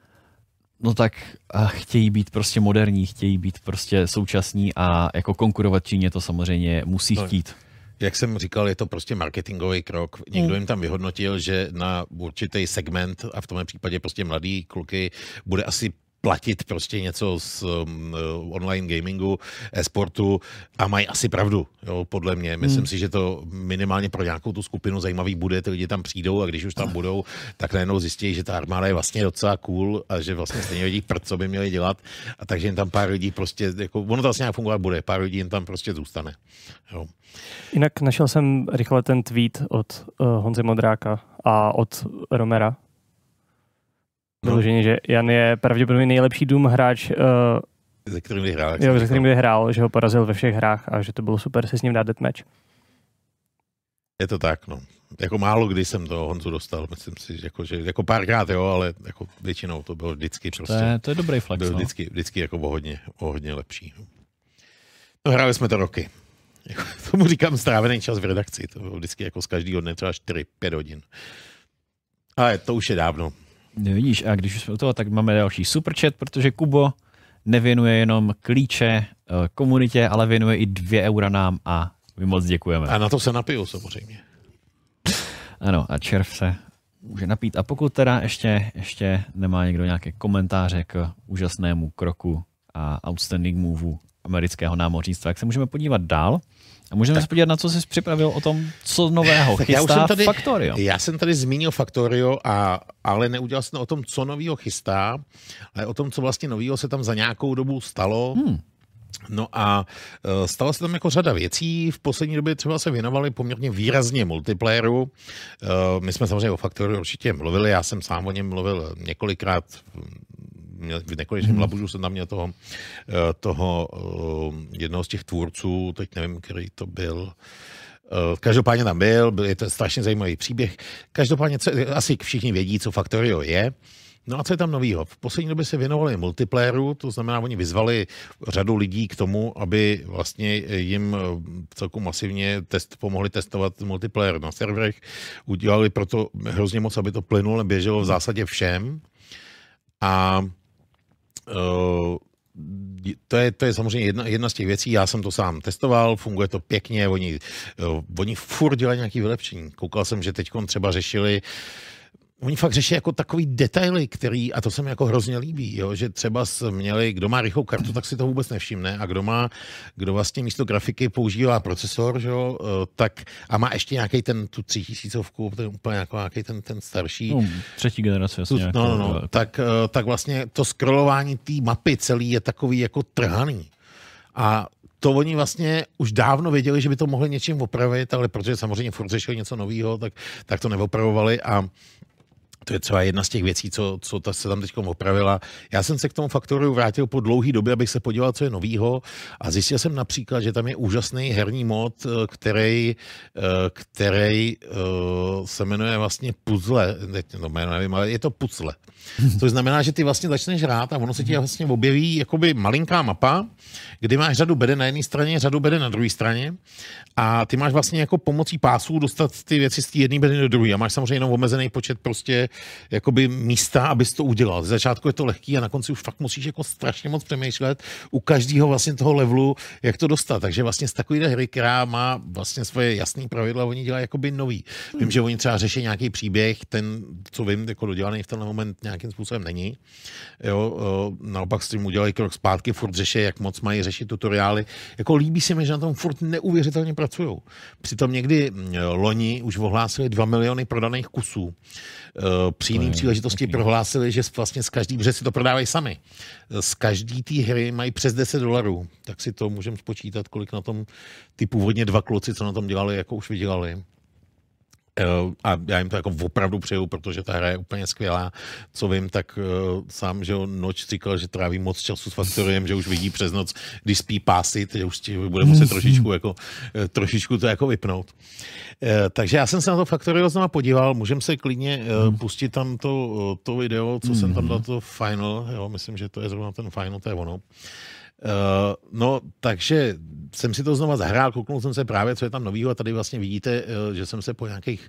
no tak a chtějí být prostě moderní, chtějí být prostě současní a jako konkurovat Číně to samozřejmě musí No, chtít. Jak jsem říkal, je to prostě marketingový krok. Někdo Hmm. jim tam vyhodnotil, že na určitý segment, a v tomhle případě prostě mladý kluky, bude asi platit prostě něco z um, online gamingu, e-sportu a mají asi pravdu, jo, podle mě. Myslím Hmm. si, že to minimálně pro nějakou tu skupinu zajímavý bude, ty lidi tam přijdou a když už tam budou, tak najednou zjistí, že ta armáda je vlastně docela cool a že vlastně stejně vědí, co by měli dělat a takže jim tam pár lidí prostě, jako, ono to vlastně nějak fungovat bude, pár lidí jim tam prostě zůstane. Jo. Jinak našel jsem rychle ten tweet od uh, Honzy Modráka a od Romera. No. Vyloženě, že Jan je pravděpodobně nejlepší Doom hráč, uh, ze kterým vyhrál. jo, říkal. kterým kdy hrál, že ho porazil ve všech hrách a že to bylo super se s ním dát deathmatch. Je to tak, no. Jako málo kdy jsem to Honzu dostal, myslím si, že jako, že jako párkrát, jo, ale jako většinou to bylo vždycky To prostě. je, to je dobrý flex. byl No. vždycky, vždycky jako o hodně, o hodně lepší. No hráli jsme to roky. Jako, tomu říkám strávený čas v redakci. To bylo vždycky jako z každého dne třeba 4-5 hodin. Ale to už je dávno. Vidíš, a když už jsme u toho, tak máme další superchat, protože Kubo nevěnuje jenom klíče eh, komunitě, ale věnuje i dvě eura nám a my moc děkujeme. A na to se napiju samozřejmě. Ano, a červ se může napít. A pokud teda ještě, ještě nemá někdo nějaké komentáře k úžasnému kroku a outstanding moveu amerického námořnictva. Jak se můžeme podívat dál? A můžeme tak. se podívat, na co jsi připravil o tom, co nového chystá já už jsem tady, Factorio. Já jsem tady zmínil Factorio, a, ale neudělal jsem o tom, co nového chystá, ale o tom, co vlastně nového se tam za nějakou dobu stalo. Hmm. No a e, stalo se tam jako řada věcí. V poslední době třeba se věnovali poměrně výrazně multiplayeru. E, my jsme samozřejmě o Factory určitě mluvili, já jsem sám o něm mluvil několikrát v nekonečném hmm. labužu jsem tam měl toho, e, toho jednoho z těch tvůrců, teď nevím, který to byl, Každopádně tam byl, byl je to strašně zajímavý příběh. Každopádně asi všichni vědí, co Factorio je. No a co je tam novýho? V poslední době se věnovali multiplayeru, to znamená, oni vyzvali řadu lidí k tomu, aby vlastně jim eh, celku masivně test, pomohli testovat multiplayer na serverech. Udělali proto hrozně moc, aby to plynule běželo v zásadě všem. A uh, to je, to je samozřejmě jedna, jedna z těch věcí, já jsem to sám testoval, funguje to pěkně, oni, uh, oni furt dělají nějaký vylepšení. Koukal jsem, že teď třeba řešili uh, oni fakt řeší jako takový detaily, který, a to se mi jako hrozně líbí, jo, že třeba měli, kdo má rychlou kartu, tak si to vůbec nevšimne a kdo má, kdo vlastně místo grafiky používá procesor, že jo, eh, tak a má ještě nějaký ten, tu tři tisícovku, ten úplně jako nějaký ten, ten starší. No, třetí generace, jasně. Tu, no, no, no, tak, eh, tak vlastně to scrollování té mapy celý je takový jako trhaný. A to oni vlastně už dávno věděli, že by to mohli něčím opravit, ale protože samozřejmě furt řešili něco nového, tak, tak to neopravovali a to je třeba jedna z těch věcí, co, co ta se tam teď opravila. Já jsem se k tomu faktoru vrátil po dlouhé době, abych se podíval, co je novýho a zjistil jsem například, že tam je úžasný herní mod, eh, který, eh, který eh, se jmenuje vlastně Puzzle. No, nevím, ale je to Puzzle. To znamená, že ty vlastně začneš hrát a ono se ti vlastně objeví jakoby malinká mapa, kdy máš řadu bede na jedné straně, řadu bede na druhé straně a ty máš vlastně jako pomocí pásů dostat ty věci z té jedné bedy do druhé a máš samozřejmě jenom omezený počet prostě jakoby místa, abys to udělal. Z začátku je to lehký a na konci už fakt musíš jako strašně moc přemýšlet u každého vlastně toho levelu, jak to dostat. Takže vlastně z takové hry, která má vlastně svoje jasné pravidla, oni dělají jakoby nový. Vím, že oni třeba řeší nějaký příběh, ten, co vím, jako dodělaný v ten moment nějakým způsobem není. Jo, naopak s tím udělají krok zpátky, furt řeší, jak moc mají řešit tutoriály. Jako líbí se mi, že na tom furt neuvěřitelně pracují. Přitom někdy loni už ohlásili 2 miliony prodaných kusů. Eh, při jiný příležitosti prohlásili, že vlastně z každý, protože si to prodávají sami, z každý té hry mají přes 10 dolarů, tak si to můžeme spočítat, kolik na tom ty původně dva kluci, co na tom dělali, jako už vydělali. Eh, a já jim to jako opravdu přeju, protože ta hra je úplně skvělá. Co vím, tak uh, sám, že Noč říkal, že tráví moc času s Faktoriem, že už vidí přes noc, když spí pásy, teď už bude muset trošičku, jako, uh, trošičku to jako vypnout. Uh, takže já jsem se na to Faktorio znovu podíval, můžeme se klidně uh, pustit tam to, to video, co jsem tam dal, to final, jo, myslím, že to je zrovna ten final, to je ono. Uh, no, takže jsem si to znova zahrál, kouknul jsem se právě, co je tam novýho a tady vlastně vidíte, uh, že jsem se po nějakých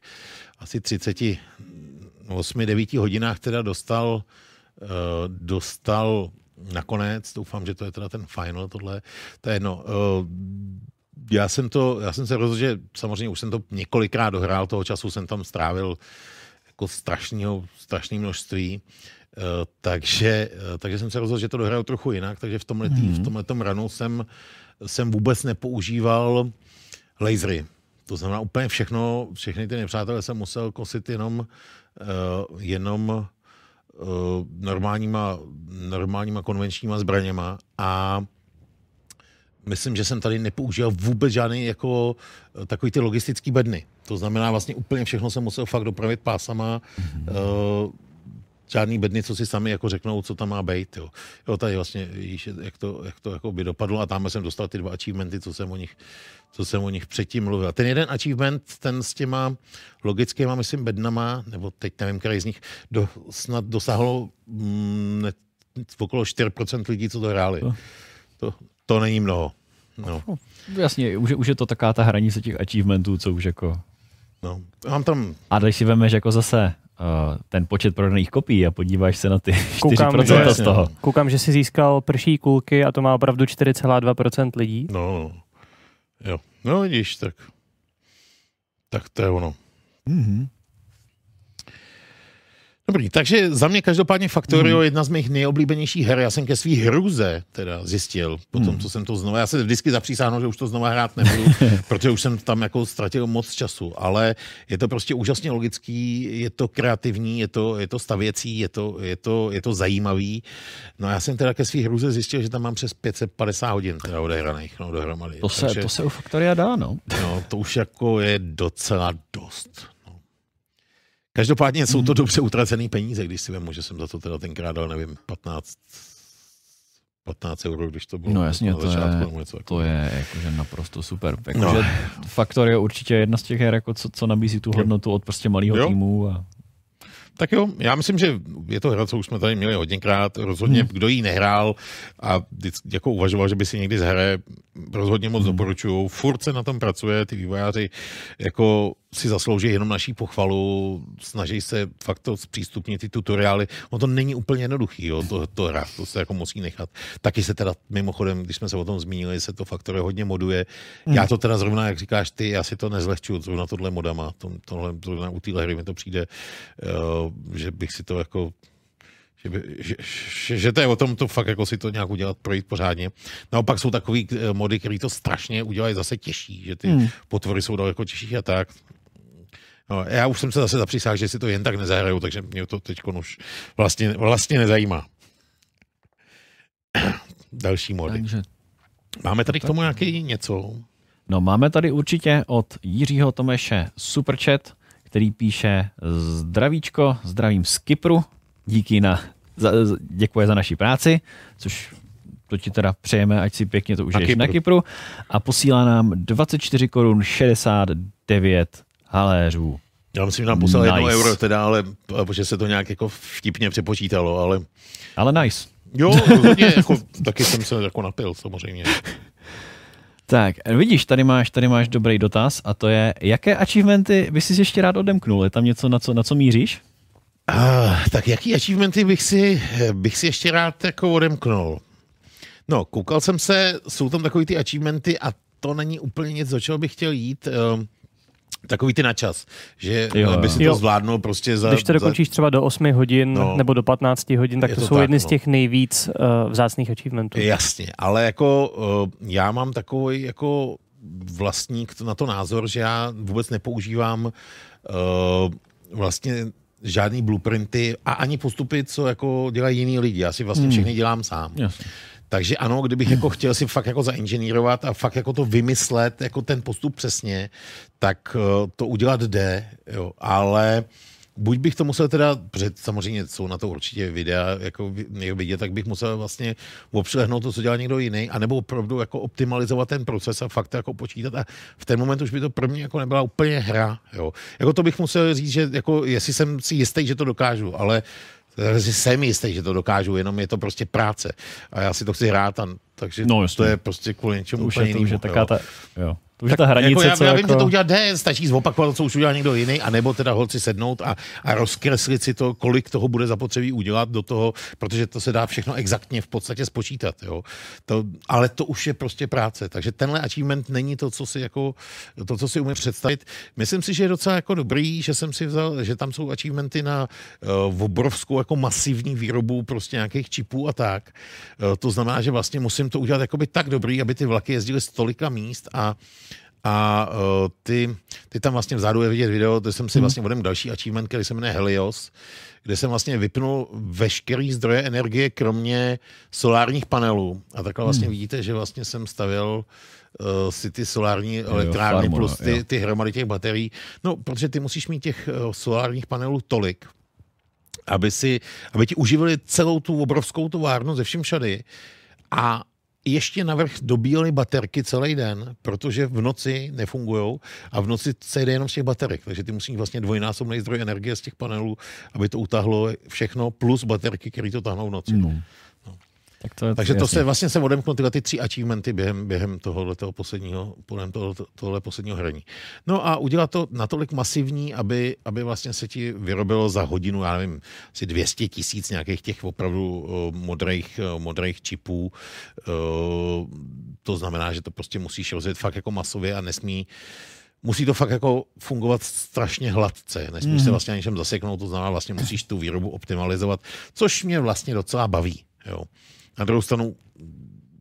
asi 38, 9 hodinách teda dostal, uh, dostal nakonec, doufám, že to je teda ten final, tohle, to je jedno. Uh, já jsem to, já jsem se rozhodl, že samozřejmě už jsem to několikrát dohrál, toho času jsem tam strávil jako strašného, strašné množství. Eh, takže, eh, takže jsem se rozhodl, že to dohraju trochu jinak, takže v tomhle, mm-hmm. v tomhletom ranu jsem, jsem vůbec nepoužíval lasery. To znamená úplně všechno, všechny ty nepřátelé jsem musel kosit jenom, uh, jenom uh, normálníma, normálníma konvenčníma zbraněma a myslím, že jsem tady nepoužíval vůbec žádný jako takový ty logistický bedny. To znamená vlastně úplně všechno jsem musel fakt dopravit pásama, mm-hmm. uh, žádný bedny, co si sami jako řeknou, co tam má být. Jo. jo tady vlastně víš, jak to, jak to jako by dopadlo a tam jsem dostal ty dva achievementy, co jsem o nich, co jsem o nich předtím mluvil. Ten jeden achievement, ten s těma logickýma, myslím, bednama, nebo teď nevím, který z nich, do, snad dosáhlo mm, ne, okolo 4% lidí, co to hráli. To, to, to není mnoho. No. no jasně, už, už je to taká ta hranice těch achievementů, co už jako... No, mám tam... A když si vemeš jako zase ten počet prodaných kopií a podíváš se na ty koukám, 4% z toho. Koukám, že si získal prší kulky a to má opravdu 4,2% lidí. No, jo. No vidíš, tak tak to je ono. Mm-hmm. Dobrý, takže za mě každopádně Factorio je jedna z mých nejoblíbenějších her. Já jsem ke svý hruze teda zjistil, po tom, co jsem to znova, já se vždycky zapřísáhnu, že už to znova hrát nebudu, protože už jsem tam jako ztratil moc času, ale je to prostě úžasně logický, je to kreativní, je to, je to stavěcí, je to, je, to, je to zajímavý. No a já jsem teda ke svý hruze zjistil, že tam mám přes 550 hodin teda odehraných no, dohromady. To se, to se u Factoria dá, no. No, to už jako je docela dost. Každopádně jsou to dobře utracené peníze, když si vemu, že jsem za to teda tenkrát dal, nevím, 15, 15 euro, když to bylo No jasně, na to začátku, je, něco to je jakože naprosto super. Jakože No. no. Faktor je určitě jedna z těch her, jako co, co nabízí tu hodnotu od prostě malého Jo. týmu. A... Tak jo, já myslím, že je to hra, co už jsme tady měli hodněkrát. Rozhodně, hmm. kdo jí nehrál a jako uvažoval, že by si někdy zahraje, rozhodně moc hmm. doporučuju. Furt se na tom pracuje, ty vývojáři jako si zaslouží jenom naší pochvalu, snaží se fakt to zpřístupnit ty tutoriály. No to není úplně jednoduchý, jo, to, to hra, to se jako musí nechat. Taky se teda mimochodem, když jsme se o tom zmínili, se to faktory hodně moduje. Hmm. Já to teda zrovna, jak říkáš ty, já si to nezlehčuju zrovna tohle modama. To, tohle, zrovna u téhle hry mi to přijde, uh, že bych si to jako že, by, že, že, že to je o tom to fakt jako si to nějak udělat, projít pořádně. Naopak jsou takový eh, mody, který to strašně udělají zase těžší, že ty Hmm. hmm. potvory jsou daleko těžší a tak. No, já už jsem se zase zapřísáhl, že si to jen tak nezahraju, takže mě to teď už vlastně, vlastně nezajímá. Další mody. Takže, Máme tady k tomu nějaký něco? no máme tady určitě od Jiřího Tomeše Superchat, který píše zdravíčko, zdravím z Kypru, díky na, za, děkuje za naší práci, což to ti teda přejeme, ať si pěkně to užiješ Kypru. na Kypru a posílá nám 24 korun 69 haléřů. Já myslím, že nám poslal nice. jedno euro teda, ale protože se to nějak jako vtipně přepočítalo, ale Ale nice. jo, rozhodně, jako, taky jsem se jako napil samozřejmě. Tak, vidíš, tady máš, tady máš dobrý dotaz a to je, jaké achievementy by si ještě rád odemknul? Je tam něco, na co, na co míříš? Ah, tak jaký achievementy bych si, bych si ještě rád jako odemknul? No, koukal jsem se, jsou tam takový ty achievementy a to není úplně nic, do čeho bych chtěl jít. Takový ty na čas, že Jo, by si to Jo. zvládnul prostě za... Když to za, dokončíš třeba do 8 hodin No. nebo do 15 hodin, tak to, to jsou tak, jedny z no. těch nejvíc uh, vzácných achievementů. Jasně, ale jako uh, já mám takový jako vlastník na to názor, že já vůbec nepoužívám uh, vlastně žádný blueprinty a ani postupy, co jako dělají jiní lidi. Já si vlastně všechny dělám sám. Jasně. Takže ano, kdybych jako chtěl si fakt jako zainženýrovat a fakt jako to vymyslet, jako ten postup přesně, tak eh, to udělat jde, jo. ale buď bych to musel teda, protože samozřejmě jsou na to určitě videa, jako vidět, tak bych musel vlastně obšlehnout to, co dělá někdo jiný, anebo opravdu jako optimalizovat ten proces a fakt jako počítat a v ten moment už by to pro mě jako nebyla úplně hra, jo. Jako to bych musel říct, že jako jestli jsem si jistý, že to dokážu, ale že jsem jistý, že to dokážu, jenom je to prostě práce. A já si to chci hrát, a, takže No, to je prostě kvůli něčemu To už úplně je, to už je taká jo. ta, jo. To už je ta hranice, jako já, co já jako... vím, že to udělat jde, stačí zopakovat, co už udělal někdo jiný, anebo teda holci sednout a, a rozkreslit si to, kolik toho bude zapotřebí udělat do toho, protože to se dá všechno exaktně v podstatě spočítat. Jo. To, ale to už je prostě práce. Takže tenhle achievement není to, co si jako, to, co si umím představit. Myslím si, že je docela jako dobrý, že jsem si vzal, že tam jsou achievementy na uh, obrovskou jako masivní výrobu prostě nějakých čipů a tak. Uh, to znamená, že vlastně musím to udělat jakoby tak dobrý, aby ty vlaky jezdily z tolika míst a a uh, ty, ty tam vlastně vzadu je vidět video, to jsem si vlastně vodem další achievement, který se jmenuje Helios, kde jsem vlastně vypnul veškerý zdroje energie, kromě solárních panelů. A takhle vlastně vidíte, že vlastně jsem stavěl uh, si ty solární elektrárny farmu, plus jo. ty, ty hromady těch baterií. No, protože ty musíš mít těch uh, solárních panelů tolik, aby, si, aby ti uživili celou tu obrovskou továrnu ze všem všady a ještě navrch dobíjeli baterky celý den, protože v noci nefungují a v noci se jde jenom z těch baterek, takže ty musíš vlastně dvojnásobný zdroj energie z těch panelů, aby to utáhlo všechno, plus baterky, které to tahnou v noci. No. Tak to Takže to jasně. se vlastně se odemknu tyhle ty tři achievementy během, během tohohle toho posledního, během tohle, tohle posledního hraní. No a udělat to natolik masivní, aby, aby vlastně se ti vyrobilo za hodinu, já nevím, asi 200 tisíc nějakých těch opravdu uh, modrých, uh, modrých čipů. Uh, to znamená, že to prostě musíš rozjet fakt jako masově a nesmí musí to fakt jako fungovat strašně hladce. Nesmíš mm. se vlastně na něčem zaseknout, to znamená vlastně musíš tu výrobu optimalizovat, což mě vlastně docela baví. Jo. Na druhou stranu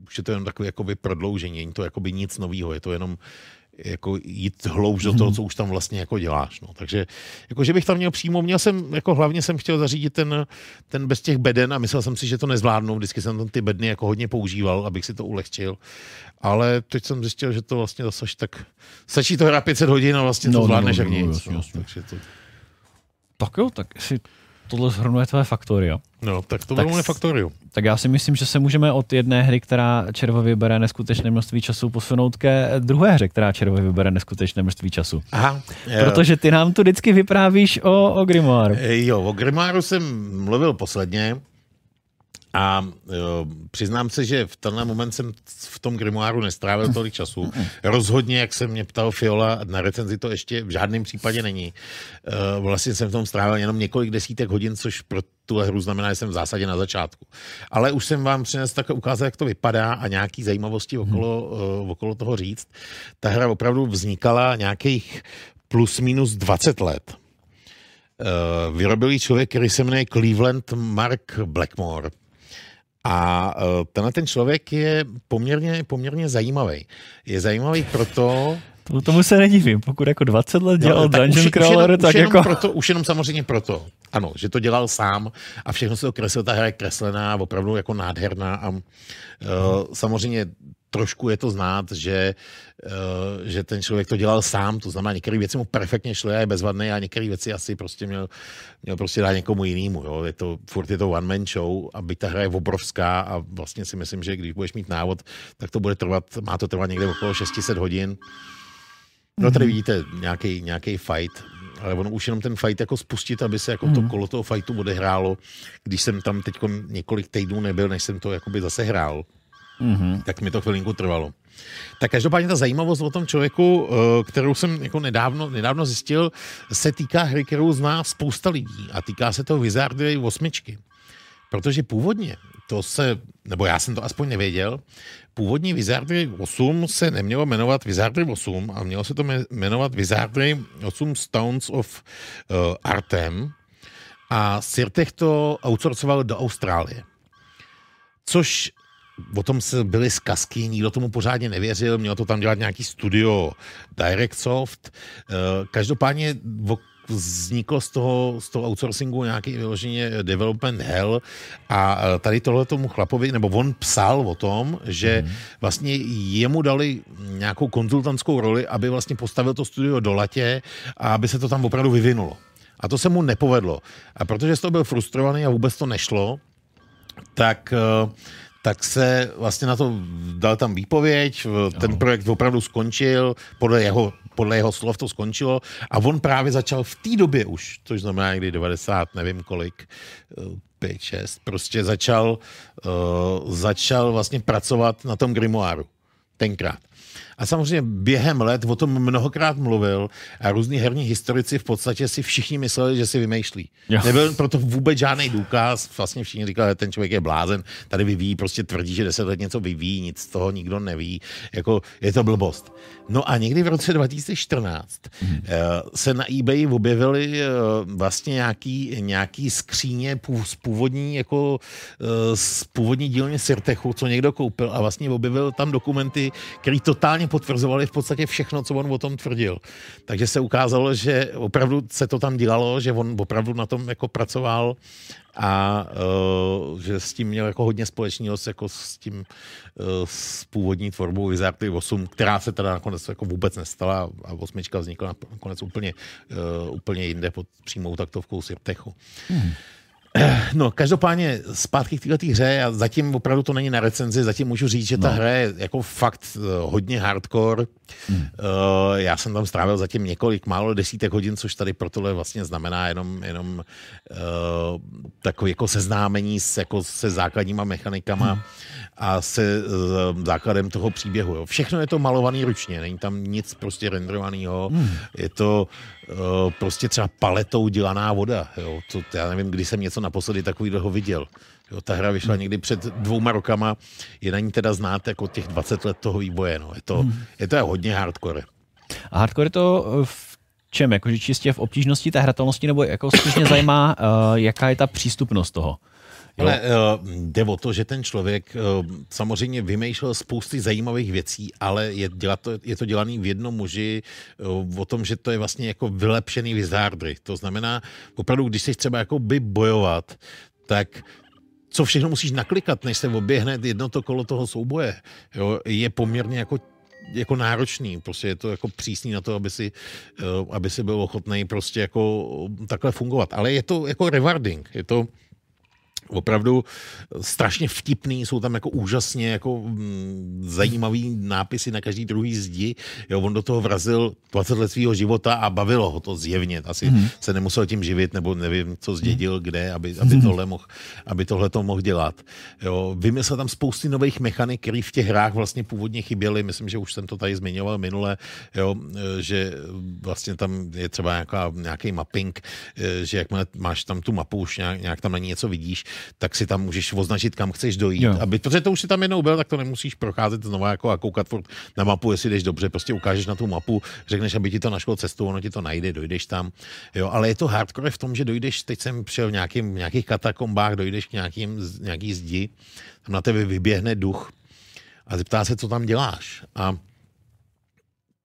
už je to jenom takové jakoby prodloužení, není to jakoby nic nového, je to jenom jako jít hloubš do toho, co už tam vlastně jako děláš. No. Takže jako, že bych tam měl přímo, měl jsem, jako hlavně jsem chtěl zařídit ten, ten bez těch beden a myslel jsem si, že to nezvládnu. Vždycky jsem tam ty bedny jako hodně používal, abych si to ulehčil. Ale teď jsem zjistil, že to vlastně zase tak, stačí to hrát 500 hodin a vlastně to no, zvládneš no, no, jak no, nic. Jasně, no. jasně. Takže to... Tak jo, tak si tohle zhrnuje tvé Factorio. No, tak to bylo moje Factorio. Tak já si myslím, že se můžeme od jedné hry, která červo vybere neskutečné množství času, posunout ke druhé hře, která červo vybere neskutečné množství času. Aha. Protože ty nám tu vždycky vyprávíš o, o Grimoire. Jo, o Grimoire jsem mluvil posledně. A jo, přiznám se, že v tenhle moment jsem v tom grimoáru nestrávil tolik času. Rozhodně, jak se mě ptal Fiola, na recenzi to ještě v žádném případě není. E, vlastně jsem v tom strávil jenom několik desítek hodin, což pro tuhle hru znamená, že jsem v zásadě na začátku. Ale už jsem vám přinesl tak ukázat, jak to vypadá a nějaký zajímavosti okolo, hmm. okolo toho říct. Ta hra opravdu vznikala nějakých plus minus 20 let. Vyrobil ji člověk, který se jmenuje Cleveland Mark Blackmore. A e, tenhle ten člověk je poměrně, poměrně zajímavý. Je zajímavý proto, to, tomu se nedivím, pokud jako 20 let dělal no, Dungeon už, Crawler, už jenom, tak už jako... Proto, už jenom samozřejmě proto, ano, že to dělal sám a všechno se to kreslil, ta hra je kreslená, opravdu jako nádherná a uh, samozřejmě trošku je to znát, že, uh, že ten člověk to dělal sám, to znamená, některé věci mu perfektně šly a je bezvadný a některé věci asi prostě měl, měl prostě dát někomu jinému. Jo. Je to, furt je to one man show a byť ta hra je obrovská a vlastně si myslím, že když budeš mít návod, tak to bude trvat, má to trvat někde okolo 600 hodin. No tady mhm. vidíte nějaký, nějaký fight, ale ono už jenom ten fight jako spustit, aby se jako to mhm. kolo toho fightu odehrálo, když jsem tam teď několik týdnů nebyl, než jsem to jakoby zase hrál mm-hmm. tak mi to chvilinku trvalo. Tak každopádně ta zajímavost o tom člověku, eh, kterou jsem jako nedávno, nedávno zjistil, se týká hry, kterou zná spousta lidí a týká se toho Wizardry osmičky. Protože původně to se, nebo já jsem to aspoň nevěděl, původní Wizardry 8 se nemělo jmenovat Wizardry 8 a mělo se to jmenovat Wizardry 8 Stones of uh, Artem a Sirtech to outsourcoval do Austrálie. Což o tom se byly zkazky, nikdo tomu pořádně nevěřil, mělo to tam dělat nějaký studio Directsoft. Eh, každopádně vzniklo z toho, z toho outsourcingu nějaký vyloženě development hell a eh, tady tohle tomu chlapovi, nebo on psal o tom, že mm. vlastně jemu dali nějakou konzultantskou roli, aby vlastně postavil to studio do latě a aby se to tam opravdu vyvinulo. A to se mu nepovedlo. A protože z toho byl frustrovaný a vůbec to nešlo, tak uh, tak se vlastně na to dal tam výpověď, ten projekt opravdu skončil, podle jeho, podle jeho slov to skončilo a on právě začal v té době už, což znamená někdy 90, nevím kolik, 5, eh, 6, prostě začal, uh, začal vlastně pracovat na tom grimoáru tenkrát. A samozřejmě během let o tom mnohokrát mluvil a různí herní historici v podstatě si všichni mysleli, že si vymýšlí. Jo. Nebyl proto vůbec žádný důkaz. Vlastně všichni říkali, že ten člověk je blázen, tady vyvíjí, prostě tvrdí, že deset let něco vyvíjí, nic z toho nikdo neví. Jako je to blbost. No a někdy v roce 2014 hmm. se na eBay objevily eh, vlastně nějaký, nějaký skříně z původní, jako eh, z původní dílně Sirtechu, co někdo koupil a vlastně objevil tam dokumenty, které totálně potvrzovaly v podstatě všechno, co on o tom tvrdil. Takže se ukázalo, že opravdu se to tam dělalo, že on opravdu na tom jako pracoval a uh, že s tím měl jako hodně společného jako s tím uh, s původní tvorbou Wizardy 8, která se teda nakonec jako vůbec nestala a osmička vznikla nakonec úplně, uh, úplně jinde pod přímou taktovkou Sirtechu. Hmm. No, každopádně zpátky k této hře a zatím opravdu to není na recenzi, zatím můžu říct, že ta no. hra je jako fakt uh, hodně hardcore. Hmm. Uh, já jsem tam strávil zatím několik málo desítek hodin, což tady pro tohle vlastně znamená jenom, jenom uh, takové jako seznámení s, jako se základníma mechanikama hmm. A se uh, základem toho příběhu. Jo. Všechno je to malovaný ručně, není tam nic prostě renderovaného. Hmm. Je to uh, prostě třeba paletou dělaná voda. Jo. To, já nevím, kdy jsem něco naposledy takového viděl. Jo, ta hra vyšla někdy před dvouma rokama, je na ní teda znát jako těch 20 let toho výboje. No. Je, to, hmm. je to hodně hardcore. A hardcore je to eh, v čem? Jakože čistě v obtížnosti té hratelnosti, nebo jako skutečně zajímá, uh, jaká je ta přístupnost toho? Ale uh, jde o to, že ten člověk uh, samozřejmě vymýšlel spousty zajímavých věcí, ale je, dělat to, je to dělaný v jednom muži uh, o tom, že to je vlastně jako vylepšený wizardry. To znamená, opravdu, když jsi třeba jako by bojovat, tak co všechno musíš naklikat, než se oběhne jedno to kolo toho souboje, jo, je poměrně jako jako náročný, prostě je to jako přísný na to, aby si, aby si byl ochotný prostě jako takhle fungovat. Ale je to jako rewarding, je to, opravdu strašně vtipný, jsou tam jako úžasně jako mm, zajímavý nápisy na každý druhý zdi. Jo, on do toho vrazil 20 let svého života a bavilo ho to zjevně. Asi hmm. se nemusel tím živit, nebo nevím, co zdědil, kde, aby, aby tohle mohl, aby tohle to mohl dělat. Jo, vymyslel tam spousty nových mechanik, které v těch hrách vlastně původně chyběly. Myslím, že už jsem to tady zmiňoval minule, jo, že vlastně tam je třeba nějaká, nějaký mapping, že jak máš tam tu mapu, už nějak, nějak tam na ní něco vidíš, tak si tam můžeš označit, kam chceš dojít. Jo. Aby, protože to už si tam jednou byl, tak to nemusíš procházet znovu jako a koukat furt na mapu, jestli jdeš dobře. Prostě ukážeš na tu mapu, řekneš, aby ti to našlo cestu, ono ti to najde, dojdeš tam. Jo, ale je to hardcore v tom, že dojdeš, teď jsem přijel v nějakým, nějakých katakombách, dojdeš k nějakým, nějaký zdi, tam na tebe vyběhne duch a zeptá se, co tam děláš. A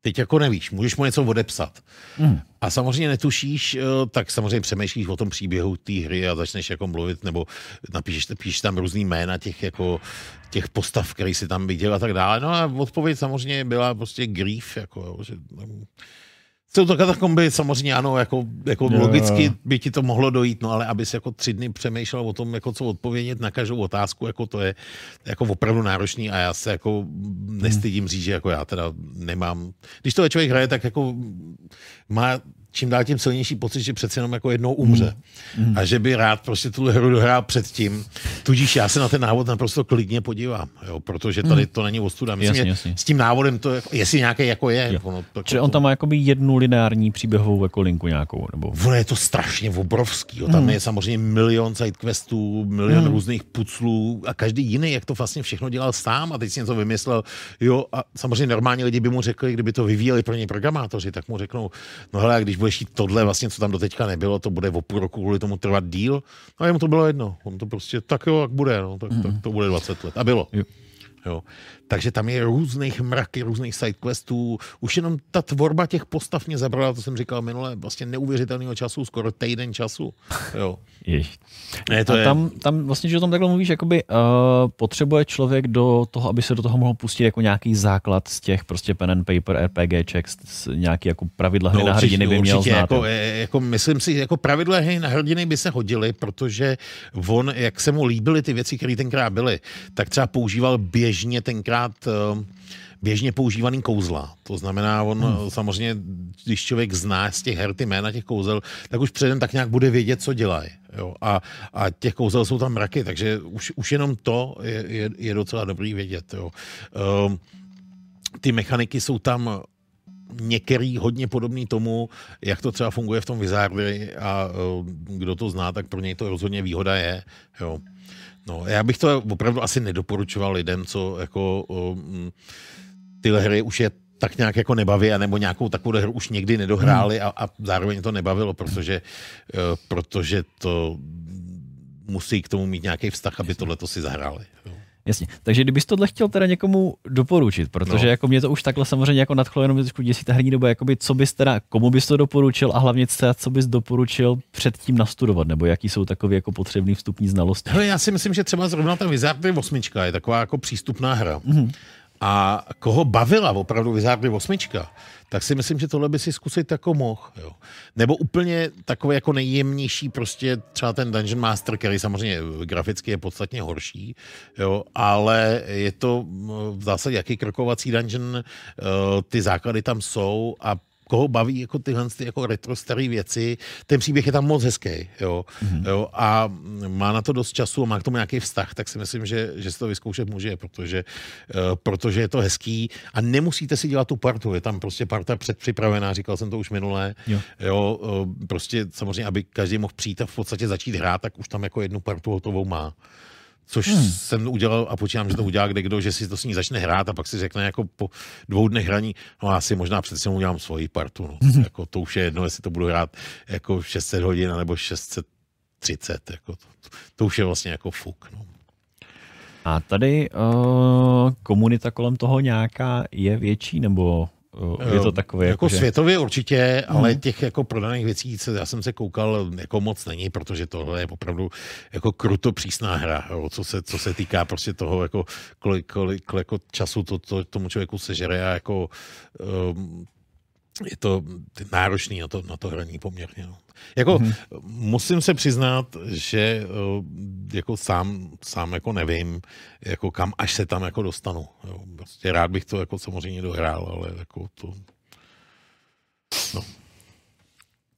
teď jako nevíš, můžeš mu něco odepsat. Mm. A samozřejmě netušíš, eh, tak samozřejmě přemýšlíš o tom příběhu té hry a začneš jako mluvit, nebo napíšeš, píšeš tam různý jména těch, jako, těch postav, který si tam viděl a tak dále. No a odpověď samozřejmě byla prostě grief, jako, že, jsou to katakomby, samozřejmě ano, jako, jako jo, logicky jo. by ti to mohlo dojít, no ale abys jako tři dny přemýšlel o tom, jako co odpovědět na každou otázku, jako to je jako opravdu náročný a já se jako nestydím říct, že jako já teda nemám. Když to člověk hraje, tak jako má čím dál tím silnější pocit, že přece jenom jako jednou umře. Mm. Mm. A že by rád prostě tu hru dohrál předtím. Tudíž já se na ten návod naprosto klidně podívám, jo, protože tady mm. to není ostuda. Myslím, jasně, jasně. s tím návodem to, jestli nějaký jako je. Jo. Ono, to, Čili jako on tam má jakoby jednu lineární příběhovou jako linku nějakou? Nebo... Ono je to strašně obrovský. Jo. Tam mm. je samozřejmě milion sidequestů, milion mm. různých puclů a každý jiný, jak to vlastně všechno dělal sám a teď si něco vymyslel. Jo, a samozřejmě normální lidi by mu řekli, kdyby to vyvíjeli pro ně programátoři, tak mu řeknou, no hele, když budeš jít tohle, vlastně, co tam doteďka nebylo, to bude o půl roku kvůli tomu trvat díl. No a jemu to bylo jedno. On to prostě, tak jo, jak bude, no, tak, mm-hmm. tak to bude 20 let. A bylo. Jo. Jo. Takže tam je různých mraky, různých sidequestů. Už jenom ta tvorba těch postav mě zabrala, to jsem říkal minule, vlastně neuvěřitelného času, skoro týden času. Jo. Ne, to a je... tam, tam vlastně, že o tom takhle mluvíš, jakoby uh, potřebuje člověk do toho, aby se do toho mohl pustit jako nějaký základ z těch prostě pen and paper, RPG, z nějaký jako pravidla hry no, na hrdiny by měl určitě, znát. Jako, jako, myslím si, jako pravidla hry na hrdiny by se hodily, protože on, jak se mu líbily ty věci, které tenkrát byly, tak třeba používal běžně tenkrát uh, běžně používaný kouzla. To znamená, on hmm. samozřejmě, když člověk zná z těch her ty jména těch kouzel, tak už předem tak nějak bude vědět, co dělají. Jo? A, a těch kouzel jsou tam mraky, takže už, už jenom to je, je, je docela dobrý vědět. Jo? Um, ty mechaniky jsou tam některý hodně podobný tomu, jak to třeba funguje v tom Wizardry a uh, kdo to zná, tak pro něj to rozhodně výhoda je. Jo. No, já bych to opravdu asi nedoporučoval lidem, co jako um, tyhle hry už je tak nějak jako nebaví, nebo nějakou takovou hru už někdy nedohráli hmm. a, a zároveň to nebavilo, protože, uh, protože to musí k tomu mít nějaký vztah, aby tohle to si zahráli. Jo. Jasně. Takže kdybys tohle chtěl teda někomu doporučit, protože no. jako mě to už takhle samozřejmě jako nadchlo jenom trošku děsí ta herní doba, jakoby co bys teda, komu bys to doporučil a hlavně teda, co bys doporučil předtím nastudovat, nebo jaký jsou takové jako potřebné vstupní znalosti? Hele, já si myslím, že třeba zrovna ta Wizardry 8 je taková jako přístupná hra. Mm-hmm. A koho bavila opravdu Wizardry 8, tak si myslím, že tohle by si zkusit jako mohl. Jo. Nebo úplně takový jako nejjemnější prostě třeba ten Dungeon Master, který samozřejmě graficky je podstatně horší, jo, ale je to v zásadě jaký krokovací dungeon, eh, ty základy tam jsou a koho baví jako tyhle ty jako retro staré věci, ten příběh je tam moc hezký, jo, mm-hmm. jo, a má na to dost času a má k tomu nějaký vztah, tak si myslím, že, že se to vyzkoušet může, protože, uh, protože je to hezký. A nemusíte si dělat tu partu, je tam prostě parta předpřipravená, říkal jsem to už minulé, jo, jo uh, prostě samozřejmě, aby každý mohl přijít a v podstatě začít hrát, tak už tam jako jednu partu hotovou má Což hmm. jsem udělal a počítám, že to udělá kde kdo, že si to s ní začne hrát a pak si řekne jako po dvou dnech hraní, no já si možná přece udělám svoji partu. No. Hmm. Jako, to už je jedno, jestli to budu hrát jako 600 hodin nebo 630. Jako to, to, už je vlastně jako fuk. No. A tady uh, komunita kolem toho nějaká je větší, nebo je to takové? Jako, jako že... světově určitě, ale hmm. těch jako prodaných věcí, co já jsem se koukal, jako moc není, protože tohle je opravdu jako kruto přísná hra, jo, co, se, co se týká prostě toho, jako kolik, kolik, kolik jako času to, to, tomu člověku sežere a jako um, je to náročný na to, na to hraní poměrně. No. Jako mm-hmm. musím se přiznat, že uh, jako sám, sám jako nevím, jako kam až se tam jako dostanu. Jo. Prostě rád bych to jako samozřejmě dohrál, ale jako to... No.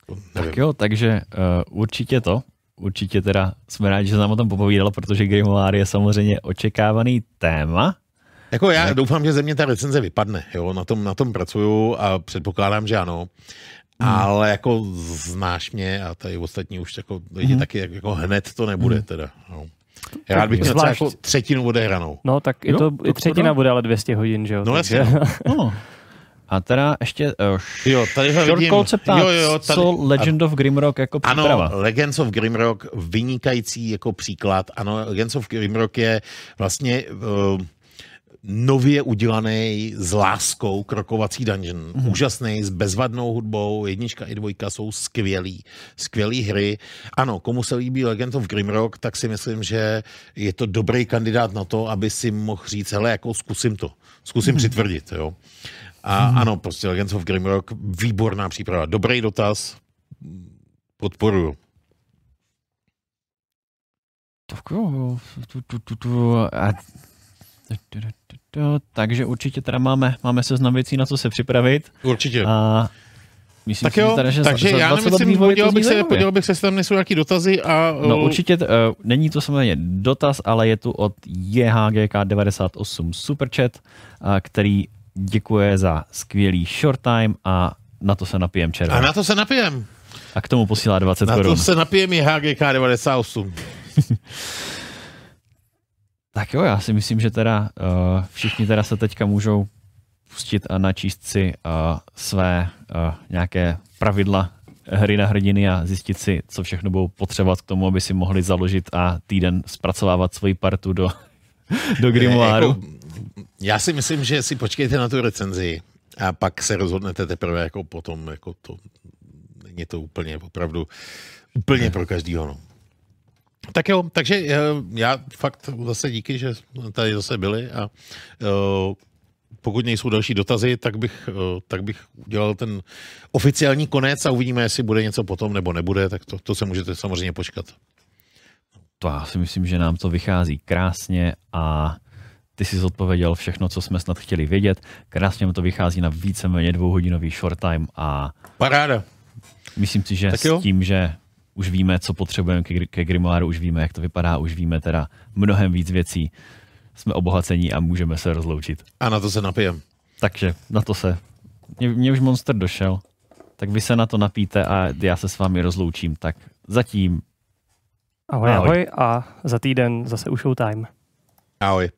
to tak jo, takže uh, určitě to. Určitě teda jsme rádi, že nám o tom popovídal, protože Grimoire je samozřejmě očekávaný téma. Jako já ne? doufám, že ze mě ta recenze vypadne, jo, na tom, na tom pracuju a předpokládám, že ano. Hmm. Ale jako znáš mě a tady ostatní už jako lidi hmm. taky jako hned to nebude hmm. teda. No. Rád bych měl Zvlášť... jako třetinu odehranou. No tak i, to, jo, i třetina bude ale 200 hodin, že jo? No jasně. no. A teda ještě uh, jo, tady ho vidím. se ptá, jo, jo, tady, co Legend a, of Grimrock jako příprava? Ano, Legends of Grimrock, vynikající jako příklad. Ano, Legends of Grimrock je vlastně uh, nově udělaný s láskou krokovací dungeon. Mm-hmm. Úžasný, s bezvadnou hudbou, jednička i dvojka jsou skvělý, skvělý hry. Ano, komu se líbí Legend of Grimrock, tak si myslím, že je to dobrý kandidát na to, aby si mohl říct, hele, jako zkusím to, zkusím mm-hmm. přitvrdit, jo. A mm-hmm. ano, prostě Legends of Grimrock, výborná příprava. Dobrý dotaz, podporuju. Tak jo, tu, tu, tu, tu, a takže určitě teda máme, máme seznam věcí, na co se připravit. Určitě. A Myslím tak jo, si teda, že takže za, já nemyslím, podíval bych, se, podíval bych se, jestli tam nejsou nějaké dotazy. A, no uh... určitě, uh, není to samozřejmě dotaz, ale je tu od JHGK98 Superchat, uh, který děkuje za skvělý short time a na to se napijem červen. A na to se napijem. A k tomu posílá 20 korun. Na to se napijem JHGK98. Tak jo, já si myslím, že teda uh, všichni teda se teďka můžou pustit a načíst si uh, své uh, nějaké pravidla hry na hrdiny a zjistit si, co všechno budou potřebovat k tomu, aby si mohli založit a týden zpracovávat svoji partu do, do grimoáru. Jako, já si myslím, že si počkejte na tu recenzi a pak se rozhodnete teprve jako potom, jako to není to úplně opravdu úplně pro každýho. No. Tak jo, takže eh, já fakt zase díky, že tady zase byli a uh, pokud nejsou další dotazy, tak bych, uh, tak bych udělal ten oficiální konec a uvidíme, jestli bude něco potom nebo nebude, tak to, to se můžete samozřejmě počkat. To já si myslím, že nám to vychází krásně a ty jsi zodpověděl všechno, co jsme snad chtěli vědět. Krásně mi to vychází na víceméně dvouhodinový short time a... Paráda. Myslím si, že s tím, že už víme, co potřebujeme ke, ke grimoáru, už víme, jak to vypadá, už víme teda mnohem víc věcí. Jsme obohacení a můžeme se rozloučit. A na to se napijem. Takže na to se. Mě, mě už monster došel, tak vy se na to napíte a já se s vámi rozloučím. Tak zatím. Ahoj, ahoj, ahoj a za týden zase u Showtime. Ahoj.